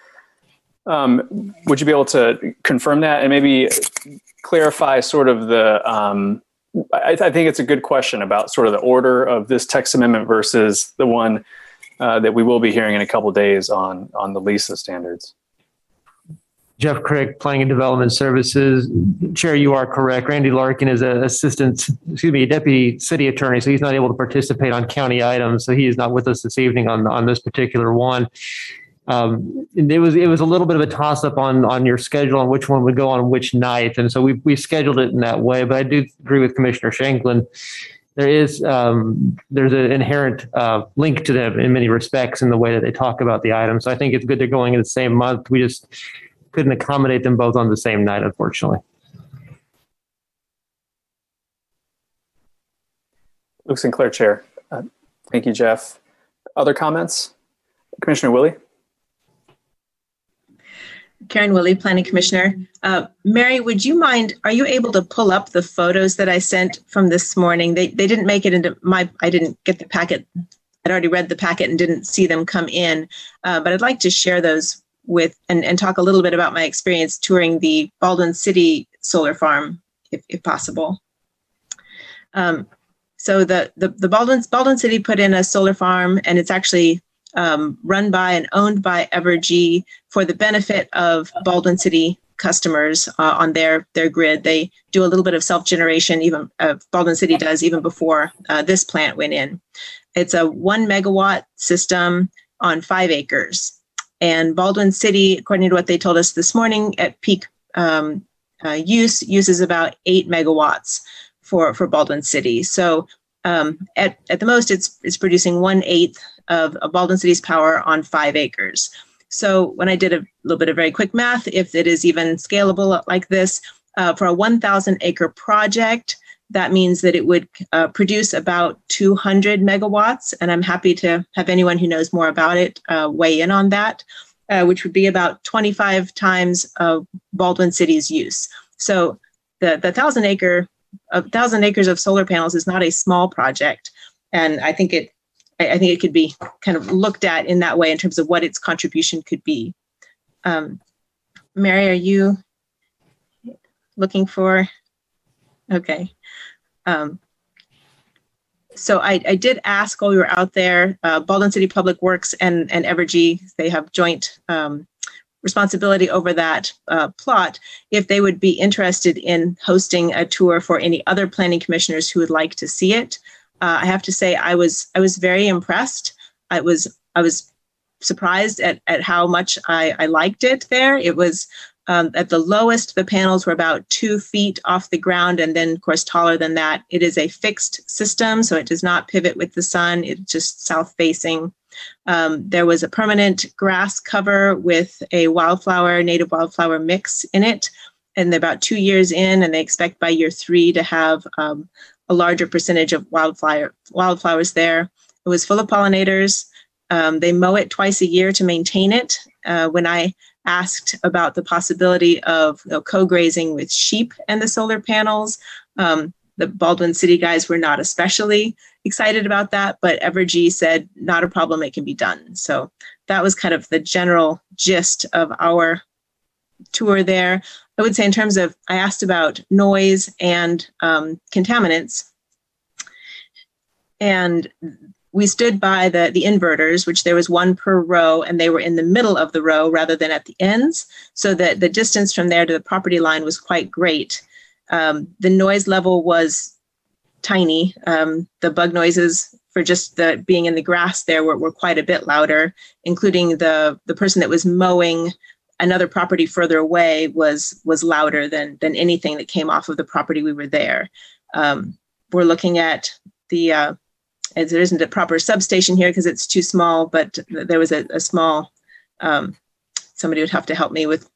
um, would you be able to confirm that and maybe clarify sort of the, um, I, I, think it's a good question about sort of the order of this text amendment versus the one uh, that we will be hearing in a couple days on, on the LESA standards. Jeff Crick, Planning and Development Services. Chair, you are correct. Randy Larkin is an assistant, excuse me, deputy city attorney, so he's not able to participate on county items. So he is not with us this evening on, on this particular one. Um, it was it was a little bit of a toss up on on your schedule on which one would go on which night, and so we we scheduled it in that way. But I do agree with Commissioner Shanklin. There is um, there's an inherent uh, link to them in many respects in the way that they talk about the items. So I think it's good they're going in the same month. We just couldn't accommodate them both on the same night, unfortunately. Luke Sinclair, Chair. Uh, thank you, Jeff. Other comments? Commissioner Willey? Karen Willey, Planning Commissioner. Uh, Mary, would you mind, are you able to pull up the photos that I sent from this morning? They, they didn't make it into my, I didn't get the packet. I'd already read the packet and didn't see them come in, uh, but I'd like to share those with and, and talk a little bit about my experience touring the Baldwin City solar farm, if, if possible. Um, so the, the, the Baldwin, Baldwin City put in a solar farm and it's actually um, run by and owned by Evergy for the benefit of Baldwin City customers uh, on their their grid. They do a little bit of self generation, even uh, Baldwin City does even before uh, this plant went in. It's a one megawatt system on five acres, and Baldwin City, according to what they told us this morning, at peak um, uh, use uses about eight megawatts for for Baldwin City. So um, at at the most, it's it's producing one eighth of, of Baldwin City's power on five acres. So when I did a little bit of very quick math, if it is even scalable like this, uh, for a 1,000 acre project, that means that it would uh, produce about 200 megawatts. And I'm happy to have anyone who knows more about it uh, weigh in on that, uh, which would be about 25 times Baldwin City's use. So the, the thousand acre, a thousand acres of solar panels is not a small project. And I think it, I I think it could be kind of looked at in that way in terms of what its contribution could be. Um, Mary, are you looking for? Okay. Um, so I, I did ask while we were out there, uh, Baldwin City Public Works and, and Evergy, they have joint um, responsibility over that uh, plot, if they would be interested in hosting a tour for any other planning commissioners who would like to see it. Uh, I have to say, I was I was very impressed. I was I was surprised at, at how much I, I liked it there. It was um, at the lowest, the panels were about two feet off the ground, and then, of course, taller than that. It is a fixed system, so it does not pivot with the sun. It's just south facing. Um, there was a permanent grass cover with a wildflower, native wildflower mix in it. And they're about two years in, and they expect by year three to have um, a larger percentage of wildflower wildflowers there. It was full of pollinators. Um, they mow it twice a year to maintain it. Uh, when I asked about the possibility of you know, co-grazing with sheep and the solar panels, um, the Baldwin City guys were not especially excited about that, but Evergy said not a problem, it can be done. So that was kind of the general gist of our tour there. I would say in terms of, I asked about noise and um, contaminants. And we stood by the, the inverters, which there was one per row, and they were in the middle of the row rather than at the ends, so that the distance from there to the property line was quite great. Um, the noise level was tiny. Um, the bug noises for just the being in the grass there were, were quite a bit louder, including the the person that was mowing another property further away was was louder than than anything that came off of the property we were there. Um, we're looking at the uh, there isn't a proper substation here because it's too small, but there was a, a small, um, somebody would have to help me with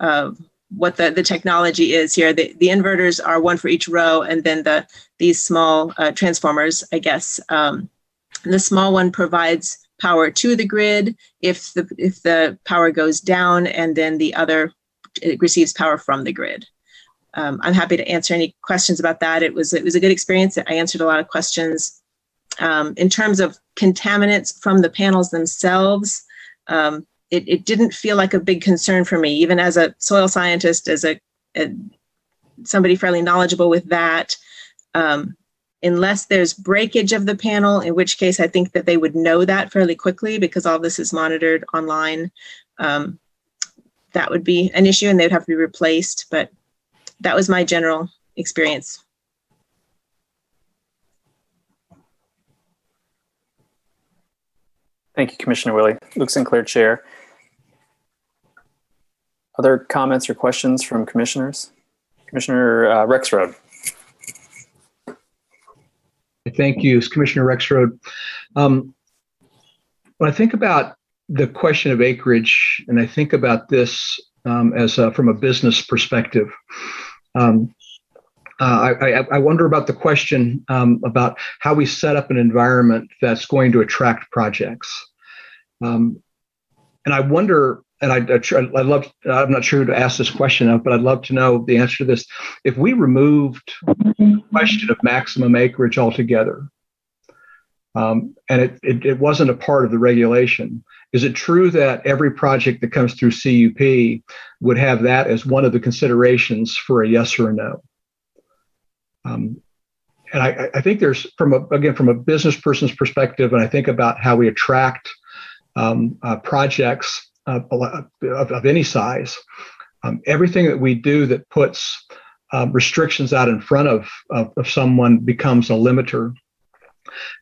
uh, what the, the technology is here. The, the inverters are one for each row, and then the these small uh, transformers, I guess. Um, the small one provides power to the grid if the if the power goes down, and then the other it receives power from the grid. Um, I'm happy to answer any questions about that. It was it was a good experience. I answered a lot of questions um, in terms of contaminants from the panels themselves, um, it, it, didn't feel like a big concern for me, even as a soil scientist, as a, a somebody fairly knowledgeable with that. Um, unless there's breakage of the panel, in which case I think that they would know that fairly quickly because all this is monitored online. Um, that would be an issue and they'd have to be replaced. But that was my general experience. Thank you, Commissioner Willey. Luke Sinclair, Chair. Other comments or questions from commissioners? Commissioner uh, Thank you, Commissioner Rexroad. Um, when I think about the question of acreage, and I think about this um, as a, from a business perspective, um, uh, I, I, wonder about the question um, about how we set up an environment that's going to attract projects. Um, and I wonder, and I, I, love, I'm not sure who to ask this question of, but I'd love to know the answer to this. If we removed the question of maximum acreage altogether, um, and it, it, it wasn't a part of the regulation, is it true that every project that comes through CUP would have that as one of the considerations for a yes or a no? Um, and I, I, think there's from a, again from a business person's perspective, and I think about how we attract um, uh, projects of, of, any size. Um, everything that we do that puts uh, restrictions out in front of, of, of someone becomes a limiter.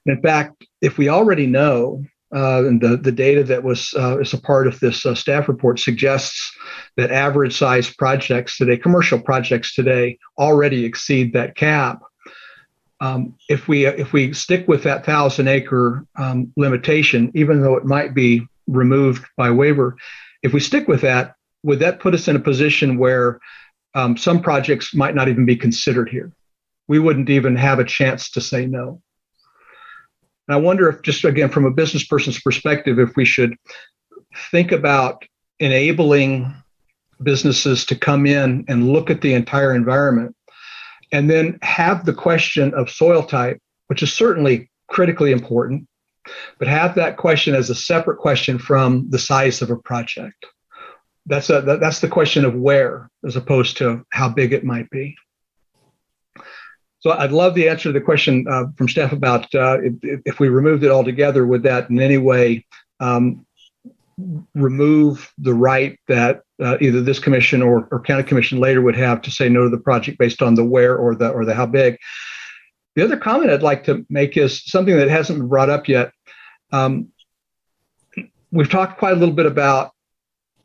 And in fact, if we already know uh, and the, the data that was uh, is a part of this uh, staff report suggests that average size projects today, commercial projects today, already exceed that cap. Um, if we if we stick with that thousand acre um, limitation, even though it might be removed by waiver, if we stick with that, would that put us in a position where um, some projects might not even be considered here? we wouldn't even have a chance to say no. And I wonder if, just again, from a business person's perspective, if we should think about enabling businesses to come in and look at the entire environment and then have the question of soil type, which is certainly critically important, but have that question as a separate question from the size of a project. That's a, that's the question of where as opposed to how big it might be. So I'd love the answer to the question uh, from Steph about uh, if, if, we removed it altogether, would that in any way um, remove the right that uh, either this commission or, or county commission later would have to say no to the project based on the where or the or the how big? The other comment I'd like to make is something that hasn't been brought up yet. Um, we've talked quite a little bit about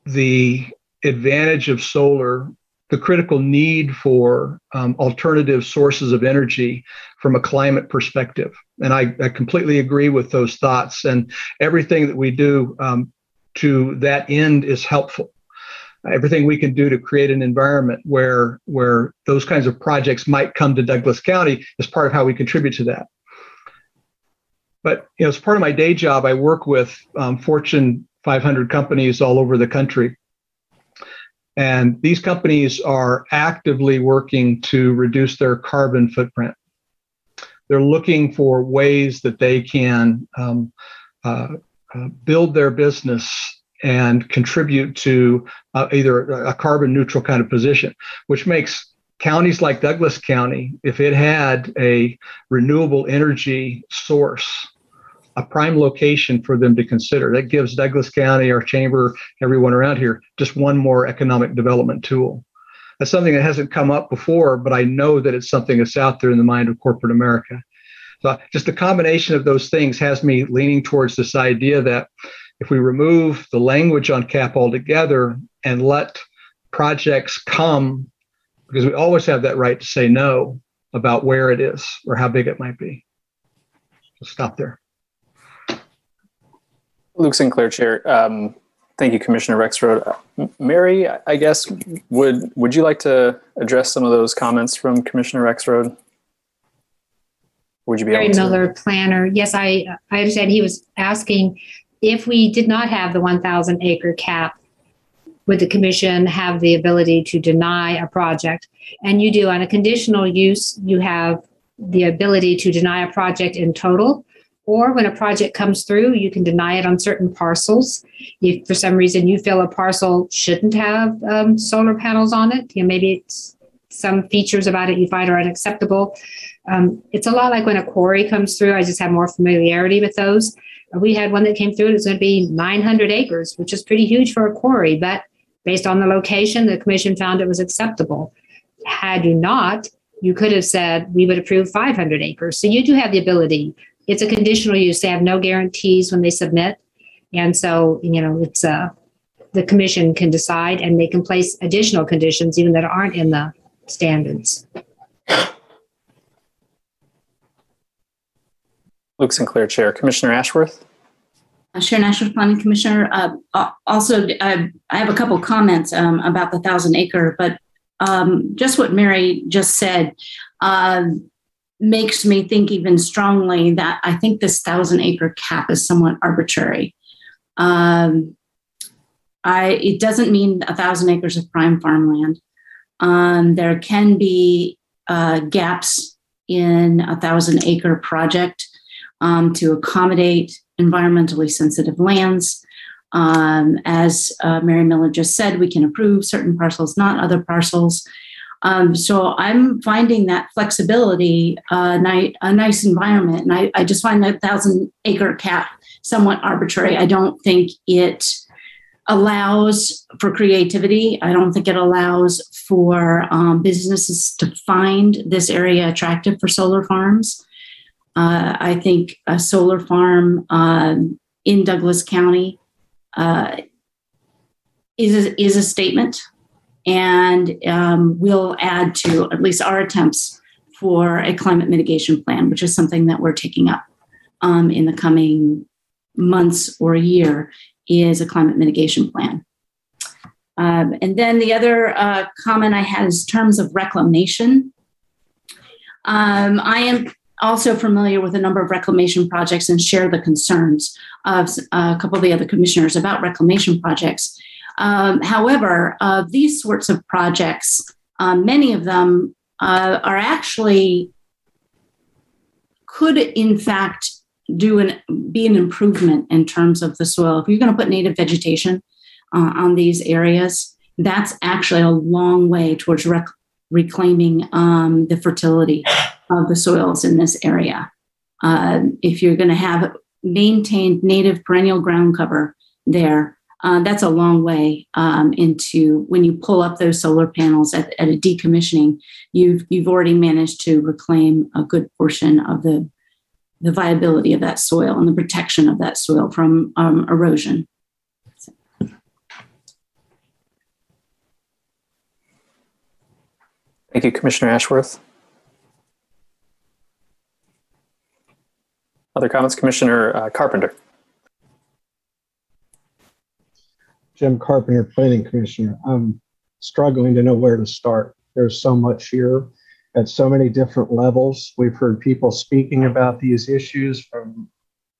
the advantage of solar the critical need for um, alternative sources of energy from a climate perspective. And I, I, completely agree with those thoughts. And everything that we do um, to that end is helpful. Everything we can do to create an environment where where those kinds of projects might come to Douglas County is part of how we contribute to that. But you know, as part of my day job, I work with um, Fortune 500 companies all over the country and these companies are actively working to reduce their carbon footprint. They're looking for ways that they can um, uh, uh, build their business and contribute to uh, either a carbon neutral kind of position, which makes counties like Douglas County, if it had a renewable energy source a prime location for them to consider. That gives Douglas County, our chamber, everyone around here, just one more economic development tool. That's something that hasn't come up before, but I know that it's something that's out there in the mind of corporate America. So just the combination of those things has me leaning towards this idea that if we remove the language on cap altogether and let projects come, because we always have that right to say no about where it is or how big it might be. So stop there. Luke Sinclair, Chair. Um, thank you, Commissioner Rexroad. Uh, Mary, I guess would would you like to address some of those comments from Commissioner Rexroad? Would you be Mary able to? Mary Miller, planner. Yes, I I understand. He was asking if we did not have the 1,000 acre cap, would the commission have the ability to deny a project? And you do on a conditional use. You have the ability to deny a project in total or when a project comes through, you can deny it on certain parcels. If for some reason you feel a parcel shouldn't have um, solar panels on it, you know, maybe it's some features about it you find are unacceptable. Um, it's a lot like when a quarry comes through. I just have more familiarity with those. We had one that came through, it was going to be 900 acres, which is pretty huge for a quarry, but based on the location, the commission found it was acceptable. Had you not, you could have said we would approve 500 acres. So you do have the ability it's a conditional use. They have no guarantees when they submit. And so, you know, it's uh, the commission can decide and they can place additional conditions even that aren't in the standards. Luke Sinclair, Chair. Commissioner Ashworth? Uh, Sharon Ashworth, Planning Commissioner. Uh, also, uh, I have a couple comments um, about the thousand acre, but um, just what Mary just said. Um, makes me think even strongly that I think this thousand acre cap is somewhat arbitrary. Um, I, it doesn't mean a thousand acres of prime farmland. Um, there can be uh, gaps in a thousand acre project um, to accommodate environmentally sensitive lands. Um, as uh, Mary Miller just said, we can approve certain parcels, not other parcels. Um, so I'm finding that flexibility uh, a nice environment. And I, I just find that thousand acre cap somewhat arbitrary. I don't think it allows for creativity. I don't think it allows for um, businesses to find this area attractive for solar farms. Uh, I think a solar farm um, in Douglas County uh, is, a, is a statement and um, we'll add to at least our attempts for a climate mitigation plan, which is something that we're taking up um, in the coming months or a year, is a climate mitigation plan. Um, and then the other uh, comment I had is terms of reclamation. Um, I am also familiar with a number of reclamation projects and share the concerns of uh, a couple of the other commissioners about reclamation projects. Um, however, uh, these sorts of projects, um, many of them uh, are actually could in fact do an be an improvement in terms of the soil. If you're going to put native vegetation uh, on these areas, that's actually a long way towards rec- reclaiming um, the fertility of the soils in this area. Uh, if you're going to have maintained native perennial ground cover there, uh, that's a long way um, into when you pull up those solar panels at, at, a decommissioning. You've you've already managed to reclaim a good portion of the the viability of that soil and the protection of that soil from um, erosion. Thank you, Commissioner Ashworth. Other comments, Commissioner uh, Carpenter? Jim Carpenter, Planning Commissioner. I'm struggling to know where to start. There's so much here at so many different levels. We've heard people speaking about these issues from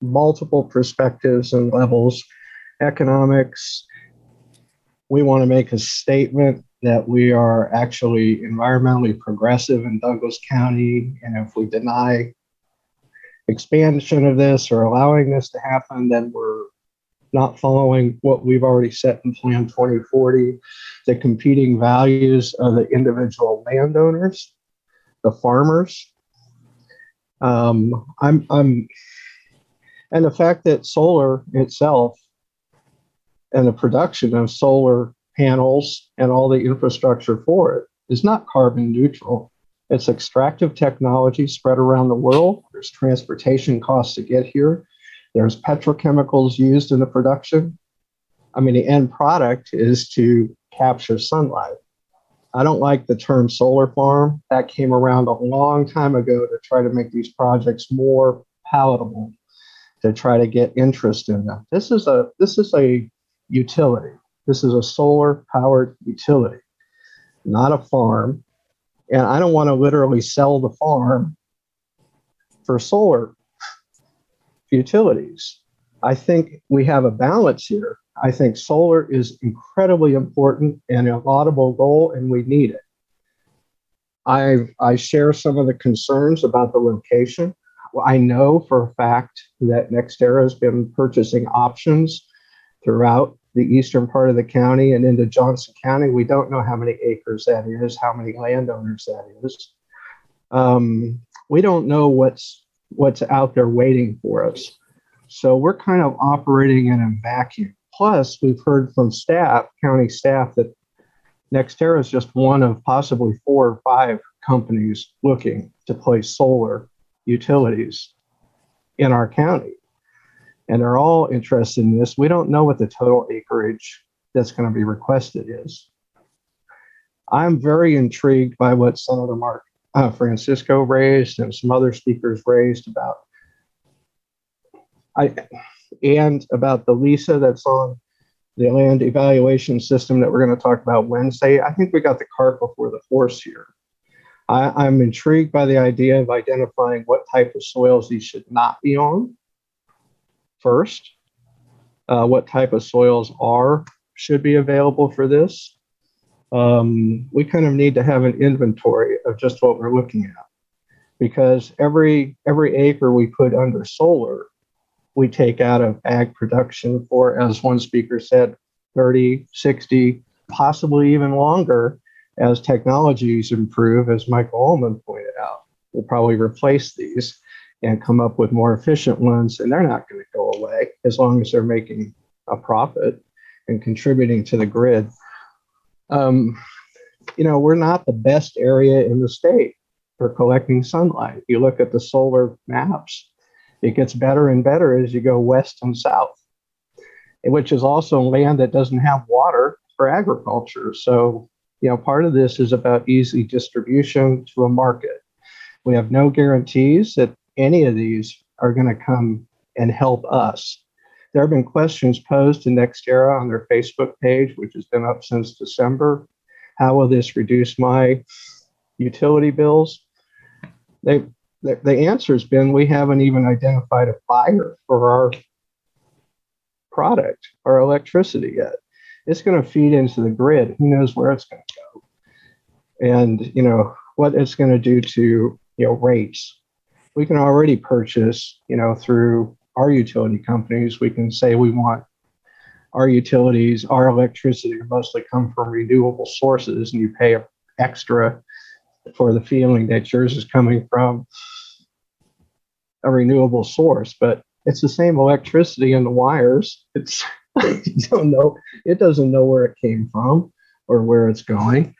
multiple perspectives and levels economics. We want to make a statement that we are actually environmentally progressive in Douglas County. And if we deny expansion of this or allowing this to happen, then we're not following what we've already set in Plan 2040, the competing values of the individual landowners, the farmers. Um, I'm, I'm, and the fact that solar itself and the production of solar panels and all the infrastructure for it is not carbon neutral. It's extractive technology spread around the world. There's transportation costs to get here. There's petrochemicals used in the production. I mean, the end product is to capture sunlight. I don't like the term solar farm. That came around a long time ago to try to make these projects more palatable, to try to get interest in them. This is a this is a utility. This is a solar powered utility, not a farm. And I don't want to literally sell the farm for solar utilities. I think we have a balance here. I think solar is incredibly important and a laudable goal, and we need it. I, I share some of the concerns about the location. I know for a fact that NextEra has been purchasing options throughout the eastern part of the county and into Johnson County. We don't know how many acres that is, how many landowners that is. Um, we don't know what's what's out there waiting for us. So we're kind of operating in a vacuum. Plus, we've heard from staff, county staff, that NextEra is just one of possibly four or five companies looking to place solar utilities in our county. And they're all interested in this. We don't know what the total acreage that's going to be requested is. I'm very intrigued by what Senator Marci uh, Francisco raised and some other speakers raised about I and about the LESA that's on the land evaluation system that we're going to talk about Wednesday. I think we got the cart before the horse here. I, am intrigued by the idea of identifying what type of soils these should not be on first, uh, what type of soils are should be available for this. Um, we kind of need to have an inventory of just what we're looking at because every every acre we put under solar we take out of ag production for as one speaker said 30 60 possibly even longer as technologies improve as michael Almon pointed out we'll probably replace these and come up with more efficient ones. And they're not going to as long as they're making a profit and contributing to the grid. Um, you know, we're not the best area in the state for collecting sunlight. You look at the solar maps, it gets better and better as you go west and south, which is also land that doesn't have water for agriculture. So, you know, part of this is about easy distribution to a market. We have no guarantees that any of these are going to come and help us. There have been questions posed to NextEra on their Facebook page, which has been up since December. How will this reduce my utility bills? they, the, the answer's been we haven't even identified a buyer for our product, our electricity yet. It's going to feed into the grid. Who knows where it's going to go? And, you know, what it's going to do to, you know, rates. We can already purchase, you know, through our utility companies, we can say we want our utilities, our electricity mostly come from renewable sources, and you pay extra for the feeling that yours is coming from a renewable source. But it's the same electricity in the wires. It's don't know it doesn't know where it came from or where it's going.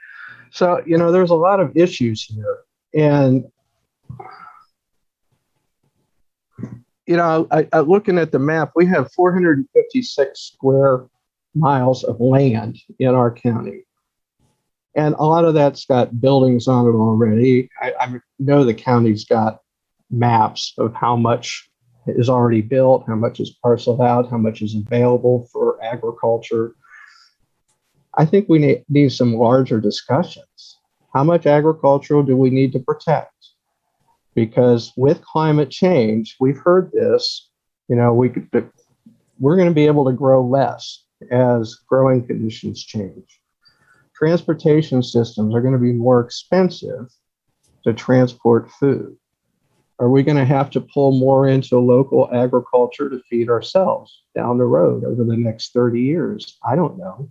So you know, there's a lot of issues here, and you know, I, I, looking at the map, we have 456 square miles of land in our county. And a lot of that's got buildings on it already. I, I know the county's got maps of how much is already built, how much is parceled out, how much is available for agriculture. I think we need, need some larger discussions. How much agricultural do we need to protect? Because with climate change, we've heard this, you know, we could, we're going to be able to grow less as growing conditions change. Transportation systems are going to be more expensive to transport food. Are we going to have to pull more into local agriculture to feed ourselves down the road over the next 30 years? I don't know.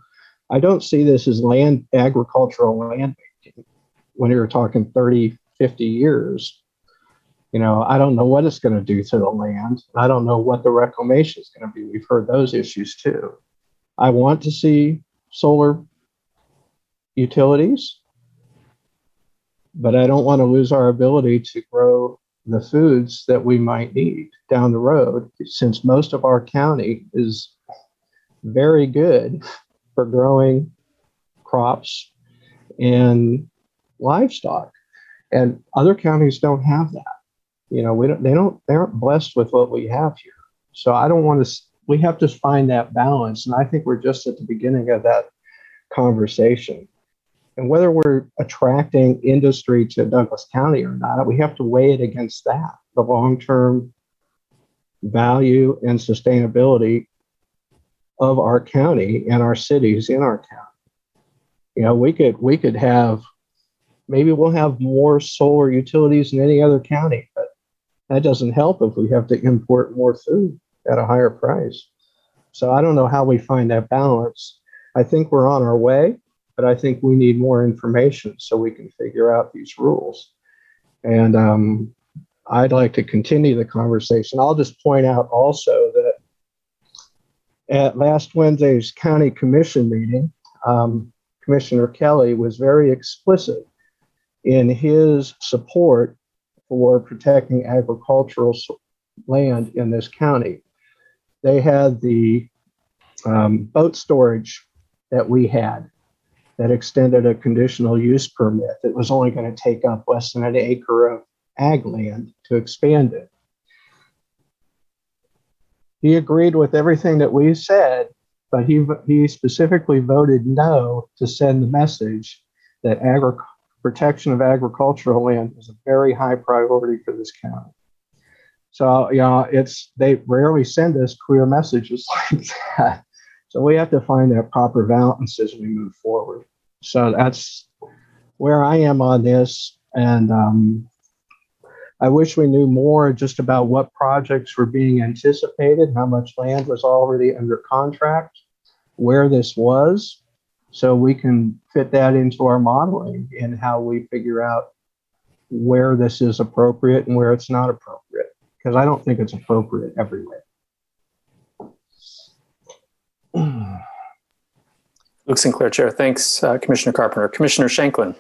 I don't see this as land agricultural land when you're talking 30, 50 years you know, I don't know what it's going to do to the land. I don't know what the reclamation is going to be. We've heard those issues too. I want to see solar utilities, but I don't want to lose our ability to grow the foods that we might need down the road, since most of our county is very good for growing crops and livestock. And other counties don't have that you know we don't they don't they aren't blessed with what we have here. So i don't want to we have to find that balance and i think we're just at the beginning of that conversation. And whether we're attracting industry to douglas county or not we have to weigh it against that the long-term value and sustainability of our county and our cities in our county. You know we could we could have maybe we'll have more solar utilities in any other county that doesn't help if we have to import more food at a higher price. So I don't know how we find that balance. I think we're on our way, but I think we need more information so we can figure out these rules. And um, I'd like to continue the conversation. I'll just point out also that at last Wednesday's county commission meeting, um, Commissioner Kelly was very explicit in his support for protecting agricultural land in this county. They had the um, boat storage that we had that extended a conditional use permit that was only going to take up less than an acre of ag land to expand it. He agreed with everything that we said, but he, he specifically voted no to send the message that agriculture protection of agricultural land is a very high priority for this county. So, you know, it's they rarely send us clear messages like that. So we have to find that proper balance as we move forward. So that's where I am on this. And um, I wish we knew more just about what projects were being anticipated, how much land was already under contract, where this was, so we can fit that into our modeling and how we figure out where this is appropriate and where it's not appropriate. Because I don't think it's appropriate everywhere. Luke Sinclair, Chair. Thanks, uh, Commissioner Carpenter. Commissioner Shanklin.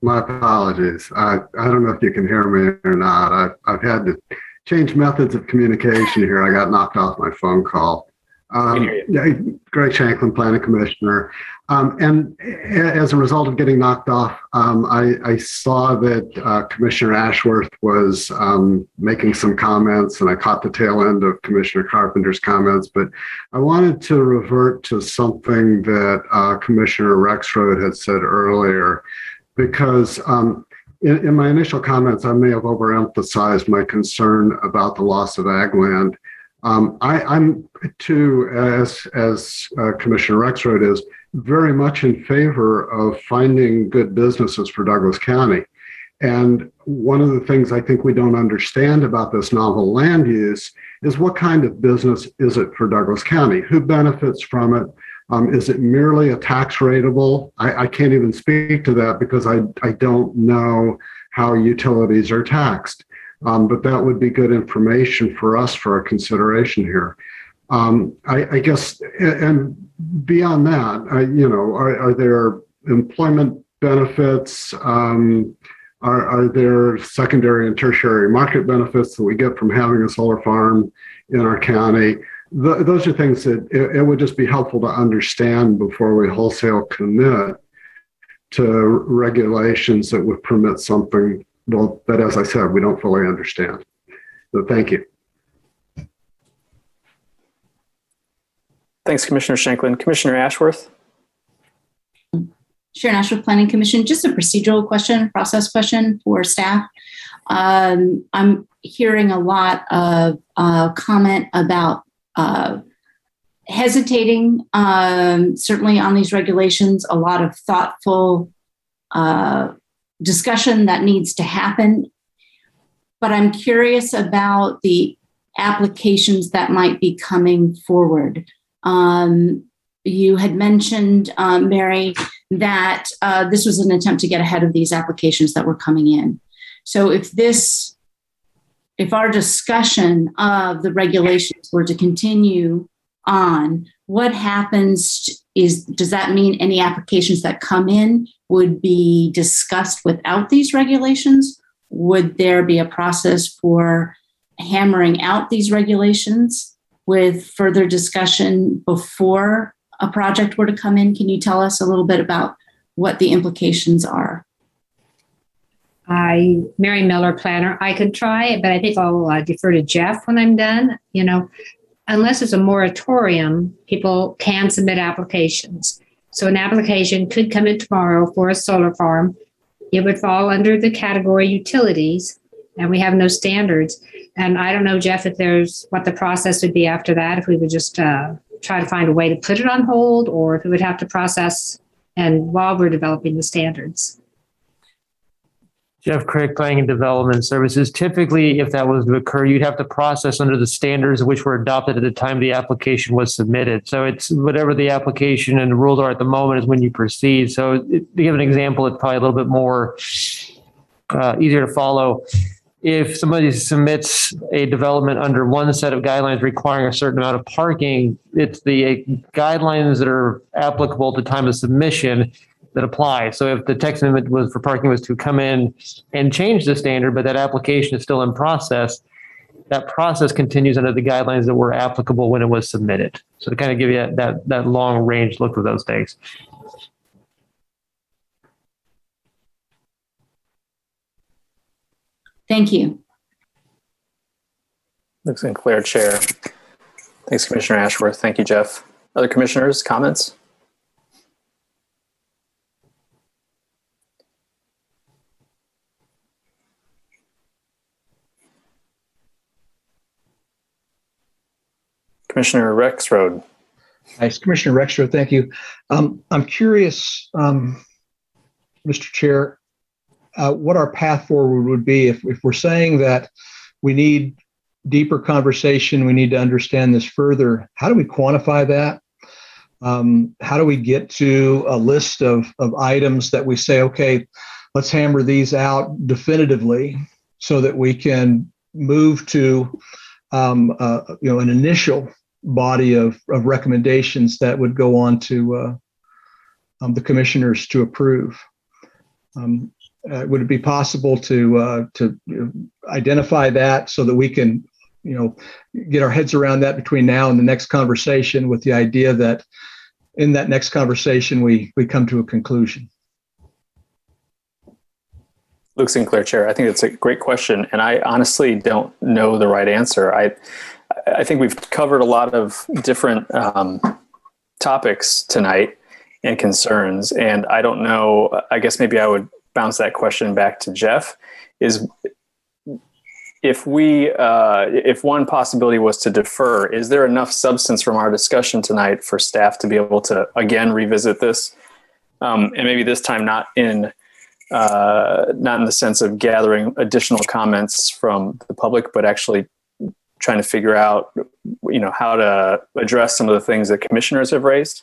My apologies. I, I don't know if you can hear me or not. I, I've had to change methods of communication here. I got knocked off my phone call. Um, yeah, Greg Shanklin, Planning Commissioner. Um, and as a result of getting knocked off, um, I, I saw that uh, Commissioner Ashworth was um, making some comments, and I caught the tail end of Commissioner Carpenter's comments. But I wanted to revert to something that uh, Commissioner Rexroad had said earlier, because um, in, in my initial comments, I may have overemphasized my concern about the loss of ag land. Um, I, I'm too, as as uh, Commissioner Rexroad is, very much in favor of finding good businesses for Douglas County. And one of the things I think we don't understand about this novel land use is what kind of business is it for Douglas County? Who benefits from it? Um, is it merely a tax rateable? I, I can't even speak to that because I, I don't know how utilities are taxed. Um, but that would be good information for us for our consideration here. Um, I, I guess, and beyond that, I, you know, are, are there employment benefits? Um, are, are there secondary and tertiary market benefits that we get from having a solar farm in our county? Th- those are things that it, it would just be helpful to understand before we wholesale commit to regulations that would permit something well, that, as I said, we don't fully understand. So thank you. Thanks, Commissioner Shanklin. Commissioner Ashworth? Sharon Ashworth Planning Commission, just a procedural question, process question for staff. Um, I'm hearing a lot of uh, comment about uh, hesitating, um, certainly on these regulations, a lot of thoughtful uh, discussion that needs to happen. But I'm curious about the applications that might be coming forward. Um, you had mentioned, um, Mary, that uh, this was an attempt to get ahead of these applications that were coming in. So if this, if our discussion of the regulations were to continue on, what happens is, does that mean any applications that come in would be discussed without these regulations? Would there be a process for hammering out these regulations with further discussion before a project were to come in? Can you tell us a little bit about what the implications are? I, Mary Miller, planner. I could try it, but I think I'll uh, defer to Jeff when I'm done. You know, unless it's a moratorium, people can submit applications. So an application could come in tomorrow for a solar farm. It would fall under the category utilities, and we have no standards. And I don't know, Jeff, if there's what the process would be after that, if we would just uh, try to find a way to put it on hold, or if we would have to process and while we're developing the standards. Jeff Crick, Planning and Development Services. Typically, if that was to occur, you'd have to process under the standards which were adopted at the time the application was submitted. So it's whatever the application and the rules are at the moment is when you proceed. So to give an example, it's probably a little bit more uh, easier to follow. If somebody submits a development under one set of guidelines requiring a certain amount of parking, it's the guidelines that are applicable at the time of submission that apply. So if the text amendment was for parking was to come in and change the standard, but that application is still in process, that process continues under the guidelines that were applicable when it was submitted. So to kind of give you that, that, that long range look of those things. Thank you. Luke Sinclair chair. Thanks, Commissioner Ashworth. Thank you, Jeff. Other commissioners, comments? Commissioner Rexroad. Nice. Commissioner Rexroad, thank you. Um, I'm curious, um, Mr. Chair, uh, what our path forward would be if, if we're saying that we need deeper conversation, we need to understand this further. How do we quantify that? Um, how do we get to a list of, of items that we say, okay, let's hammer these out definitively so that we can move to um, uh, you know an initial body of, of recommendations that would go on to uh, um, the commissioners to approve. Um, uh, would it be possible to uh, to identify that so that we can you know, get our heads around that between now and the next conversation with the idea that in that next conversation, we, we come to a conclusion. Luke Sinclair, Chair. I think it's a great question, and I honestly don't know the right answer. I I think we've covered a lot of different um, topics tonight and concerns, and I don't know. I guess maybe I would bounce that question back to Jeff. Is if we uh, if one possibility was to defer, is there enough substance from our discussion tonight for staff to be able to again revisit this, um, and maybe this time not in uh, not in the sense of gathering additional comments from the public, but actually trying to figure out, you know, how to address some of the things that commissioners have raised.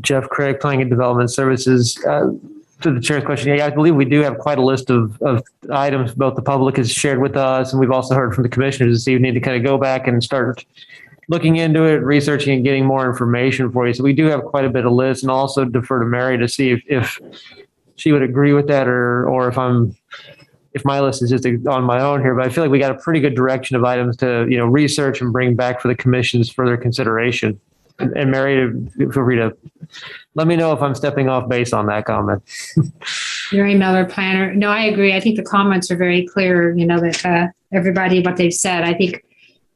Jeff Crick, Planning and Development Services. Uh, to the chair's question, yeah, I believe we do have quite a list of, of items both the public has shared with us, and we've also heard from the commissioners this evening to kind of go back and start looking into it, researching, and getting more information for you. So we do have quite a bit of list and also defer to Mary to see if, if she would agree with that, or or if I'm if my list is just on my own here. But I feel like we got a pretty good direction of items to you know research and bring back for the commission's further consideration. And, and Mary, feel free to let me know if I'm stepping off base on that comment. Mary Miller, planner. No, I agree. I think the comments are very clear. You know that uh, everybody what they've said. I think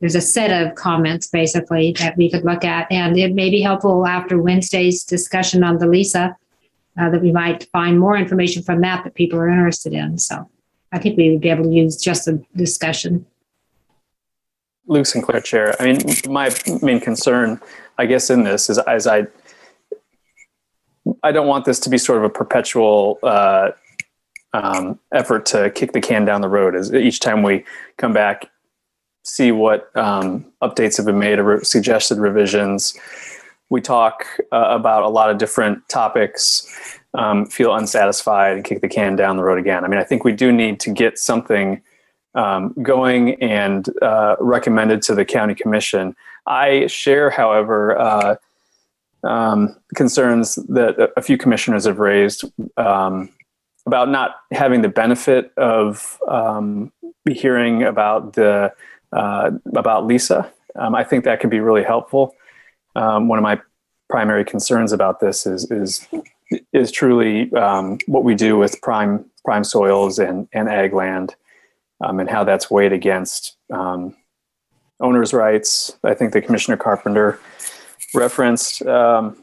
there's a set of comments basically that we could look at, and it may be helpful after Wednesday's discussion on the LESA uh, that we might find more information from that that people are interested in. So I think we would be able to use just a discussion. Luke Sinclair, Chair. I mean, my main concern, I guess, in this is as I, I don't want this to be sort of a perpetual uh, um, effort to kick the can down the road. As each time we come back, see what um, updates have been made or suggested revisions. We talk uh, about a lot of different topics, um, feel unsatisfied, and kick the can down the road again. I mean, I think we do need to get something um, going and uh, recommended to the county commission. I share, however, uh, um, concerns that a few commissioners have raised um, about not having the benefit of um, hearing about the uh, about LESA. Um, I think that could be really helpful. One of my primary concerns about this is is is truly um, what we do with prime prime soils and and ag land, um, and how that's weighed against um, owners' rights. I think the Commissioner Carpenter referenced, um,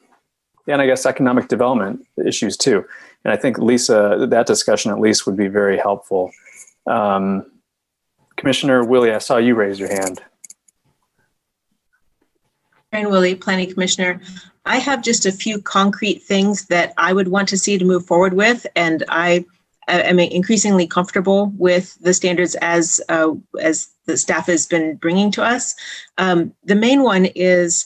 and I guess economic development issues too. And I think LESA, that discussion at least would be very helpful. Um, Commissioner Willey, I saw you raise your hand. Karen Willey, Planning Commissioner. I have just a few concrete things that I would want to see to move forward with, and I am increasingly comfortable with the standards as uh, as the staff has been bringing to us. Um, the main one is,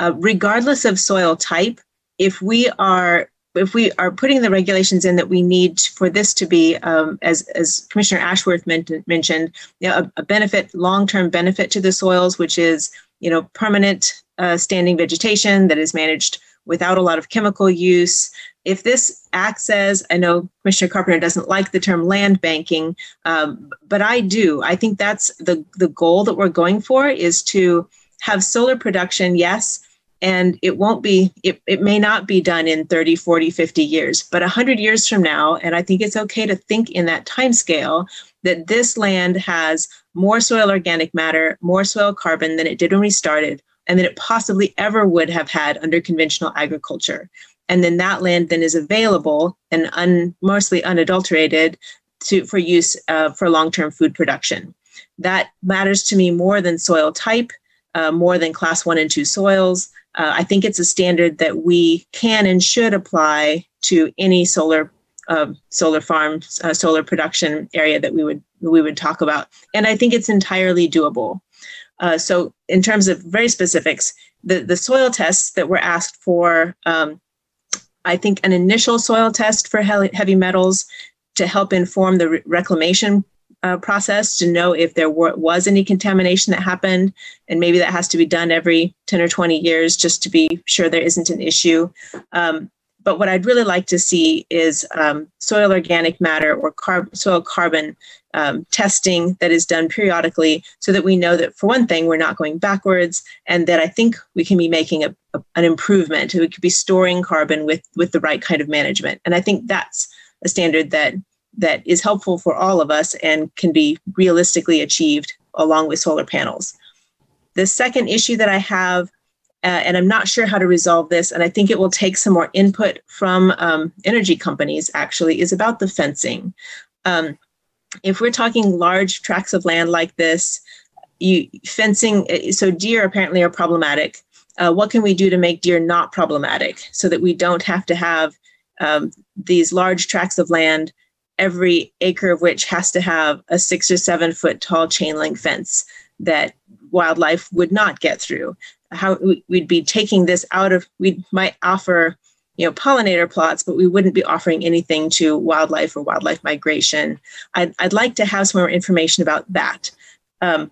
uh, regardless of soil type, if we are if we are putting the regulations in that we need for this to be, um, as as Commissioner Ashworth mentioned, you know, a, a benefit, long term benefit to the soils, which is you know permanent uh, standing vegetation that is managed without a lot of chemical use. If this acts as, I know Commissioner Carpenter doesn't like the term land banking, um, but I do. I think that's the, the goal that we're going for is to have solar production, yes, and it won't be, it, it may not be done in 30, 40, 50 years, but 100 years from now, and I think it's okay to think in that time scale that this land has more soil organic matter, more soil carbon than it did when we started, and than it possibly ever would have had under conventional agriculture. And then that land then is available and un, mostly unadulterated to, for use uh, for long-term food production. That matters to me more than soil type, uh, more than class one and two soils. Uh, I think it's a standard that we can and should apply to any solar uh, solar farm, uh, solar production area that we would we would talk about. And I think it's entirely doable. Uh, so in terms of very specifics, the, the soil tests that were asked for, um, I think an initial soil test for heavy metals to help inform the re- reclamation uh, process to know if there were, was any contamination that happened. And maybe that has to be done every 10 or 20 years just to be sure there isn't an issue. Um, but what I'd really like to see is um, soil organic matter or soil carbon um, testing that is done periodically so that we know that for one thing we're not going backwards and that i think we can be making a, a, an improvement we could be storing carbon with with the right kind of management and i think that's a standard that that is helpful for all of us and can be realistically achieved along with solar panels the second issue that i have uh, and I'm not sure how to resolve this, and I think it will take some more input from um, energy companies. Actually, is about the fencing. Um, if we're talking large tracts of land like this, you fencing. uh, So deer apparently are problematic. Uh, what can we do to make deer not problematic, so that we don't have to have um, these large tracts of land, every acre of which has to have a six or seven foot tall chain link fence that wildlife would not get through how we'd be taking this out of we might offer you know pollinator plots but we wouldn't be offering anything to wildlife or wildlife migration. I'd, I'd like to have some more information about that. Um,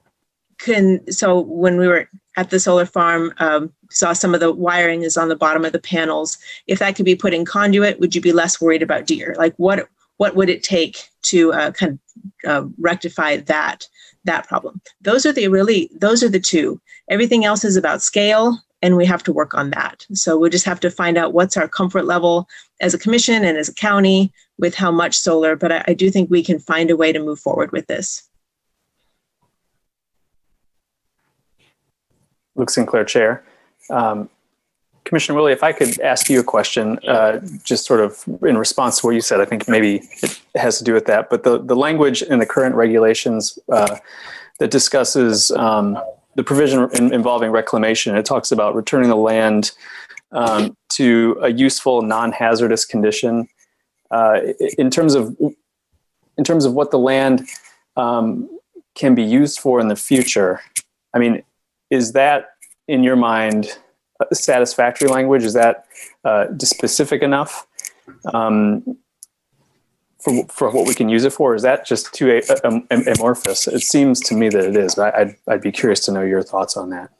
can so when we were at the solar farm um, saw some of the wiring is on the bottom of the panels. If that could be put in conduit would you be less worried about deer? Like what what would it take to uh, kind of uh, rectify that that problem? Those are the really those are the two. Everything else is about scale and we have to work on that so we'll just have to find out what's our comfort level as a commission and as a county with how much solar but i, I do think we can find a way to move forward with this Luke Sinclair, Chair. Um, Commissioner Willey, if I could ask you a question, uh, just sort of in response to what you said, I think maybe it has to do with that. But the, the language in the current regulations uh, that discusses um, the provision in, involving reclamation, it talks about returning the land um, to a useful, non-hazardous condition. Uh, in terms of in terms of what the land um, can be used for in the future, I mean, is that in your mind satisfactory language? Is that uh, specific enough um, for for what we can use it for? Is that just too amorphous? It seems to me that it is, but I'd I'd be curious to know your thoughts on that.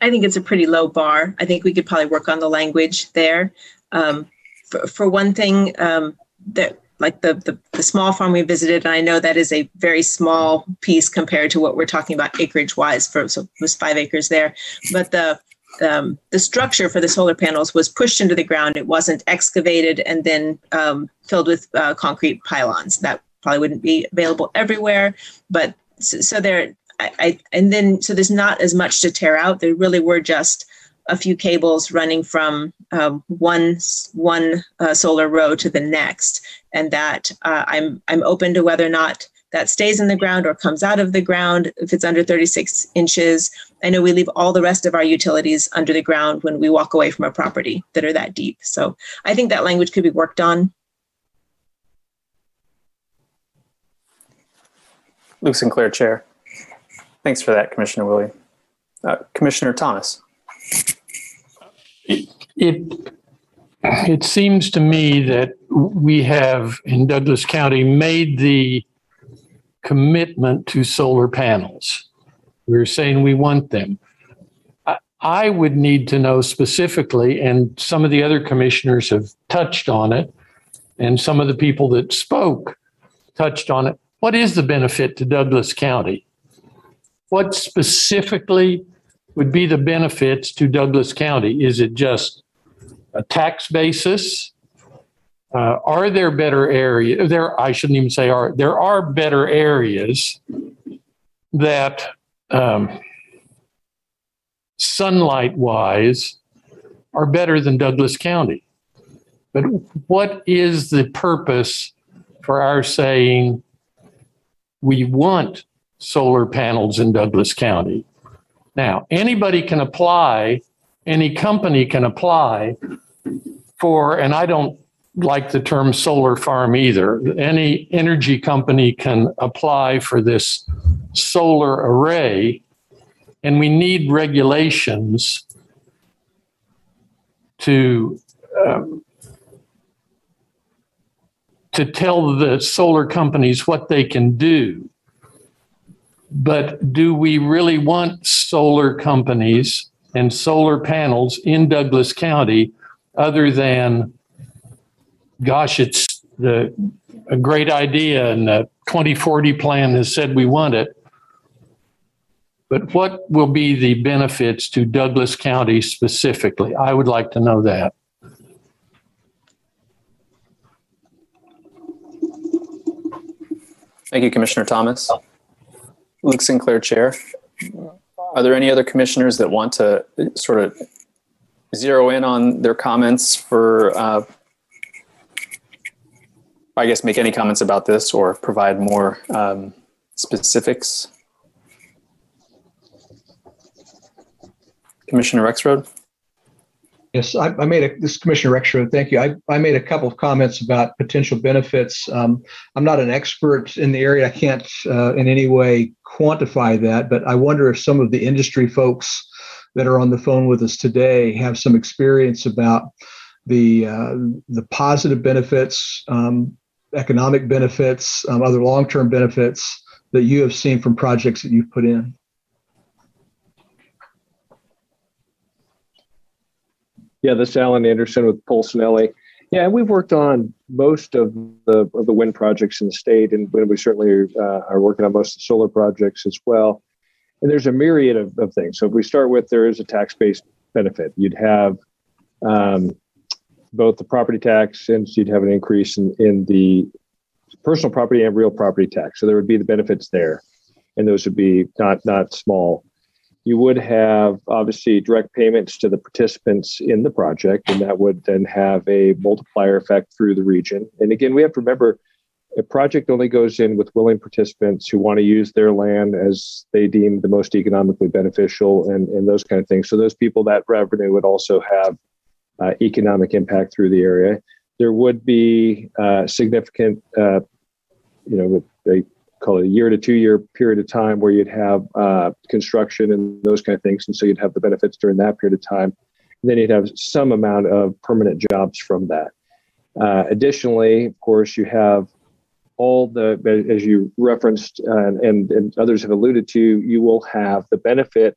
I think it's a pretty low bar. I think we could probably work on the language there. Um, for, for one thing, um, that like the, the the small farm we visited, and I know that is a very small piece compared to what we're talking about acreage wise. For so it was five acres there, but the um, the structure for the solar panels was pushed into the ground. It wasn't excavated and then um, filled with uh, concrete pylons. That probably wouldn't be available everywhere, but so, so there. I, I and then so there's not as much to tear out. There really were just a few cables running from um, one one uh, solar row to the next, and that uh, I'm I'm open to whether or not that stays in the ground or comes out of the ground if it's under 36 inches. I know we leave all the rest of our utilities under the ground when we walk away from a property that are that deep. So I think that language could be worked on. Luke Sinclair, Chair. Thanks for that, Commissioner Willey. Uh, Commissioner Thomas. It, it seems to me that we have in Douglas County made the commitment to solar panels. We're saying we want them. I, would need to know specifically, and some of the other commissioners have touched on it, and some of the people that spoke touched on it. What is the benefit to Douglas County? What specifically would be the benefits to Douglas County? Is it just a tax basis? Uh, are there better areas? There, I shouldn't even say are. There are better areas that, um, sunlight-wise, are better than Douglas County. But what is the purpose for our saying we want solar panels in Douglas County? Now, anybody can apply, any company can apply for, and I don't like the term solar farm either. Any energy company can apply for this solar array, and we need regulations to um, to tell the solar companies what they can do. But do we really want solar companies and solar panels in Douglas County other than, gosh, it's the, a great idea and the 2040 plan has said we want it. But what will be the benefits to Douglas County specifically? I would like to know that. Thank you, Commissioner Thomas. Luke Sinclair, Chair. Are there any other commissioners that want to sort of zero in on their comments for, uh, I guess, make any comments about this or provide more um, specifics? Commissioner Rexroad? Yes, I, I made a, this is Commissioner Rexroad, thank you. I, I made a couple of comments about potential benefits. Um, I'm not an expert in the area. I can't uh, in any way quantify that, but I wonder if some of the industry folks that are on the phone with us today have some experience about the uh, the positive benefits, um, economic benefits, um, other long-term benefits that you have seen from projects that you've put in. Yeah, this is Alan Anderson with Polsinelli. Yeah, we've worked on most of the of the wind projects in the state, and we certainly uh, are working on most of the solar projects as well. And there's a myriad of, of things. So if we start with there is a tax based benefit, you'd have um, both the property tax and you'd have an increase in, in the personal property and real property tax. So there would be the benefits there, and those would be not not small you would have obviously direct payments to the participants in the project, and that would then have a multiplier effect through the region. And again, we have to remember a project only goes in with willing participants who want to use their land as they deem the most economically beneficial and, and those kind of things. So those people, that revenue would also have uh, economic impact through the area. There would be uh, significant, uh, you know, they call it a year to two year period of time where you'd have uh, construction and those kind of things. And so you'd have the benefits during that period of time. And then you'd have some amount of permanent jobs from that. Uh, additionally, of course, you have all the, as you referenced uh, and, and others have alluded to, you will have the benefit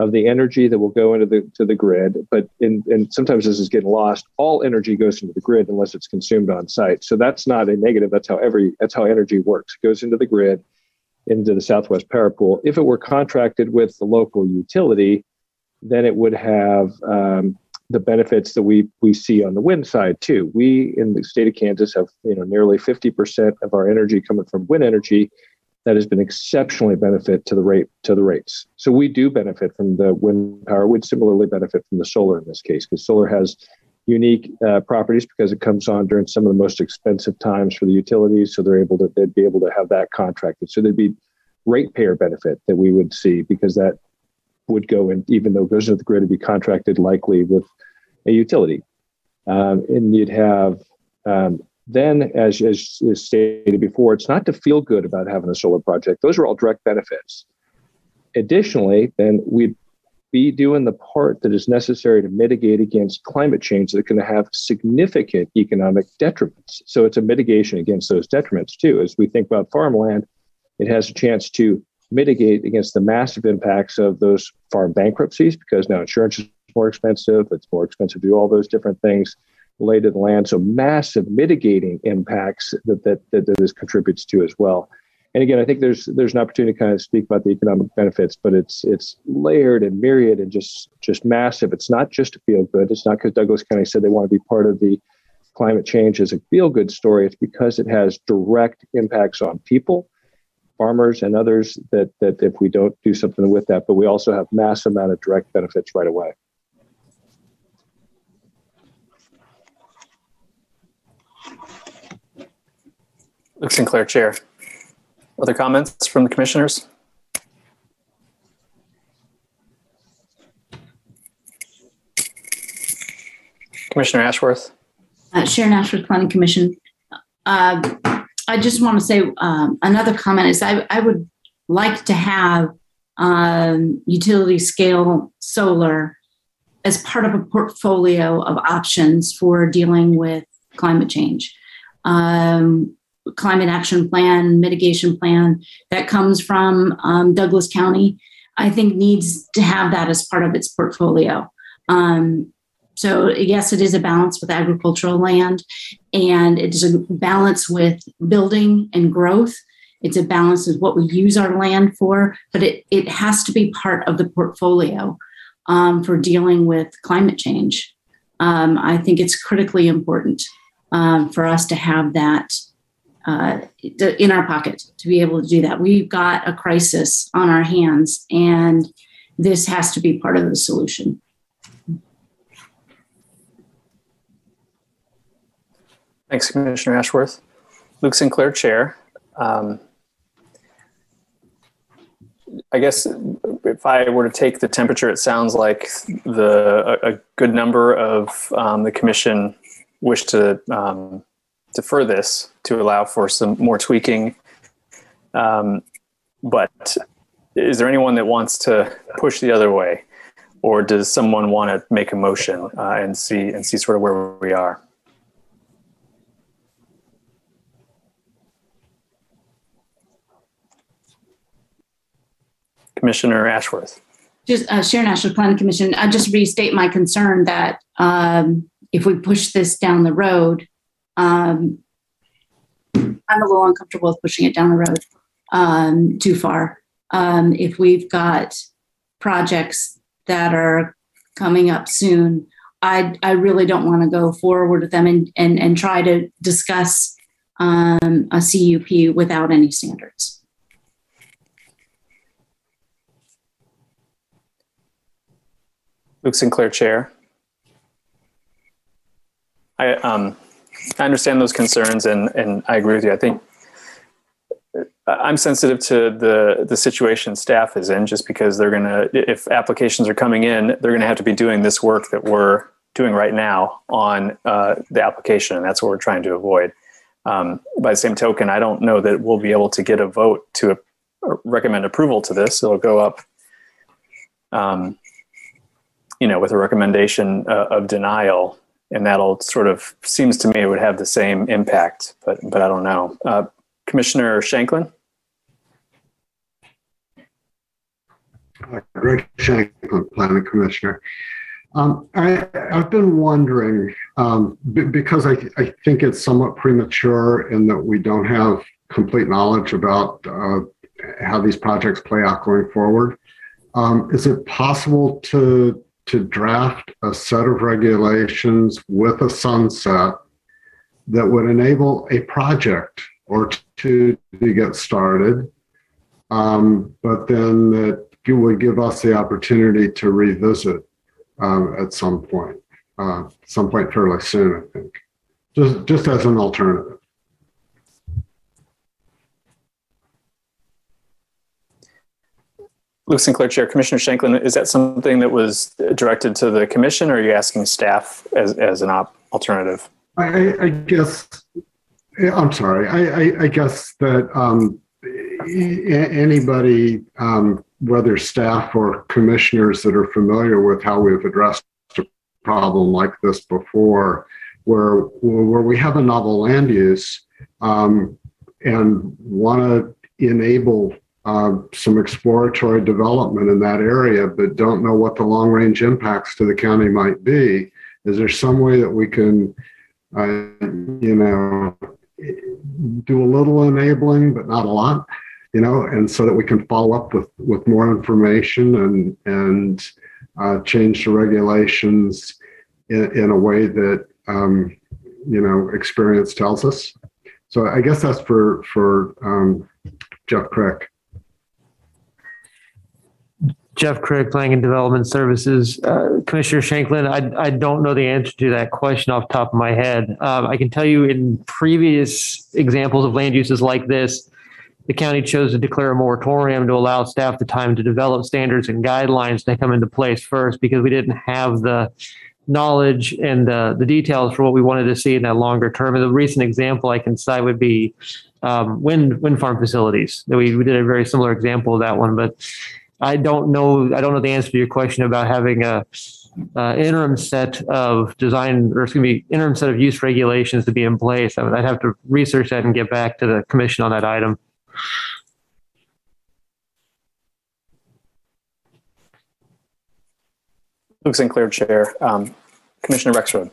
of the energy that will go into the to the grid. But in and sometimes this is getting lost. All energy goes into the grid unless it's consumed on site. So that's not a negative. That's how every that's how energy works. It goes into the grid, into the Southwest Power Pool. If it were contracted with the local utility, then it would have um, the benefits that we we see on the wind side too. We in the state of Kansas have you know nearly 50% of our energy coming from wind energy that has been exceptionally benefit to the rate to the rates. So we do benefit from the wind power. We'd similarly benefit from the solar in this case because solar has unique uh, properties because it comes on during some of the most expensive times for the utilities. So they're able to they'd be able to have that contracted. So there'd be ratepayer benefit that we would see because that would go in even though it goes into the grid to be contracted likely with a utility. Um, and you'd have um, then, as, as, as stated before, it's not to feel good about having a solar project. Those are all direct benefits. Additionally, then we'd be doing the part that is necessary to mitigate against climate change that can have significant economic detriments. So it's a mitigation against those detriments too. As we think about farmland, it has a chance to mitigate against the massive impacts of those farm bankruptcies because now insurance is more expensive. It's more expensive to do all those different things related to land. So massive mitigating impacts that, that, that, that this contributes to as well. And again, I think there's there's an opportunity to kind of speak about the economic benefits, but it's it's layered and myriad and just just massive. It's not just to feel good. It's not because Douglas County said they want to be part of the climate change as a feel good story. It's because it has direct impacts on people, farmers, and others. That that if we don't do something with that, but we also have massive amount of direct benefits right away. Luke Sinclair, Chair. Other comments from the commissioners? Commissioner Ashworth. Uh, Sharon Ashworth Planning Commission. Uh, I just want to say um, another comment is I, I would like to have um, utility scale solar as part of a portfolio of options for dealing with climate change. Um, climate action plan, mitigation plan that comes from um, Douglas County, I think needs to have that as part of its portfolio. Um, so yes, it is a balance with agricultural land, and it is a balance with building and growth. It's a balance of what we use our land for, but it, it has to be part of the portfolio um, for dealing with climate change. Um, I think it's critically important um, for us to have that uh, in our pocket to be able to do that. We've got a crisis on our hands, and this has to be part of the solution. Thanks, Commissioner Ashworth. Luke Sinclair, Chair. Um, I guess if I were to take the temperature, it sounds like the a, a good number of um, the commission wish to um, defer this to allow for some more tweaking. Um, but is there anyone that wants to push the other way, or does someone want to make a motion uh, and see and see sort of where we are? Commissioner Ashworth. Just uh, Sharon Ashworth Planning Commission. I just restate my concern that um, if we push this down the road, um, I'm a little uncomfortable with pushing it down the road um, too far. Um, if we've got projects that are coming up soon, I, I really don't want to go forward with them and, and, and try to discuss um, a CUP without any standards. Luke Sinclair, Chair. I um, I understand those concerns, and and I agree with you. I think I'm sensitive to the the situation staff is in, just because they're gonna if applications are coming in, they're gonna have to be doing this work that we're doing right now on uh, the application, and that's what we're trying to avoid. Um, by the same token, I don't know that we'll be able to get a vote to uh, recommend approval to this. It'll go up. Um, you know, with a recommendation uh, of denial, and that'll sort of seems to me it would have the same impact, but but I don't know. Uh, Commissioner Shanklin. Uh, Greg Shanklin, Planning Commissioner. Um, I, have been wondering um, b- because I, I think it's somewhat premature in that we don't have complete knowledge about uh, how these projects play out going forward. Um, is it possible to to draft a set of regulations with a sunset that would enable a project or two to get started, um, but then that would give us the opportunity to revisit um, at some point, uh, some point fairly soon, I think, just just as an alternative. Luke Sinclair Chair, Commissioner Shanklin, is that something that was directed to the commission or are you asking staff as, as an op- alternative? I, I guess, I'm sorry, I, I, I guess that um, anybody, um, whether staff or commissioners that are familiar with how we've addressed a problem like this before, where, where we have a novel land use um, and want to enable uh, some exploratory development in that area, but don't know what the long range impacts to the county might be. Is there some way that we can, uh, you know, do a little enabling, but not a lot, you know, and so that we can follow up with with more information and and uh, change the regulations in, in a way that um, you know experience tells us. So I guess that's for for um, Jeff Crick. Jeff Crick, Planning and Development Services. Uh, Commissioner Shanklin, I, I don't know the answer to that question off the top of my head. Um, I can tell you in previous examples of land uses like this, the county chose to declare a moratorium to allow staff the time to develop standards and guidelines to come into place first because we didn't have the knowledge and the, the details for what we wanted to see in that longer term. And the recent example I can cite would be um, wind wind farm facilities. We, we did a very similar example of that one, but I don't know. I don't know the answer to your question about having a uh, interim set of design or excuse me, interim set of use regulations to be in place. I would, I'd have to research that and get back to the commission on that item. Luke Sinclair, Chair. Um, Commissioner Rexroad.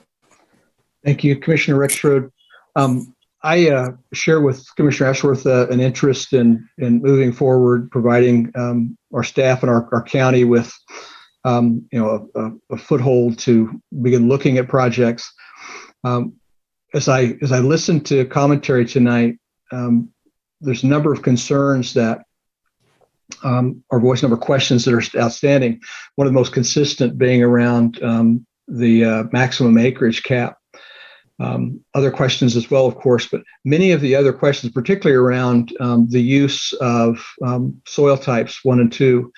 Thank you, Commissioner Rexroad. Um, I uh, share with Commissioner Ashworth uh, an interest in in moving forward, providing um, our staff and our, our county with um, you know a, a, foothold to begin looking at projects. Um, as I as I listen to commentary tonight, um, there's a number of concerns that um, or voice number questions that are outstanding. One of the most consistent being around um, the uh, maximum acreage cap. Um, other questions as well, of course, but many of the other questions, particularly around um, the use of um, soil types one and two.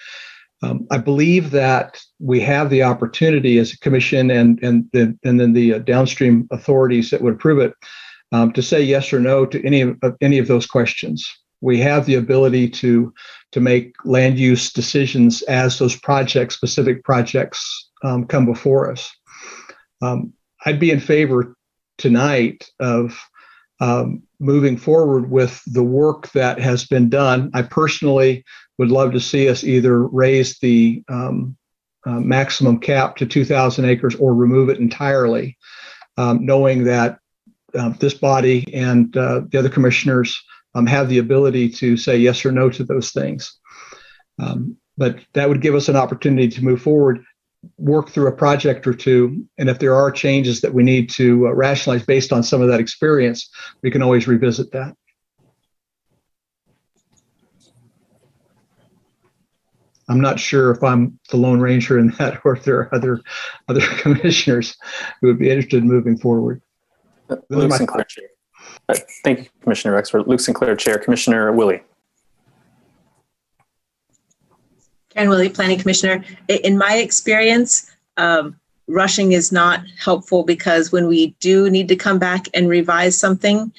Um, I believe that we have the opportunity as a commission and and the, and then the uh, downstream authorities that would approve it um, to say yes or no to any of any of those questions. We have the ability to to make land use decisions as those project specific projects um, come before us. I'd be in favor tonight of um, moving forward with the work that has been done. I personally would love to see us either raise the um, uh, maximum cap to 2,000 acres or remove it entirely, um, knowing that uh, this body and uh, the other commissioners um, have the ability to say yes or no to those things. Um, but that would give us an opportunity to move forward, work through a project or two, and if there are changes that we need to uh, rationalize based on some of that experience, we can always revisit that. I'm not sure if I'm the lone ranger in that, or if there are other other commissioners who would be interested in moving forward. Luke Sinclair, Chair. Uh, thank you, Commissioner Rexroad. Luke Sinclair, Chair. Commissioner Willey. Karen Willey, Planning Commissioner. In my experience, um, rushing is not helpful because when we do need to come back and revise something,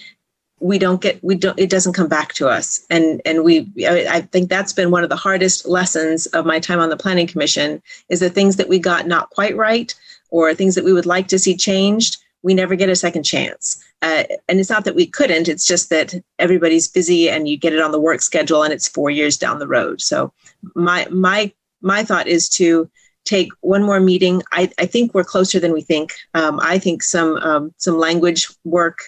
we don't get we don't it doesn't come back to us and and we I think that's been one of the hardest lessons of my time on the planning commission is the things that we got not quite right or things that we would like to see changed we never get a second chance. Uh, and it's not that we couldn't, it's just that everybody's busy and you get it on the work schedule and it's four years down the road. So my my my thought is to take one more meeting. I, I think we're closer than we think. Um, I think some um, some language work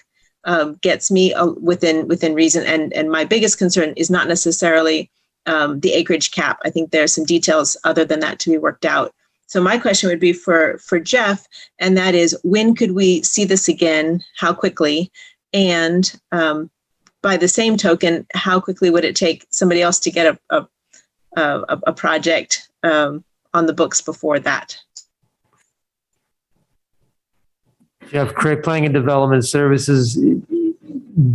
um, gets me uh, within within reason. And and my biggest concern is not necessarily um, the acreage cap. I think there are some details other than that to be worked out. So my question would be for for Jeff, and that is, when could we see this again? How quickly? And um, by the same token, how quickly would it take somebody else to get a a, a, a project um, on the books before that? Jeff Crick, Planning and Development Services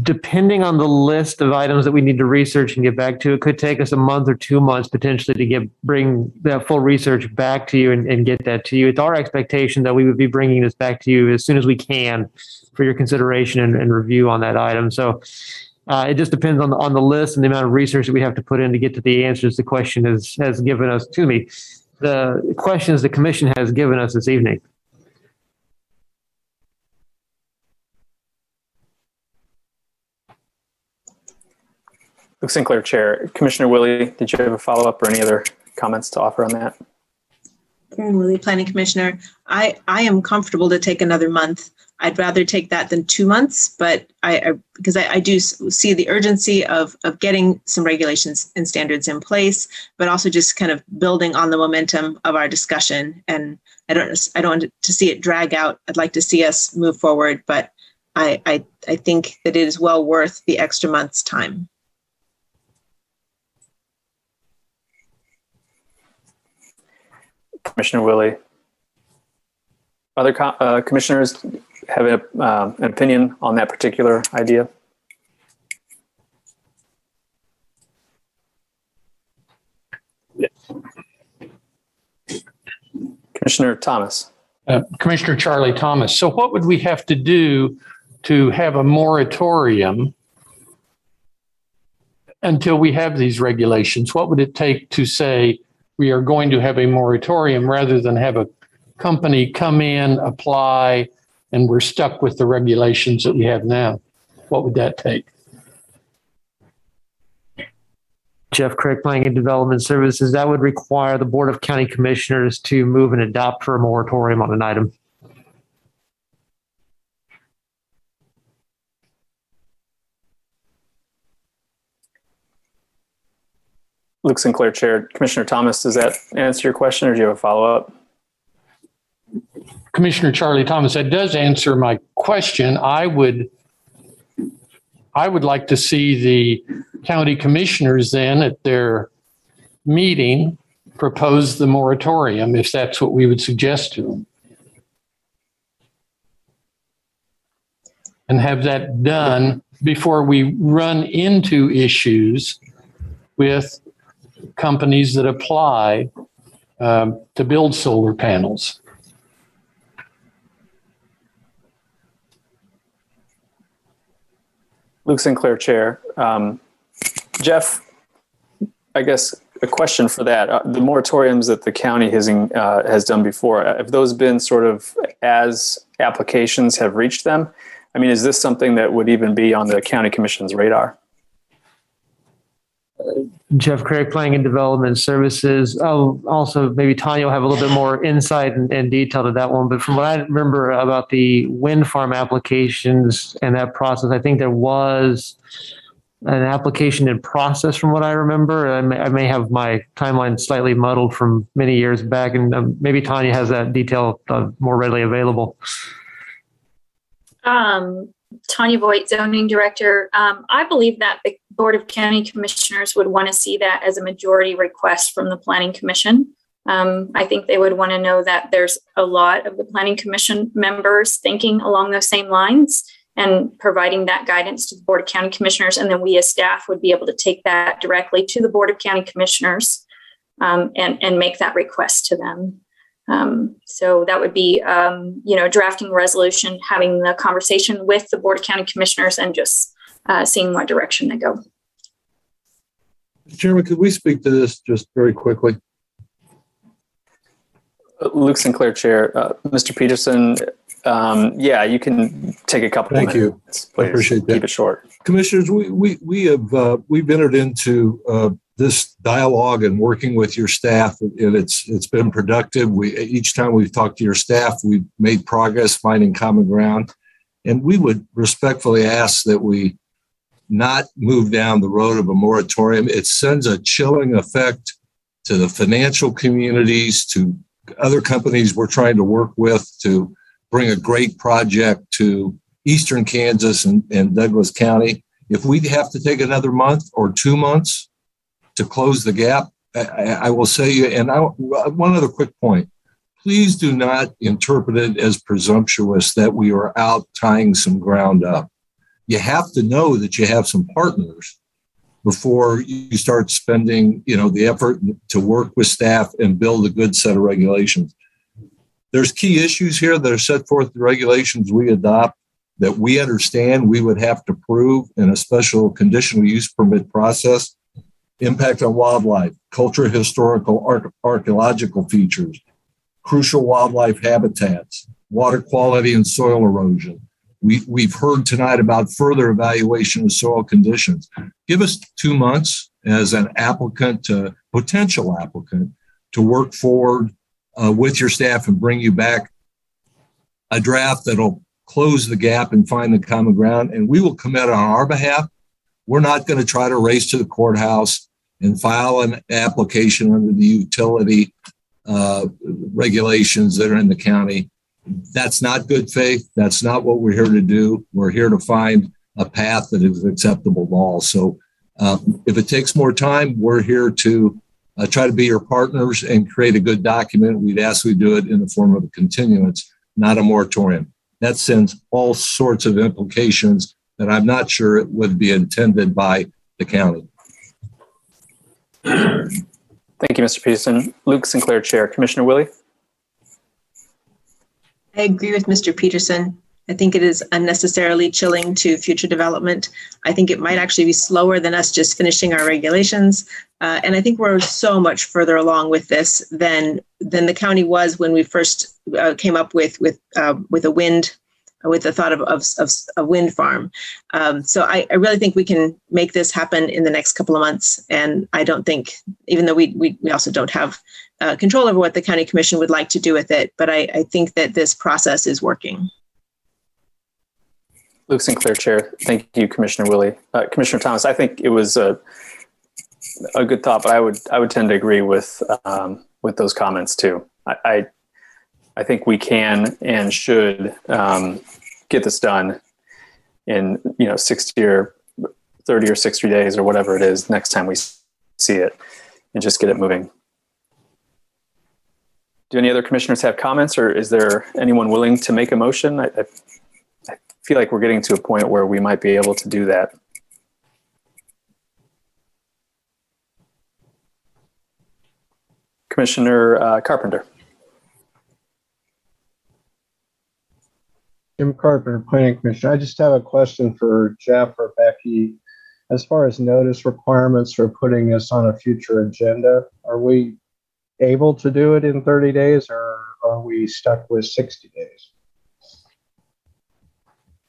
depending on the list of items that we need to research and get back to, it could take us a month or two months potentially to get bring that full research back to you and, and get that to you. It's our expectation that we would be bringing this back to you as soon as we can for your consideration and, and review on that item. So uh, it just depends on the, on the list and the amount of research that we have to put in to get to the answers the question has has given us to me. The questions the commission has given us this evening. Luke Sinclair, Chair. Commissioner Willey, did you have a follow up or any other comments to offer on that? Karen Planning Commissioner. I, I am comfortable to take another month. I'd rather take that than two months, but I, I because I, I do see the urgency of of getting some regulations and standards in place, but also just kind of building on the momentum of our discussion. And I don't I don't want to see it drag out. I'd like to see us move forward, but I I, I think that it is well worth the extra month's time. Commissioner Willey. Other co- uh, commissioners have a, uh, an opinion on that particular idea? Commissioner Thomas. Uh, Commissioner Charlie Thomas. So, what would we have to do to have a moratorium until we have these regulations? What would it take to say we are going to have a moratorium rather than have a company come in, apply, and we're stuck with the regulations that we have now. What would that take? Jeff Crick Planning and Development Services, that would require the Board of County Commissioners to move and adopt for a moratorium on an item. Luke Sinclair, Chair. Commissioner Thomas, does that answer your question or do you have a follow-up? Commissioner Charlie Thomas, that does answer my question. I would, I would like to see the county commissioners then at their meeting propose the moratorium, if that's what we would suggest to them. And have that done before we run into issues with companies that apply um, to build solar panels. Luke Sinclair, Chair. Um, Jeff, I guess a question for that. Uh, the moratoriums that the county has, uh, has done before, uh, have those been sort of as applications have reached them? I mean, is this something that would even be on the county commission's radar? Jeff Crick, Planning and Development Services. Oh, also maybe Tanya will have a little bit more insight and, and detail to that one. But from what I remember about the wind farm applications and that process, I think there was an application in process from what I remember. I may, I may have my timeline slightly muddled from many years back, and um, maybe Tanya has that detail uh, more readily available. Um, Tanya Voigt, zoning director. Um, I believe that the Board of County Commissioners would want to see that as a majority request from the Planning Commission. Um, I think they would want to know that there's a lot of the Planning Commission members thinking along those same lines and providing that guidance to the Board of County Commissioners. And then we as staff would be able to take that directly to the Board of County Commissioners um, and, and make that request to them. Um, so that would be, um, you know, drafting resolution, having the conversation with the Board of County Commissioners and just uh, seeing what direction they go. Chairman, could we speak to this just very quickly? Luke Sinclair, Chair. Uh, Mr. Peterson, um, yeah, you can take a couple Thank of you. minutes. I appreciate that. Keep it short. Commissioners, we, we, we have, uh, we've entered into, uh, this dialogue and working with your staff and it's, it's been productive. We, each time we've talked to your staff, we've made progress finding common ground. And we would respectfully ask that we not move down the road of a moratorium. It sends a chilling effect to the financial communities, to other companies we're trying to work with to bring a great project to eastern Kansas and, and Douglas County. If we have to take another month or two months to close the gap, I, I will say you, and I, one other quick point. Please do not interpret it as presumptuous that we are out tying some ground up. You have to know that you have some partners before you start spending, you know, the effort to work with staff and build a good set of regulations. There's key issues here that are set forth in the regulations we adopt that we understand we would have to prove in a special conditional use permit process. Impact on wildlife, cultural, historical, arch- archaeological features, crucial wildlife habitats, water quality and soil erosion. We, we've heard tonight about further evaluation of soil conditions. Give us two months as an applicant, to, potential applicant, to work forward uh, with your staff and bring you back a draft that'll close the gap and find the common ground. And we will commit on our behalf. We're not going to try to race to the courthouse and file an application under the utility uh, regulations that are in the county. That's not good faith. That's not what we're here to do. We're here to find a path that is acceptable to all. So uh, if it takes more time, we're here to uh, try to be your partners and create a good document. We'd ask we do it in the form of a continuance, not a moratorium. That sends all sorts of implications that I'm not sure it would be intended by the county. Thank you, Mr. Peterson. Luke Sinclair, Chair. Commissioner Willey? I agree with Mr. Peterson. I think it is unnecessarily chilling to future development. I think it might actually be slower than us just finishing our regulations. Uh, and I think we're so much further along with this than than the county was when we first uh, came up with with uh, with a wind with the thought of, of, of a wind farm. Um, so I, I, really think we can make this happen in the next couple of months. And I don't think, even though we, we, we also don't have uh, control over what the county commission would like to do with it, but I, I think that this process is working. Luke Sinclair, Chair. Thank you, Commissioner Willey. Uh, Commissioner Thomas, I think it was a a good thought, but I would I would tend to agree with um, with those comments too. I, I I think we can and should um, get this done in you know sixty or thirty or sixty days or whatever it is next time we see it, and just get it moving. Do any other commissioners have comments, or is there anyone willing to make a motion? I, I, I feel like we're getting to a point where we might be able to do that. Commissioner uh, Carpenter. Jim Carpenter, Planning Commission. I just have a question for Jeff or Becky. As far as notice requirements for putting this on a future agenda, are we able to do it in 30 days or are we stuck with 60 days?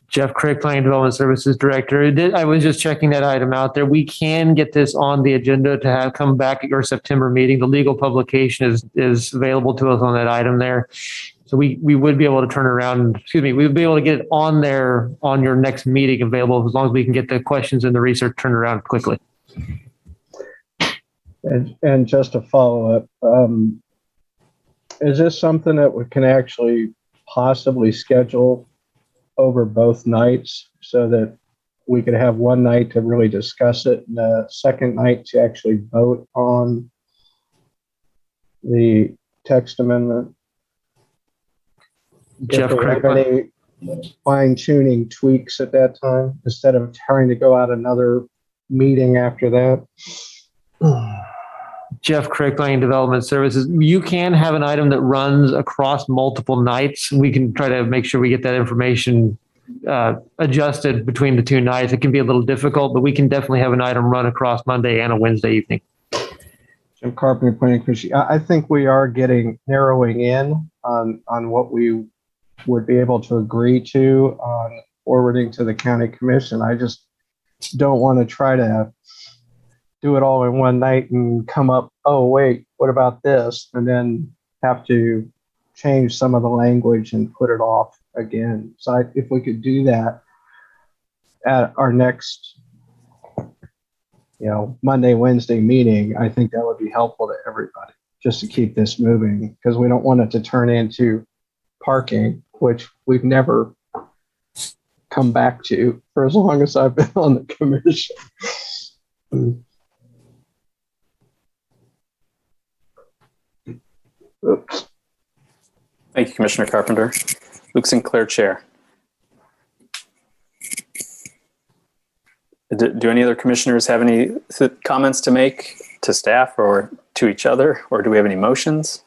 Jeff Crick, Planning Development Services Director. I was just checking that item out there. We can get this on the agenda to have come back at your September meeting. The legal publication is, is available to us on that item there. So we, we would be able to turn around, excuse me, we would be able to get it on there on your next meeting available as long as we can get the questions and the research turned around quickly. And, and just a follow up, um, is this something that we can actually possibly schedule over both nights so that we could have one night to really discuss it and the second night to actually vote on the text amendment? Jeff If Crick- any fine tuning tweaks at that time instead of trying to go out another meeting after that? Jeff Crick, Planning Development Services. You can have an item that runs across multiple nights. We can try to make sure we get that information uh, adjusted between the two nights. It can be a little difficult, but we can definitely have an item run across Monday and a Wednesday evening. Jim Carpenter, Planning Commission. I, I think we are getting narrowing in on, on what we would be able to agree to on forwarding to the county commission. I just don't want to try to do it all in one night and come up, oh, wait, what about this? And then have to change some of the language and put it off again. So I, if we could do that at our next you know, Monday, Wednesday meeting, I think that would be helpful to everybody just to keep this moving because we don't want it to turn into parking, which we've never come back to for as long as I've been on the commission. Oops. Thank you, Commissioner Carpenter. Luke Sinclair, Chair. Do, do any other commissioners have any th- comments to make to staff or to each other, or do we have any motions?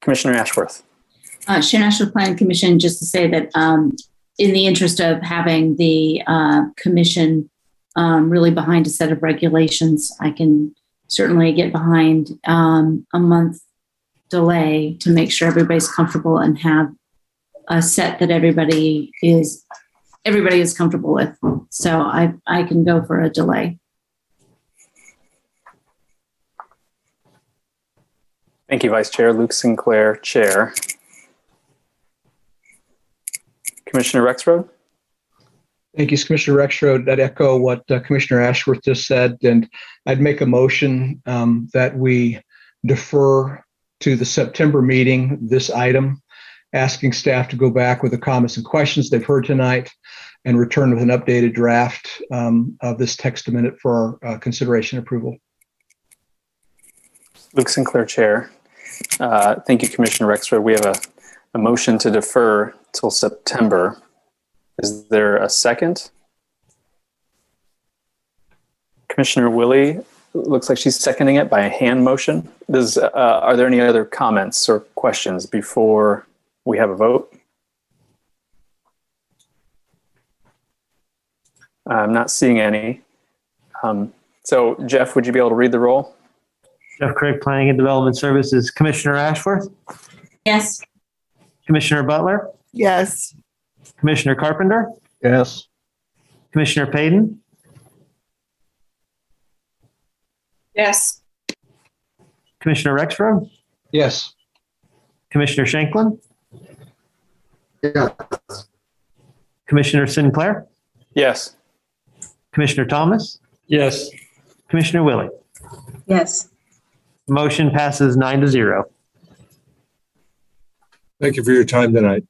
Commissioner Ashworth. Uh, Ashworth Planning Commission, just to say that um, in the interest of having the uh, commission um, really behind a set of regulations, I can certainly get behind um, a month delay to make sure everybody's comfortable and have a set that everybody is everybody is comfortable with. So I I can go for a delay. Thank you, Vice Chair. Luke Sinclair, Chair. Commissioner Rexroad? Thank you, Commissioner Rexroad. I'd echo what uh, Commissioner Ashworth just said, and I'd make a motion um, that we defer to the September meeting this item, asking staff to go back with the comments and questions they've heard tonight and return with an updated draft um, of this text amendment for our uh, consideration and approval. Luke Sinclair, Chair. Uh, Thank you, Commissioner Rexroad. We have a, a motion to defer till September. Is there a second? Commissioner Willey, looks like she's seconding it by a hand motion. Does, uh, are there any other comments or questions before we have a vote? I'm not seeing any. Um, So Jeff, would you be able to read the roll? Jeff Crick, Planning and Development Services. Commissioner Ashworth? Yes. Commissioner Butler? Yes. Commissioner Carpenter? Yes. Commissioner Paden? Yes. Commissioner Rexroad, Yes. Commissioner Shanklin, Yes. Commissioner Sinclair, Yes. Commissioner Thomas, Yes. Commissioner Willey. Yes. Motion passes nine to zero. Thank you for your time tonight.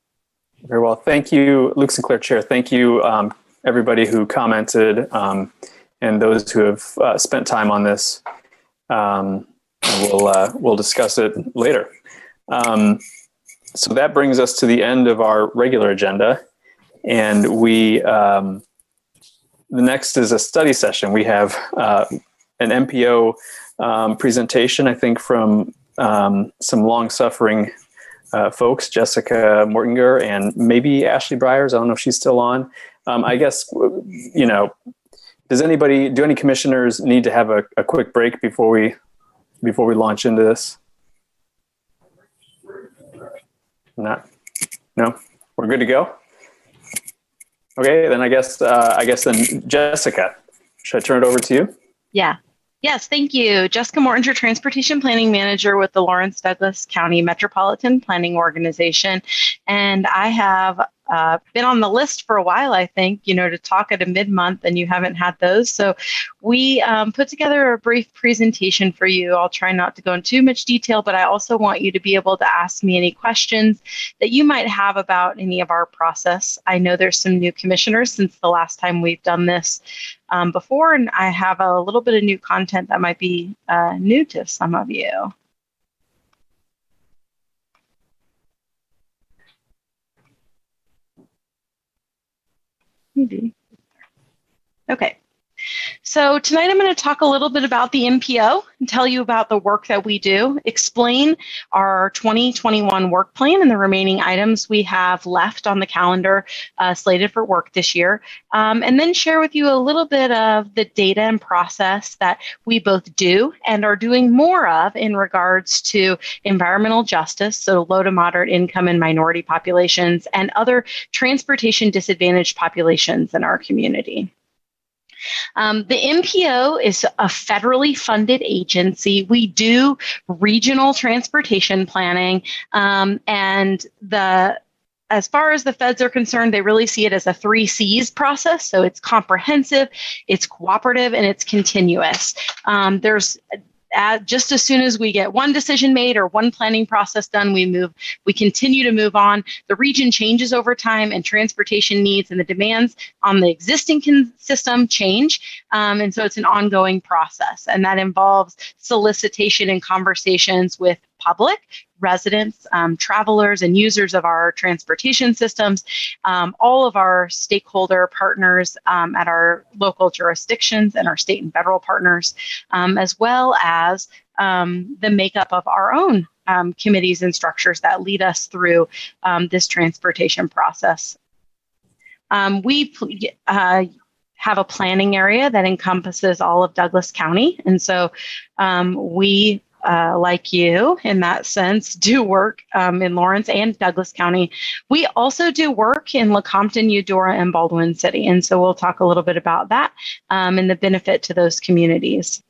Very well. Thank you, Luke Sinclair Chair. Thank you, um, everybody who commented um, and those who have uh, spent time on this. Um, we'll, uh, we'll discuss it later. Um, so that brings us to the end of our regular agenda. And we, um, the next is a study session. We have uh, an MPO um, presentation, I think, from some long suffering uh, folks, Jessica Mortinger and maybe Ashley Briers. I don't know if she's still on. Um, I guess, you know, does anybody, do any commissioners need to have a, a quick break before we, before we launch into this? Not, no, we're good to go. Okay, then I guess, uh, I guess then Jessica, should I turn it over to you? Yeah. Yes, thank you. Jessica Mortinger, Transportation Planning Manager with the Lawrence Douglas County Metropolitan Planning Organization. And I have uh, been on the list for a while, I think, you know, to talk at a mid month, and you haven't had those. So we um, put together a brief presentation for you. I'll try not to go into too much detail, but I also want you to be able to ask me any questions that you might have about any of our process. I know there's some new commissioners since the last time we've done this um, before, and I have a little bit of new content that might be uh, new to some of you. Maybe. Okay. So tonight I'm going to talk a little bit about the MPO and tell you about the work that we do, explain our 2021 work plan and the remaining items we have left on the calendar uh, slated for work this year, um, and then share with you a little bit of the data and process that we both do and are doing more of in regards to environmental justice, so low to moderate income and minority populations, and other transportation disadvantaged populations in our community. Um, the MPO is a federally funded agency. We do regional transportation planning, um, and the as far as the feds are concerned, they really see it as a three C's process. So it's comprehensive, it's cooperative, and it's continuous. Um, there's uh, just as soon as we get one decision made or one planning process done, we move, we continue to move on. The region changes over time, and transportation needs and the demands on the existing con- system change. Um, and so it's an ongoing process, and that involves solicitation and conversations with public, residents, um, travelers, and users of our transportation systems, um, all of our stakeholder partners um, at our local jurisdictions and our state and federal partners, um, as well as um, the makeup of our own um, committees and structures that lead us through this transportation process. we uh, have a planning area that encompasses all of Douglas County. And so um, we uh, like you in that sense, do work um, in Lawrence and Douglas County. We also do work in Lecompton, Eudora, and Baldwin City. And so we'll talk a little bit about that um, and the benefit to those communities.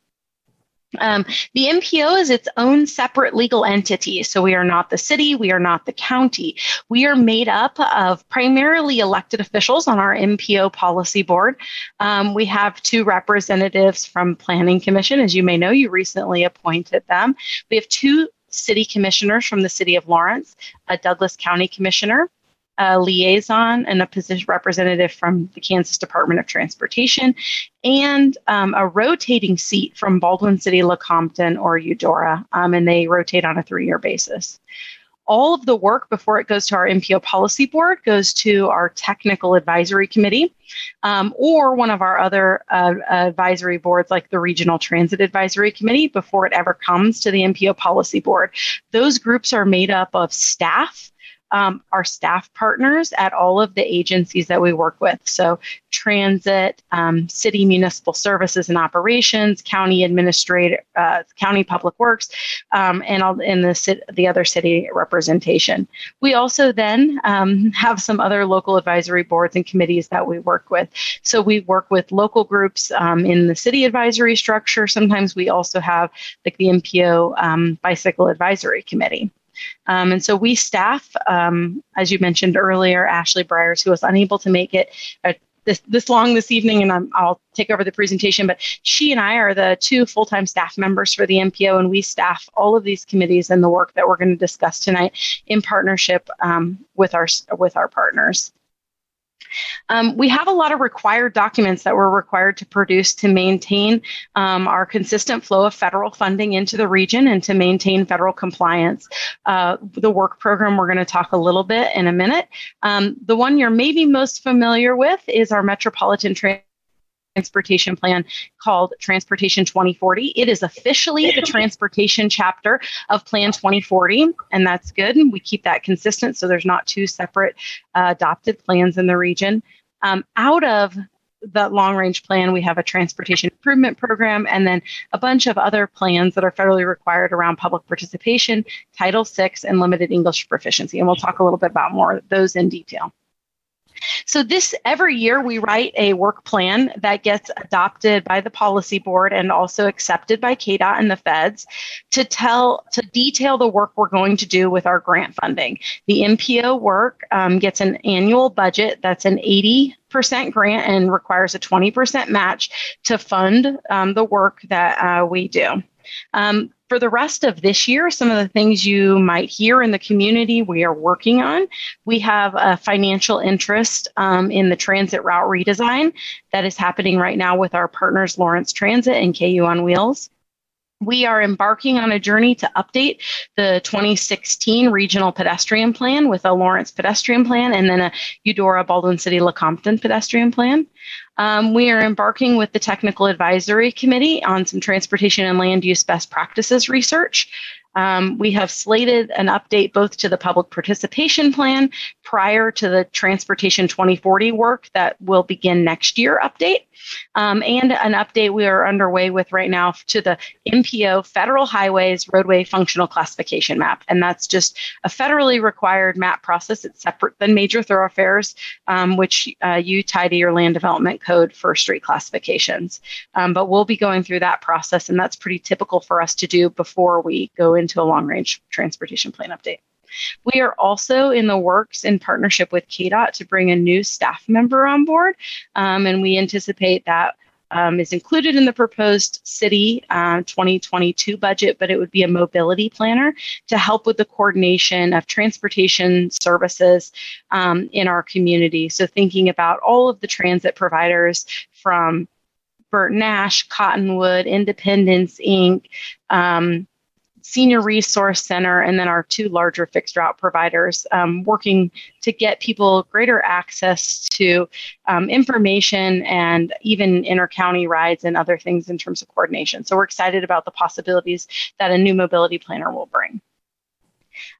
Um, the MPO is its own separate legal entity. So we are not the city, we are not the county. We are made up of primarily elected officials on our MPO policy board. Um, we have two representatives from Planning Commission. As you may know, you recently appointed them. We have two city commissioners from the city of Lawrence, a Douglas County commissioner, a liaison and a position representative from the Kansas Department of Transportation, and um, a rotating seat from Baldwin City, Lecompton, or Eudora, um, and they rotate on a three-year basis. All of the work before it goes to our MPO policy board goes to our technical advisory committee um, or one of our other uh, advisory boards like the Regional Transit Advisory Committee before it ever comes to the MPO policy board. Those groups are made up of staff um, our staff partners at all of the agencies that we work with. So, transit, um, city municipal services and operations, county administrative, uh, county public works, um, and all in the the other city representation. We also then um, have some other local advisory boards and committees that we work with. So we work with local groups um, in the city advisory structure. Sometimes we also have like the MPO um, Bicycle Advisory Committee. Um, and so we staff, um, as you mentioned earlier, Ashley Briers, who was unable to make it uh, this, this long this evening, and i will take over the presentation. But she and I are the two full time staff members for the MPO, and we staff all of these committees and the work that we're going to discuss tonight in partnership um, with our with our partners. Um, we have a lot of required documents that we're required to produce to maintain um, our consistent flow of federal funding into the region and to maintain federal compliance. Uh, the work program, we're going to talk a little bit in a minute. Um, the one you're maybe most familiar with is our Metropolitan Transit transportation plan called Transportation 2040. It is officially the transportation chapter of Plan 2040, and that's good. And We keep that consistent so there's not two separate uh, adopted plans in the region. Um, out of the long range plan, we have a transportation improvement program and then a bunch of other plans that are federally required around public participation, Title VI, and limited English proficiency. And we'll talk a little bit about more of those in detail. So this every year we write a work plan that gets adopted by the policy board and also accepted by KDOT and the feds to tell to detail the work we're going to do with our grant funding. The MPO work um, gets an annual budget that's an 80 percent grant and requires a 20% match to fund um, the work that uh, we do. Um, for the rest of this year, some of the things you might hear in the community we are working on. We have a financial interest um, in the transit route redesign that is happening right now with our partners, Lawrence Transit and KU on Wheels. We are embarking on a journey to update the 2016 Regional Pedestrian Plan with a Lawrence Pedestrian Plan and then a Eudora Baldwin City Lecompton Pedestrian Plan. Um, we are embarking with the Technical Advisory Committee on some transportation and land use best practices research. Um, we have slated an update both to the public participation plan prior to the Transportation 2040 work that will begin next year update. Um, and an update we are underway with right now to the MPO Federal Highways Roadway Functional Classification Map. And that's just a federally required map process. It's separate than major thoroughfares, um, which uh, you tie to your land development code for street classifications. Um, but we'll be going through that process, and that's pretty typical for us to do before we go into a long range transportation plan update. We are also in the works in partnership with KDOT to bring a new staff member on board, um, and we anticipate that um, is included in the proposed city uh, 2022 budget, but it would be a mobility planner to help with the coordination of transportation services um, in our community. So, thinking about all of the transit providers from Bert Nash, Cottonwood, Independence Inc., um, Senior Resource Center, and then our two larger fixed route providers, um, working to get people greater access to um, information and even intercounty rides and other things in terms of coordination. So we're excited about the possibilities that a new mobility planner will bring.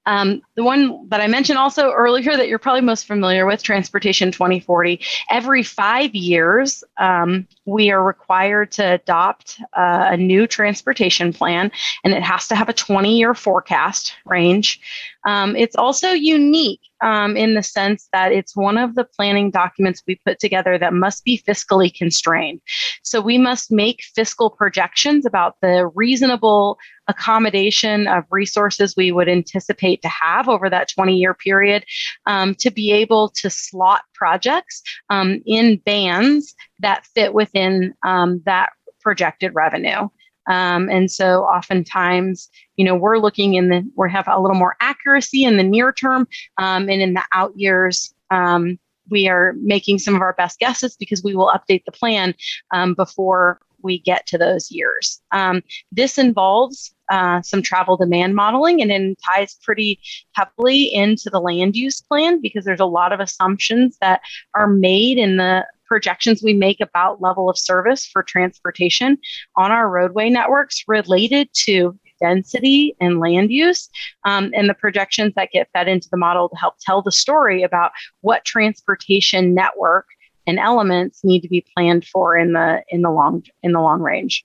Um, the one that I mentioned also earlier that you're probably most familiar with, Transportation 2040. Every five years, um, we are required to adopt uh, a new transportation plan, and it has to have a 20 year forecast range. Um, it's also unique um, in the sense that it's one of the planning documents we put together that must be fiscally constrained. So we must make fiscal projections about the reasonable accommodation of resources we would anticipate to have over that 20 year period um, to be able to slot projects um, in bands that fit within um, that projected revenue. Um, and so oftentimes, you know, we're looking in the, we have a little more accuracy in the near term um, and in the out years. Um, we are making some of our best guesses because we will update the plan um, before we get to those years. Um, this involves uh, some travel demand modeling and then ties pretty heavily into the land use plan because there's a lot of assumptions that are made in the projections we make about level of service for transportation on our roadway networks related to density and land use, um, and the projections that get fed into the model to help tell the story about what transportation network and elements need to be planned for in the in the long in the long range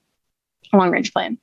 long range plan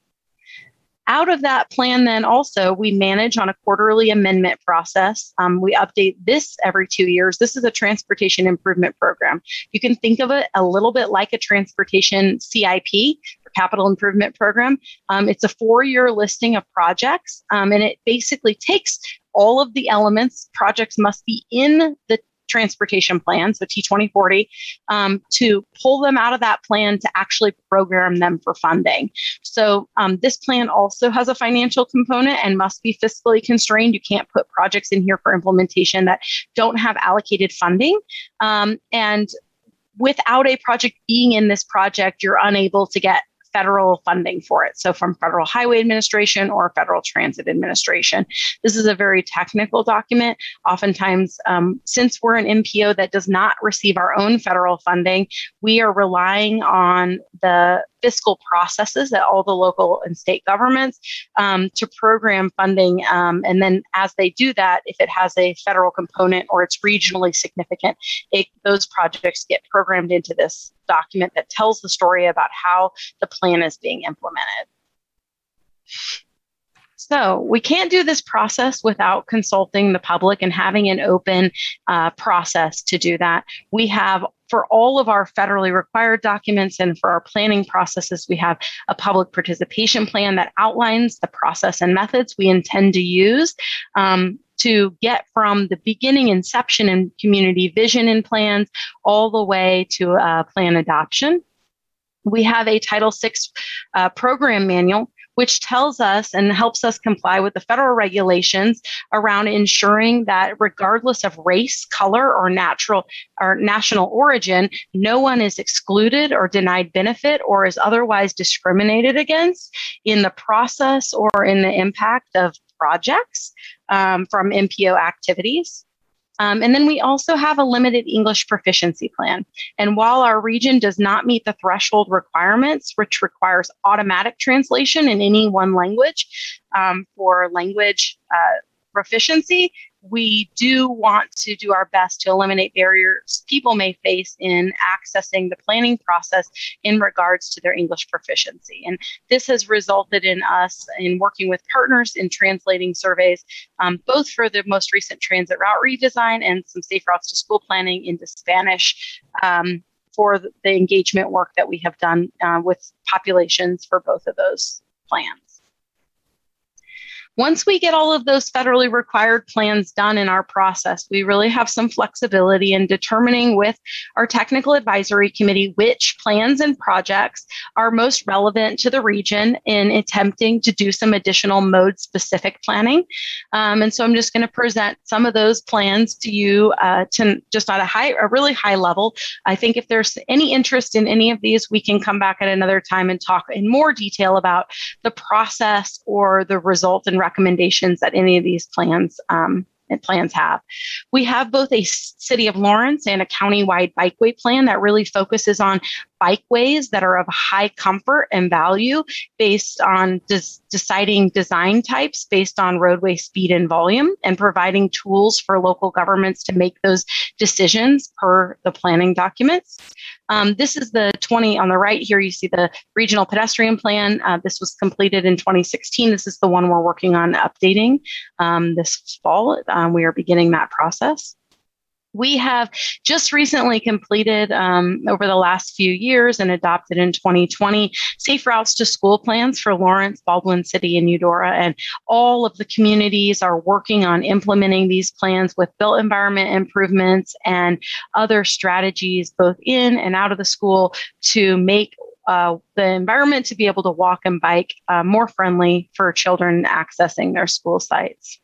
out of that plan, then also we manage on a quarterly amendment process. Um, we update this every two years. This is a transportation improvement program. You can think of it a little bit like a transportation CIP or capital improvement program. Um, it's a four year listing of projects, um, and it basically takes all of the elements projects must be in the transportation plan, so T2040, um, to pull them out of that plan to actually program them for funding. So um, this plan also has a financial component and must be fiscally constrained. You can't put projects in here for implementation that don't have allocated funding. Um, and without a project being in this project, you're unable to get federal funding for it. So from Federal Highway Administration or Federal Transit Administration. This is a very technical document. Oftentimes, um, since we're an MPO that does not receive our own federal funding, we are relying on the fiscal processes at all the local and state governments um, to program funding. Um, and then as they do that, if it has a federal component or it's regionally significant, it, those projects get programmed into this document that tells the story about how the plan is being implemented. So we can't do this process without consulting the public and having an open uh, process to do that. We have for all of our federally required documents and for our planning processes, we have a public participation plan that outlines the process and methods we intend to use um, to get from the beginning inception and community vision and plans all the way to uh, plan adoption. We have a Title VI uh, program manual which tells us and helps us comply with the federal regulations around ensuring that regardless of race, color, or natural or national origin, no one is excluded or denied benefit or is otherwise discriminated against in the process or in the impact of projects um, from MPO activities. Um, and then we also have a limited English proficiency plan. And while our region does not meet the threshold requirements, which requires automatic translation in any one language um, for language uh, proficiency, we do want to do our best to eliminate barriers people may face in accessing the planning process in regards to their English proficiency. And this has resulted in us in working with partners in translating surveys, um, both for the most recent transit route redesign and some safe routes to school planning into Spanish. Um, for the engagement work that we have done uh, with populations for both of those plans. Once we get all of those federally required plans done in our process, we really have some flexibility in determining with our technical advisory committee which plans and projects are most relevant to the region in attempting to do some additional mode specific planning. Um, and so I'm just going to present some of those plans to you uh, to just at a high, a really high level. I think if there's any interest in any of these, we can come back at another time and talk in more detail about the process or the result and recommendations that any of these plans um, plans have. We have both a city of Lawrence and a countywide bikeway plan that really focuses on bikeways that are of high comfort and value based on des- deciding design types based on roadway speed and volume and providing tools for local governments to make those decisions per the planning documents. Um, this is the 20 on the right here. You see the regional pedestrian plan. Uh, this was completed in 2016. This is the one we're working on updating um, this fall. Um, we are beginning that process. We have just recently completed um, over the last few years and adopted in 2020 safe routes to school plans for Lawrence, Baldwin City, and Eudora. And all of the communities are working on implementing these plans with built environment improvements and other strategies, both in and out of the school, to make uh, the environment to be able to walk and bike uh, more friendly for children accessing their school sites.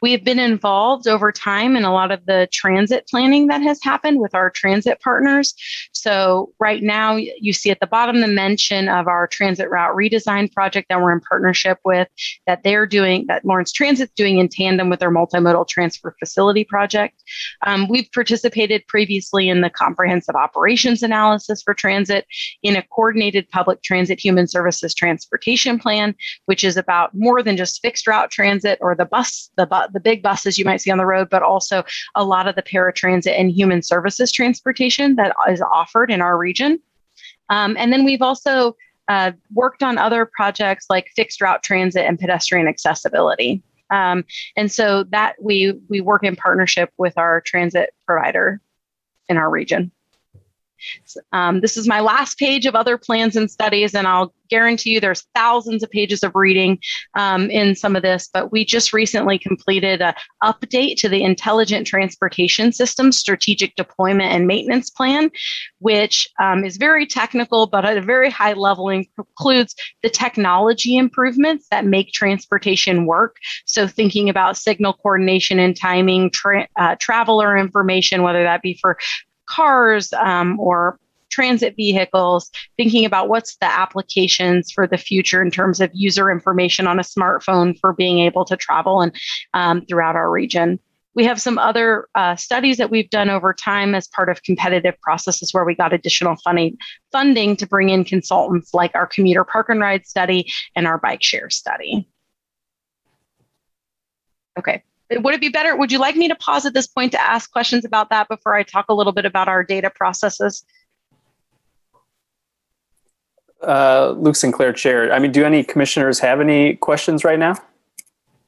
We have been involved over time in a lot of the transit planning that has happened with our transit partners. So, right now, you see at the bottom the mention of our transit route redesign project that we're in partnership with, that they're doing, that Lawrence Transit's doing in tandem with their multimodal transfer facility project. Um, we've participated previously in the comprehensive operations analysis for transit in a coordinated public transit human services transportation plan, which is about more than just fixed route transit or the bus, the, bu- the big buses you might see on the road, but also a lot of the paratransit and human services transportation that is offered in our region. Um, and then we've also uh, worked on other projects like fixed route transit and pedestrian accessibility. Um, and so that we we work in partnership with our transit provider in our region. Um, this is my last page of other plans and studies, and I'll guarantee you there's thousands of pages of reading um, in some of this. But we just recently completed an update to the Intelligent Transportation System Strategic Deployment and Maintenance Plan, which um, is very technical, but at a very high level includes the technology improvements that make transportation work. So thinking about signal coordination and timing, tra- uh, traveler information, whether that be for cars um, or transit vehicles, thinking about what's the applications for the future in terms of user information on a smartphone for being able to travel and um, throughout our region. We have some other uh, studies that we've done over time as part of competitive processes where we got additional funding funding to bring in consultants like our commuter park and ride study and our bike share study. Okay, would it be better? Would you like me to pause at this point to ask questions about that before I talk a little bit about our data processes? Uh, Luke Sinclair, Chair. I mean, do any commissioners have any questions right now?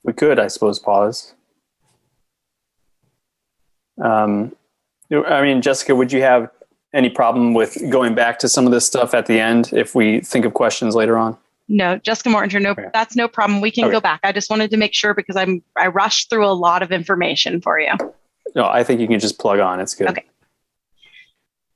We could, I suppose, pause. Um, I mean, Jessica, would you have any problem with going back to some of this stuff at the end if we think of questions later on? No, Jessica Mortinger, no, that's no problem. We can Okay. go back. I just wanted to make sure because I'm I rushed through a lot of information for you. No, I think you can just plug on. It's good. Okay.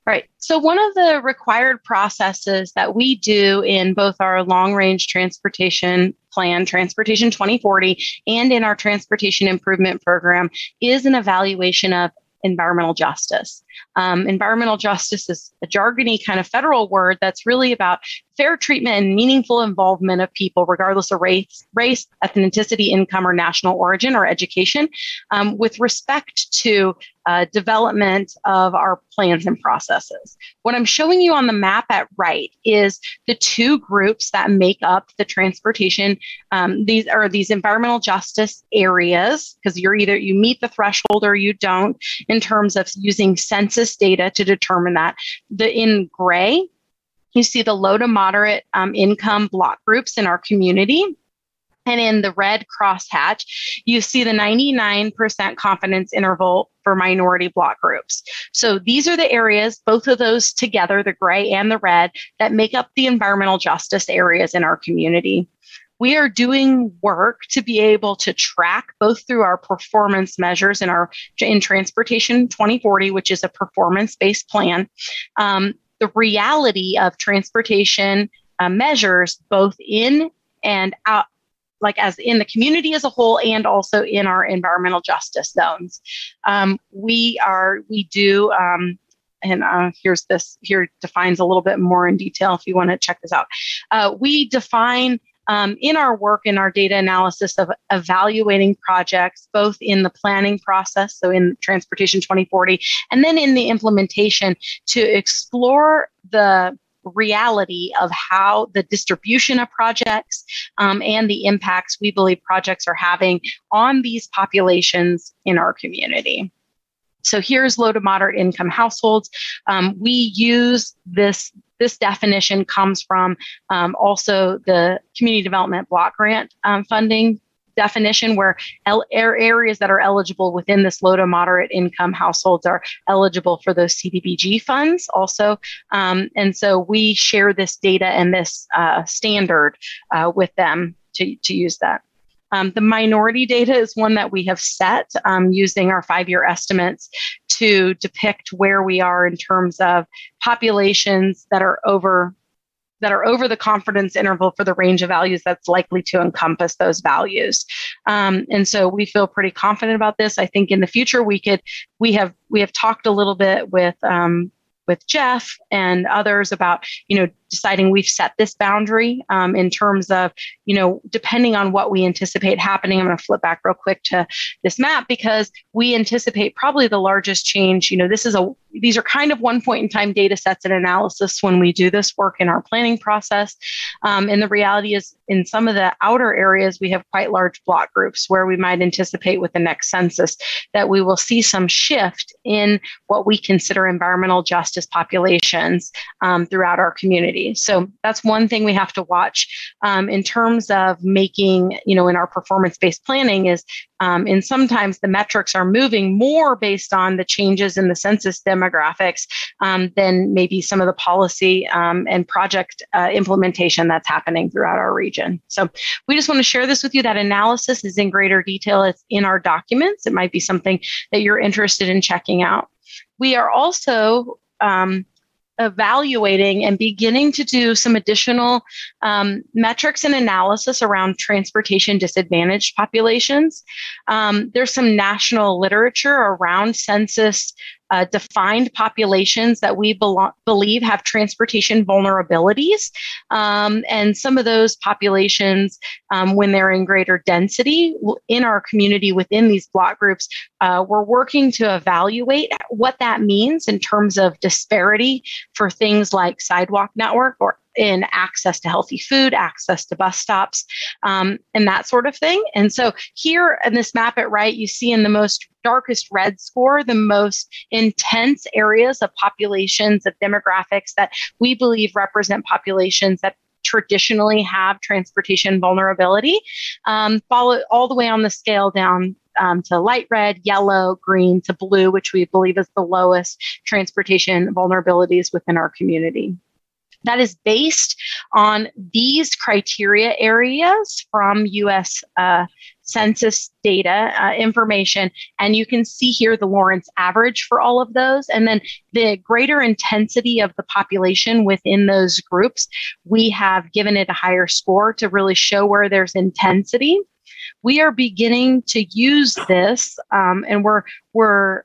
Right. So, one of the required processes that we do in both our long range transportation plan, Transportation 2040, and in our transportation improvement program is an evaluation of environmental justice. Um, environmental justice is a jargony kind of federal word that's really about fair treatment and meaningful involvement of people, regardless of race, race, ethnicity, income, or national origin or education, um, with respect to uh, development of our plans and processes. What I'm showing you on the map at right is the two groups that make up the transportation. Um, these are these environmental justice areas because you're either you meet the threshold or you don't in terms of using census data to determine that. The in gray you see the low to moderate um, income block groups in our community. And in the red crosshatch, you see the 99% confidence interval for minority block groups. So these are the areas, both of those together, the gray and the red, that make up the environmental justice areas in our community. We are doing work to be able to track both through our performance measures in our in Transportation 2040, which is a performance-based plan, um, the reality of transportation uh, measures both in and out like as in the community as a whole and also in our environmental justice zones. Um, we are we do um, and uh, here's this here defines a little bit more in detail if you want to check this out. Uh, we define um, in our work in our data analysis of evaluating projects, both in the planning process, so in Transportation 2040, and then in the implementation to explore the reality of how the distribution of projects um, and the impacts we believe projects are having on these populations in our community. So here's low to moderate income households. Um, we use this this definition comes from um, also the community development block grant um, funding definition where el- areas that are eligible within this low to moderate income households are eligible for those CDBG funds also. Um, and so we share this data and this uh, standard uh, with them to, to use that. Um, the minority data is one that we have set um, using our five year estimates to depict where we are in terms of populations that are over that are over the confidence interval for the range of values that's likely to encompass those values. Um, and so we feel pretty confident about this. I think in the future we could we have we have talked a little bit with um, with Jeff and others about, you know, deciding we've set this boundary um, in terms of, you know, depending on what we anticipate happening. I'm going to flip back real quick to this map because we anticipate probably the largest change. You know, this is a these are kind of one point in time data sets and analysis when we do this work in our planning process. Um, and the reality is, in some of the outer areas, we have quite large block groups where we might anticipate with the next census that we will see some shift in what we consider environmental justice populations um, throughout our community. So that's one thing we have to watch um, in terms of making, you know, in our performance based planning is um, and sometimes the metrics are moving more based on the changes in the census demographics um, than maybe some of the policy um, and project uh, implementation that's happening throughout our region. So we just want to share this with you. That analysis is in greater detail. It's in our documents. It might be something that you're interested in checking out. We are also um, evaluating and beginning to do some additional um, metrics and analysis around transportation disadvantaged populations. Um, there's some national literature around census uh, defined populations that we belo- believe have transportation vulnerabilities. Um, and some of those populations, um, when they're in greater density in our community within these block groups, uh, we're working to evaluate what that means in terms of disparity for things like sidewalk network or in access to healthy food, access to bus stops, um, and that sort of thing. And so here in this map at right, you see in the most darkest red score the most intense areas of populations of demographics that we believe represent populations that traditionally have transportation vulnerability. Um, follow all the way on the scale down um, to light red, yellow, green to blue, which we believe is the lowest transportation vulnerabilities within our community that is based on these criteria areas from US uh, Census data uh, information. And you can see here the Lawrence average for all of those. And then the greater intensity of the population within those groups, we have given it a higher score to really show where there's intensity. We are beginning to use this, um, and we're we're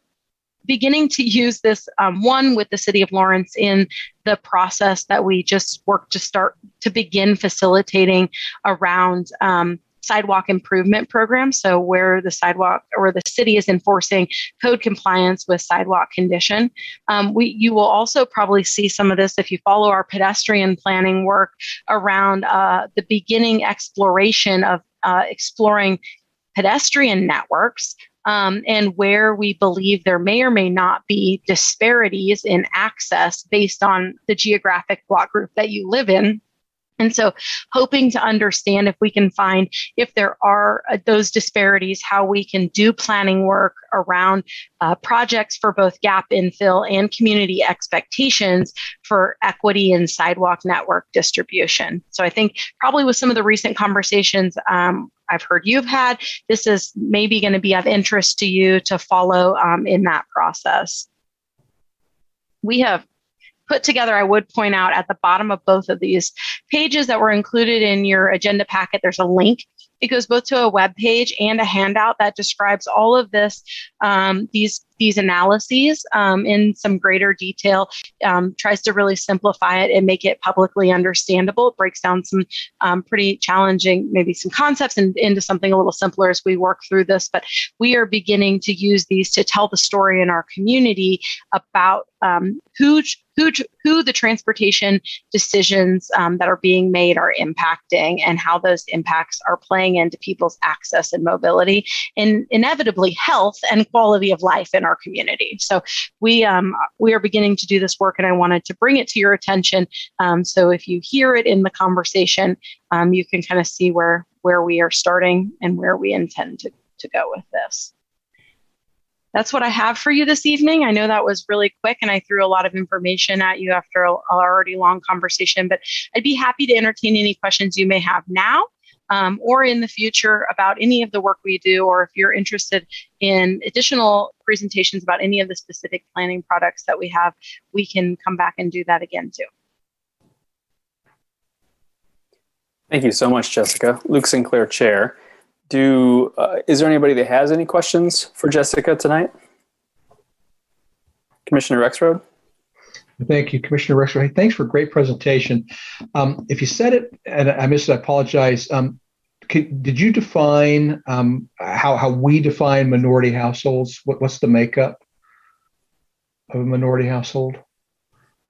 beginning to use this um, one with the city of Lawrence in the process that we just worked to start to begin facilitating around um, sidewalk improvement programs. So where the sidewalk or the city is enforcing code compliance with sidewalk condition. Um, we you will also probably see some of this if you follow our pedestrian planning work around uh, the beginning exploration of uh, exploring pedestrian networks um, and where we believe there may or may not be disparities in access based on the geographic block group that you live in. And so, hoping to understand if we can find if there are uh, those disparities, how we can do planning work around uh, projects for both gap infill and community expectations for equity and sidewalk network distribution. So, I think probably with some of the recent conversations um, I've heard you've had, this is maybe going to be of interest to you to follow um, in that process. We have put together, I would point out at the bottom of both of these pages that were included in your agenda packet, there's a link it goes both to a web page and a handout that describes all of this, um, these these analyses um, in some greater detail, um, tries to really simplify it and make it publicly understandable. It breaks down some um, pretty challenging, maybe some concepts and into something a little simpler as we work through this. But we are beginning to use these to tell the story in our community about um, who who who the transportation decisions um, that are being made are impacting and how those impacts are playing into people's access and mobility and inevitably health and quality of life in our community. So we um, we are beginning to do this work, and I wanted to bring it to your attention. Um, so if you hear it in the conversation, um, you can kind of see where where we are starting and where we intend to to go with this. That's what I have for you this evening. I know that was really quick and I threw a lot of information at you after a, already long conversation, but I'd be happy to entertain any questions you may have now um, or in the future about any of the work we do, or if you're interested in additional presentations about any of the specific planning products that we have, we can come back and do that again too. Thank you so much, Jessica. Luke Sinclair, Chair. Do uh, is there anybody that has any questions for Jessica tonight? Commissioner Rexroad. Thank you, Commissioner Rexroad. Hey, thanks for a great presentation. Um, if you said it and I missed it, I apologize. Um, could, did you define um, how how we define minority households? What, what's the makeup of a minority household?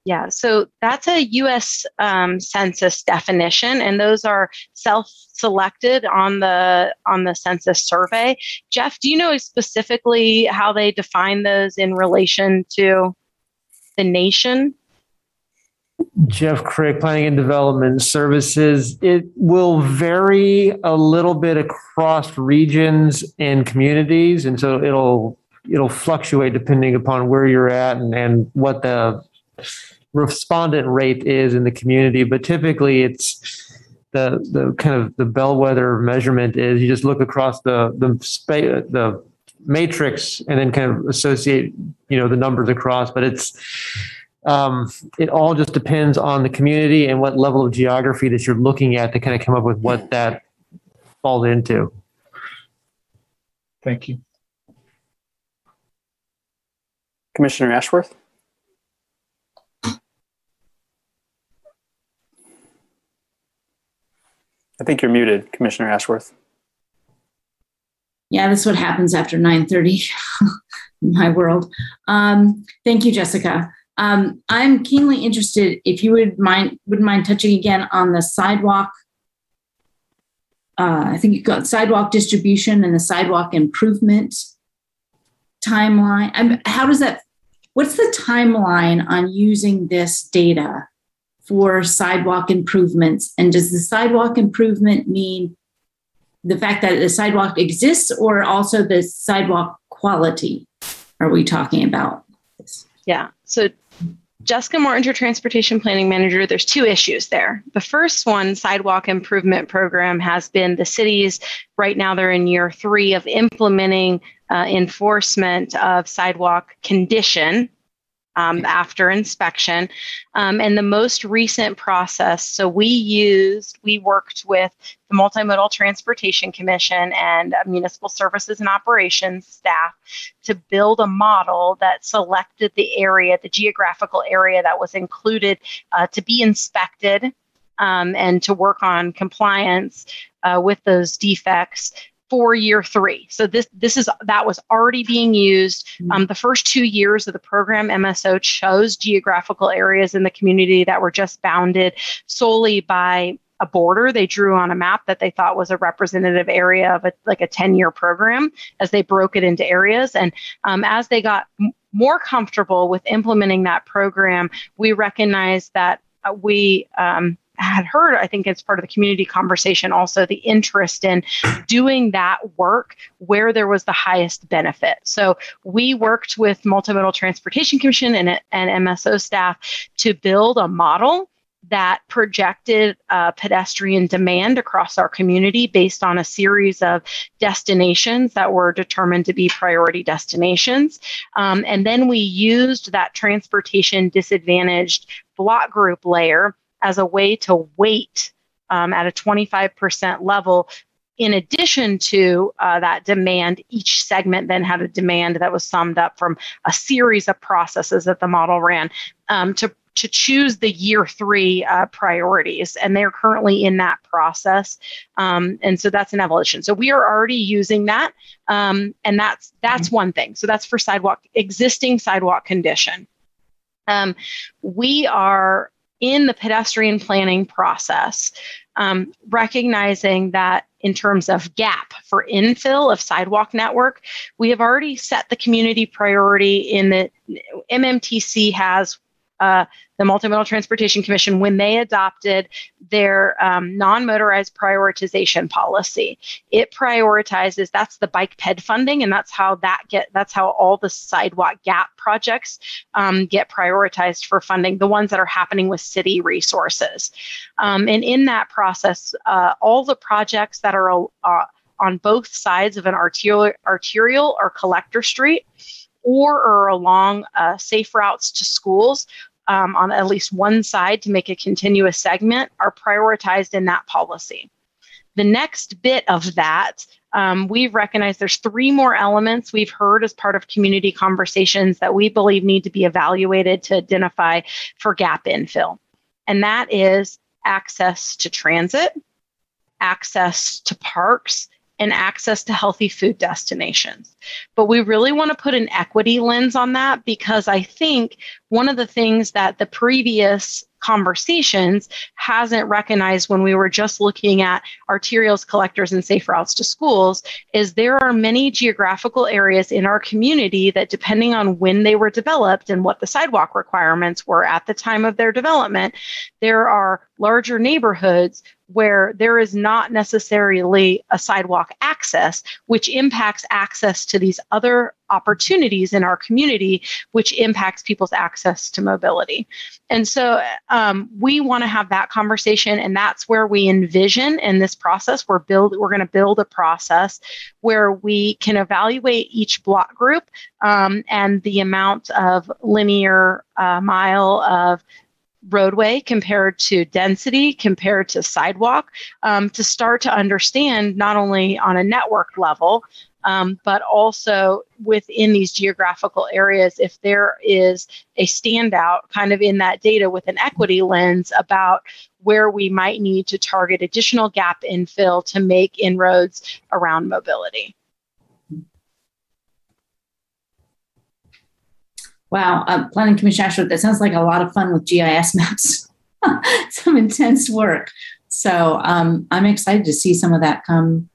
Yeah, so that's a U.S. Um, Census definition, and those are self-selected on the on the census survey. Jeff, do you know specifically how they define those in relation to the nation? Jeff Crick, Planning and Development Services. It will vary a little bit across regions and communities, and so it'll it'll fluctuate depending upon where you're at and, and what the respondent rate is in the community. But typically, it's the the kind of the bellwether measurement is you just look across the the space the matrix and then kind of associate you know the numbers across. But it's um, it all just depends on the community and what level of geography that you're looking at to kind of come up with what that falls into. Thank you. Commissioner Ashworth. I think you're muted, Commissioner Ashworth. Yeah, that's what happens after 9:30 in my world. Um, thank you, Jessica. Um, I'm keenly interested if you would mind wouldn't mind touching again on the sidewalk. Uh, I think you got sidewalk distribution and the sidewalk improvement timeline. I'm, how does that? What's the timeline on using this data for sidewalk improvements? And does the sidewalk improvement mean the fact that the sidewalk exists, or also the sidewalk quality? Are we talking about? Yeah. So Jessica Mortinger, Transportation Planning Manager, there's two issues there. The first one, Sidewalk Improvement Program, has been the cities, right now they're in year three of implementing uh, enforcement of sidewalk condition um, after inspection. Um, and the most recent process, so we used, we worked with the Multimodal Transportation Commission and Municipal Services and Operations staff to build a model that selected the area, the geographical area that was included uh, to be inspected um, and to work on compliance uh, with those defects for year three. So this this is that was already being used. Um, the first two years of the program, MSO chose geographical areas in the community that were just bounded solely by a border they drew on a map that they thought was a representative area of a, like a 10 year program as they broke it into areas and um, as they got m- more comfortable with implementing that program we recognized that uh, we um, had heard, I think it's part of the community conversation also, the interest in doing that work where there was the highest benefit. So we worked with Multimodal Transportation Commission and, and MSO staff to build a model that projected uh, pedestrian demand across our community based on a series of destinations that were determined to be priority destinations. Um, and then we used that transportation disadvantaged block group layer as a way to wait um, at a 25% level. In addition to uh, that demand, each segment then had a demand that was summed up from a series of processes that the model ran um, to to choose the year three uh, priorities, and they're currently in that process. Um, and so that's an evolution. So we are already using that, um, and that's that's mm-hmm. one thing. So that's for sidewalk existing sidewalk condition. Um, we are in the pedestrian planning process, um, recognizing that in terms of gap for infill of sidewalk network, we have already set the community priority in the MMTC has uh, the Multimodal Transportation Commission when they adopted their um, non-motorized prioritization policy. It prioritizes that's the bike ped funding, and that's how that get that's how all the sidewalk gap projects um, get prioritized for funding. The ones that are happening with city resources, um, and in that process, uh, all the projects that are uh, on both sides of an arterial, arterial or collector street or are along uh, safe routes to schools um, on at least one side to make a continuous segment are prioritized in that policy. The next bit of that um, we've recognized there's three more elements we've heard as part of community conversations that we believe need to be evaluated to identify for gap infill. And that is access to transit, access to parks, and access to healthy food destinations. But we really want to put an equity lens on that because I think one of the things that the previous conversations hasn't recognized when we were just looking at arterials collectors and safe routes to schools is there are many geographical areas in our community that depending on when they were developed and what the sidewalk requirements were at the time of their development there are larger neighborhoods where there is not necessarily a sidewalk access, which impacts access to these other opportunities in our community, which impacts people's access to mobility. And so um, we want to have that conversation, and that's where we envision in this process. We're build we're going to build a process where we can evaluate each block group um, and the amount of linear uh, mile of roadway compared to density compared to sidewalk um, to start to understand not only on a network level um, but also within these geographical areas if there is a standout kind of in that data with an equity lens about where we might need to target additional gap infill to make inroads around mobility Wow, uh, Planning Commission Ashworth, that sounds like a lot of fun with GIS maps. some intense work. So um, I'm excited to see some of that come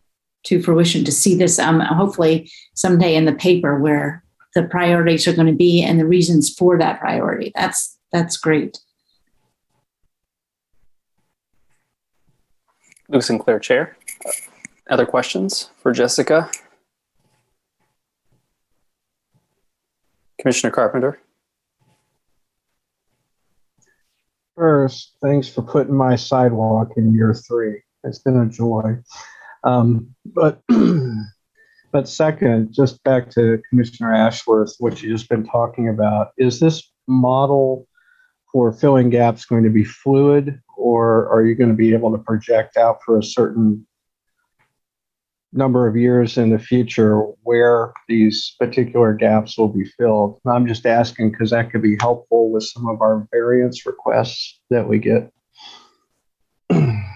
to fruition, to see this um, hopefully someday in the paper where the priorities are going to be and the reasons for that priority. That's that's great. Luke Sinclair, Chair. Other questions for Jessica? Commissioner Carpenter. First, thanks for putting my sidewalk in year three. It's been a joy. Um, but but second, just back to Commissioner Ashworth, what you just been talking about, is this model for filling gaps going to be fluid, or are you going to be able to project out for a certain number of years in the future where these particular gaps will be filled. I'm just asking because that could be helpful with some of our variance requests that we get.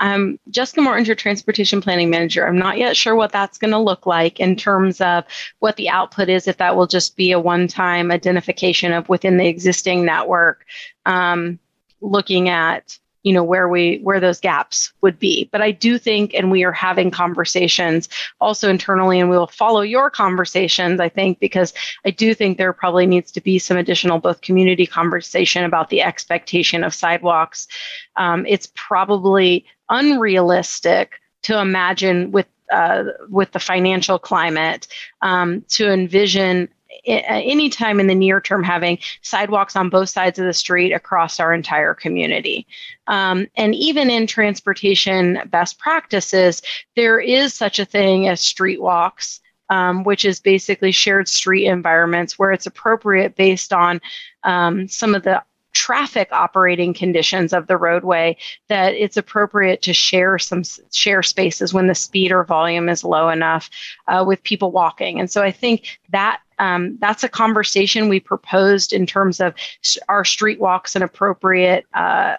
I'm Jessica Mortinger, your transportation planning manager. I'm not yet sure what that's going to look like in terms of what the output is, if that will just be a one time identification of within the existing network, um, looking at you know where we where those gaps would be. But i do think and we are having conversations also internally and we will follow your conversations i think because i do think there probably needs to be some additional both community conversation about the expectation of sidewalks. Um, it's probably unrealistic to imagine with uh, with the financial climate um, to envision any time in the near term having sidewalks on both sides of the street across our entire community. Um, and even in transportation best practices, there is such a thing as street walks. Um, which is basically shared street environments where it's appropriate based on um, some of the traffic operating conditions of the roadway that it's appropriate to share some share spaces when the speed or volume is low enough uh, with people walking. And so i think that um, that's a conversation we proposed in terms of our street walks and appropriate uh,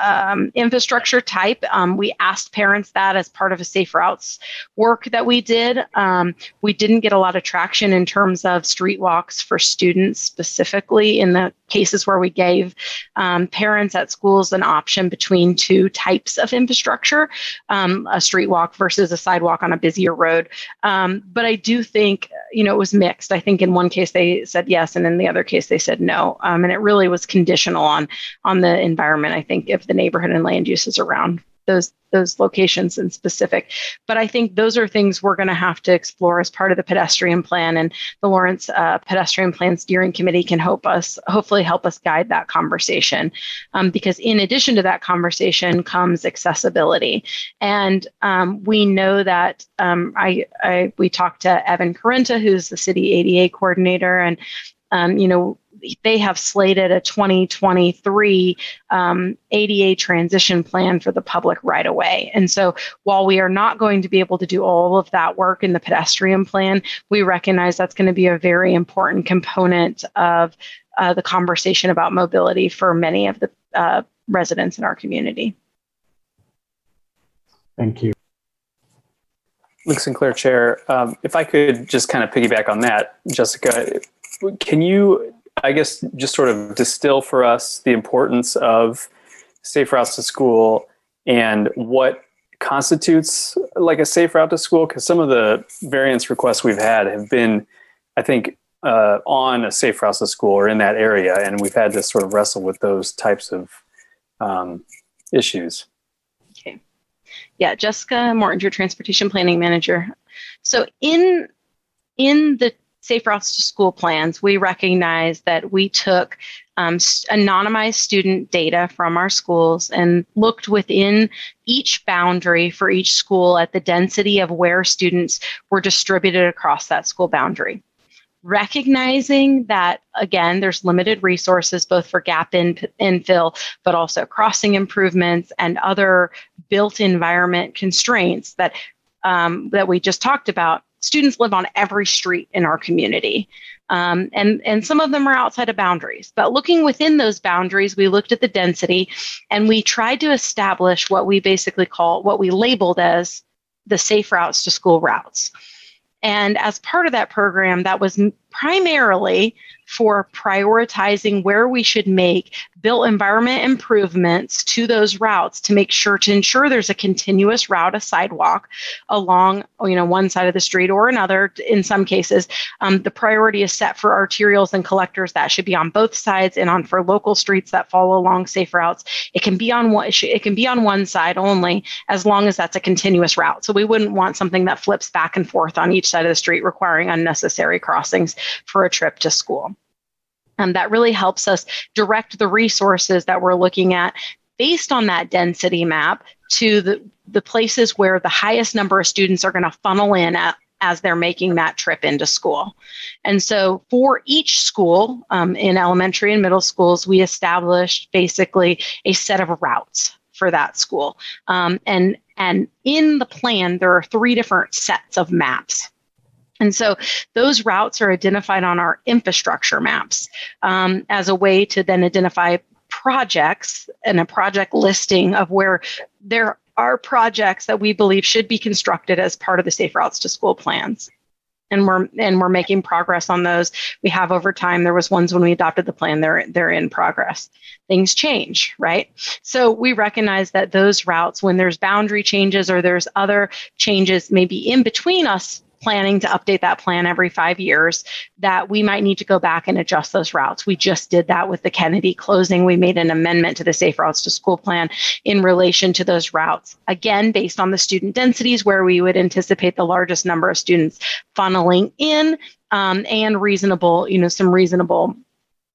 um, infrastructure type. Um, we asked parents that as part of a safe routes work that we did. Um, we didn't get a lot of traction in terms of street walks for students specifically in the cases where we gave um, parents at schools an option between two types of infrastructure, um, a street walk versus a sidewalk on a busier road. Um, but I do think, you know, it was mixed. I think in one case they said yes, and in the other case they said no. and it really was conditional on on the environment. I think if the neighborhood and land uses around those those locations in specific. But I think those are things we're going to have to explore as part of the pedestrian plan, and the Lawrence uh, Pedestrian Plan Steering Committee can help us, hopefully, help us guide that conversation. Um, because in addition to that conversation comes accessibility, and um, we know that um, I, I we talked to Evan Carenta, who's the city ADA coordinator, and um, you know they have slated a 2023 um, ADA transition plan for the public right away. And so while we are not going to be able to do all of that work in the pedestrian plan, we recognize that's going to be a very important component of uh, the conversation about mobility for many of the uh, residents in our community. Thank you. Luke Sinclair Chair, um, if I could just kind of piggyback on that, Jessica, can you, I guess, just sort of distill for us the importance of safe routes to school and what constitutes like a safe route to school? Because some of the variance requests we've had have been, I think, uh, on a safe route to school or in that area, and we've had to sort of wrestle with those types of um, issues okay yeah, Jessica Mortinger, your transportation planning manager. So in in the safe routes to school plans, we recognize that we took um, anonymized student data from our schools and looked within each boundary for each school at the density of where students were distributed across that school boundary. Recognizing that again there's limited resources both for gap in, infill but also crossing improvements and other built environment constraints that um, that we just talked about students live on every street in our community. Um, and and some of them are outside of boundaries. But looking within those boundaries we looked at the density and we tried to establish what we basically call what we labeled as the safe routes to school routes. And as part of that program, that was primarily for prioritizing where we should make built environment improvements to those routes to make sure to ensure there's a continuous route a sidewalk along you know one side of the street or another. In some cases um, the priority is set for arterials and collectors that should be on both sides and on for local streets that follow along safe routes. It can be on one it can be on one side only as long as that's a continuous route. So we wouldn't want something that flips back and forth on each side of the street requiring unnecessary crossings for a trip to school um, that really helps us direct the resources that we're looking at based on that density map to the, the places where the highest number of students are going to funnel in at, as they're making that trip into school. And so for each school um, in elementary and middle schools, we established basically a set of routes for that school. Um, and, and in the plan, there are three different sets of maps and so those routes are identified on our infrastructure maps um, as a way to then identify projects and a project listing of where there are projects that we believe should be constructed as part of the Safe Routes to School plans. And we're and we're making progress on those. We have over time. There was ones when we adopted the plan. They're they're in progress. Things change, right? So we recognize that those routes, when there's boundary changes or there's other changes, maybe in between us planning to update that plan every five years, that we might need to go back and adjust those routes. We just did that with the Kennedy closing. We made an amendment to the Safe Routes to School plan in relation to those routes. Again, based on the student densities where we would anticipate the largest number of students funneling in um, and reasonable, you know, some reasonable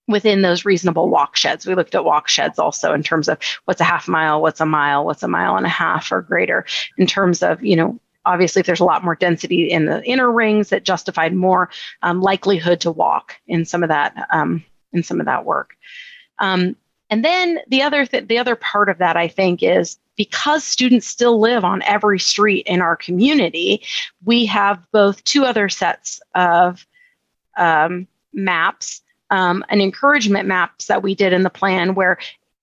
within those reasonable walk sheds. We looked at walk sheds also in terms of what's a half mile, what's a mile, what's a mile and a half or greater in terms of, you know, obviously if there's a lot more density in the inner rings that justified more um, likelihood to walk in some of that um, in some of that work. Um, and then the other th- the other part of that i think is because students still live on every street in our community we have both two other sets of um, maps um, an encouragement maps that we did in the plan where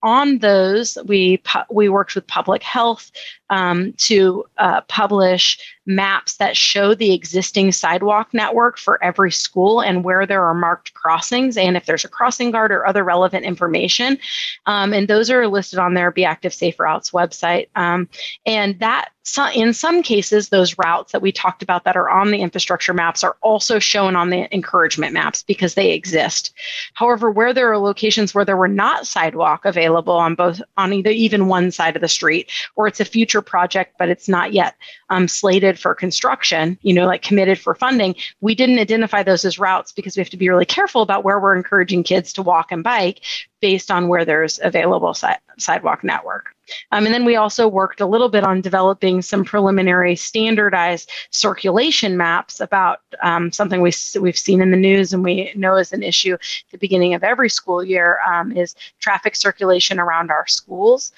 on those, we we worked with public health um, to uh, publish maps that show the existing sidewalk network for every school and where there are marked crossings and if there's a crossing guard or other relevant information. Um, and those are listed on their Be Active Safe Routes website. Um, and that so in some cases, those routes that we talked about that are on the infrastructure maps are also shown on the encouragement maps because they exist. However, where there are locations where there were not sidewalk available on both on either even one side of the street, or it's a future project but it's not yet um, slated for construction, you know, like committed for funding, we didn't identify those as routes because we have to be really careful about where we're encouraging kids to walk and bike based on where there's available si- sidewalk network. Um, and then we also worked a little bit on developing some preliminary standardized circulation maps about um, something we, we've seen in the news and we know is an issue at the beginning of every school year um, is traffic circulation around our schools.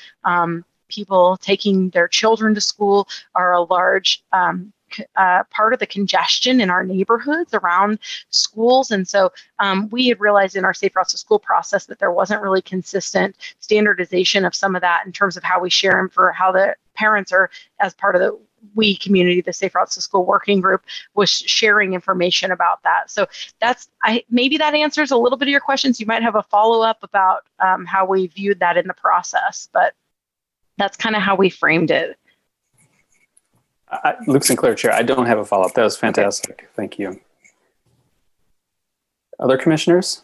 People taking their children to school are a large um, uh, part of the congestion in our neighborhoods around schools. And so um, we had realized in our Safe Routes to School process that there wasn't really consistent standardization of some of that in terms of how we share them for how the parents are, as part of the we community, the Safe Routes to School working group, was sharing information about that. So that's I maybe that answers a little bit of your questions. You might have a follow up about um, how we viewed that in the process, but that's kind of how we framed it. I, Luke Sinclair, Chair. I don't have a follow up. That was fantastic. Thank you. Other commissioners?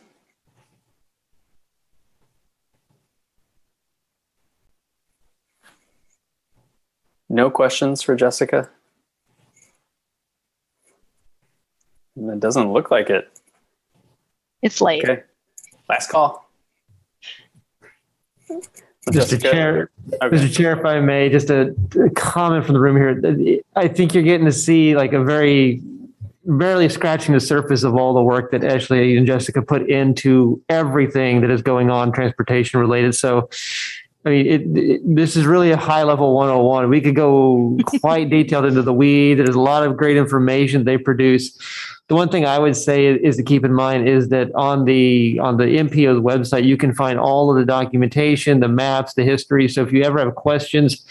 No questions for Jessica? It doesn't look like it. It's late. Okay. Last call. Mr. Chair, Mr. Chair, if I may, just a a comment from the room here. I think you're getting to see like a very, barely scratching the surface of all the work that Ashley and Jessica put into everything that is going on transportation related. So, I mean, it, it- this is really a high level 101. We could go quite detailed into the weeds. There's a lot of great information they produce. The one thing I would say is to keep in mind is that on the on the MPO's website, you can find all of the documentation, the maps, the history. So if you ever have questions,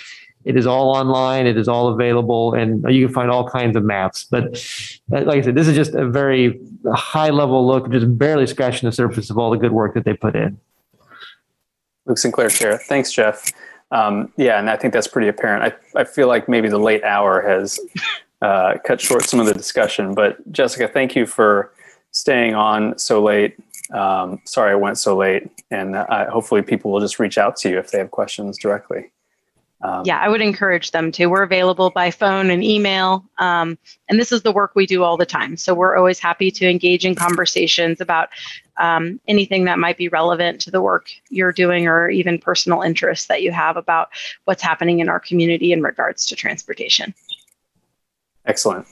it is all online. It is all available, and you can find all kinds of maps. But uh, like I said, this is just a very high level look, just barely scratching the surface of all the good work that they put in. Luke Sinclair, Chair. Thanks, Jeff. Um, yeah, and I think that's pretty apparent. I, I feel like maybe the late hour has uh, cut short some of the discussion, but Jessica, thank you for staying on so late. Um, sorry I went so late, and uh, hopefully people will just reach out to you if they have questions directly. Um, yeah, I would encourage them to. We're available by phone and email. Um, and this is the work we do all the time. So we're always happy to engage in conversations about um, anything that might be relevant to the work you're doing or even personal interests that you have about what's happening in our community in regards to transportation. Excellent.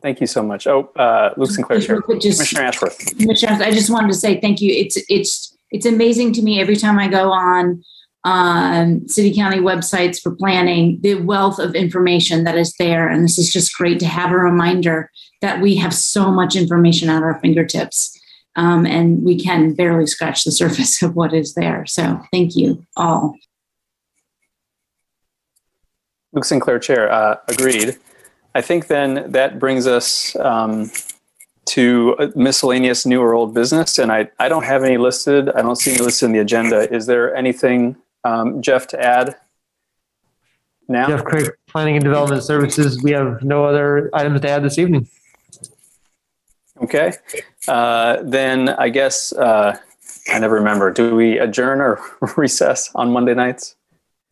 Thank you so much. Oh, uh, Luke Sinclair, Just Chair. just- Commissioner Ashworth. Commissioner, I just wanted to say thank you. It's, it's, it's amazing to me every time I go on um, city county websites for planning, the wealth of information that is there. And this is just great to have a reminder that we have so much information at our fingertips. Um, and we can barely scratch the surface of what is there. So thank you all. Luke Sinclair, Chair. Uh, agreed. I think then that brings us um, to miscellaneous new or old business, and I, I don't have any listed. I don't see any listed in the agenda. Is there anything, um, Jeff, to add now? Jeff Crick, Planning and Development Services. We have no other items to add this evening. Okay. Uh, then I guess uh, I never remember. Do we adjourn or recess on Monday nights?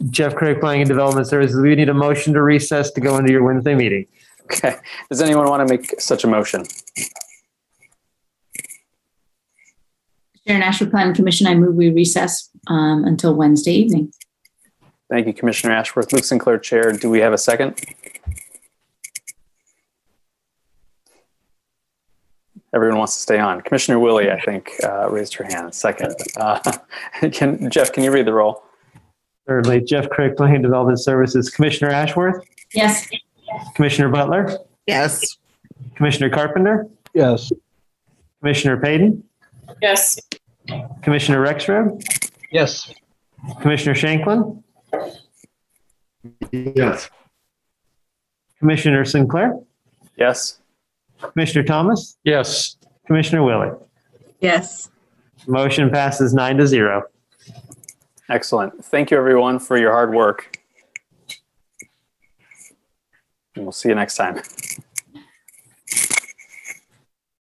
Jeff Crick, Planning and Development Services. We need a motion to recess to go into your Wednesday meeting. Okay. Does anyone want to make such a motion? Sharon Ashworth Planning Commission, I move we recess um, until Wednesday evening. Thank you, Commissioner Ashworth. Luke Sinclair, Chair. Do we have a second? Everyone wants to stay on. Commissioner Willey, I think, uh, raised her hand. Second. Uh, can, Jeff, can you read the roll? Thirdly, Jeff Crick, Planning and Development Services. Commissioner Ashworth, Yes. Commissioner Butler, Yes. Commissioner Carpenter, Yes. Commissioner Paden, Yes. Commissioner Rexroad, Yes. Commissioner Shanklin, Yes. Commissioner Sinclair, Yes. Commissioner Thomas, Yes. Commissioner Willey. Yes. Motion passes nine to zero. Excellent. Thank you, everyone, for your hard work. And we'll see you next time.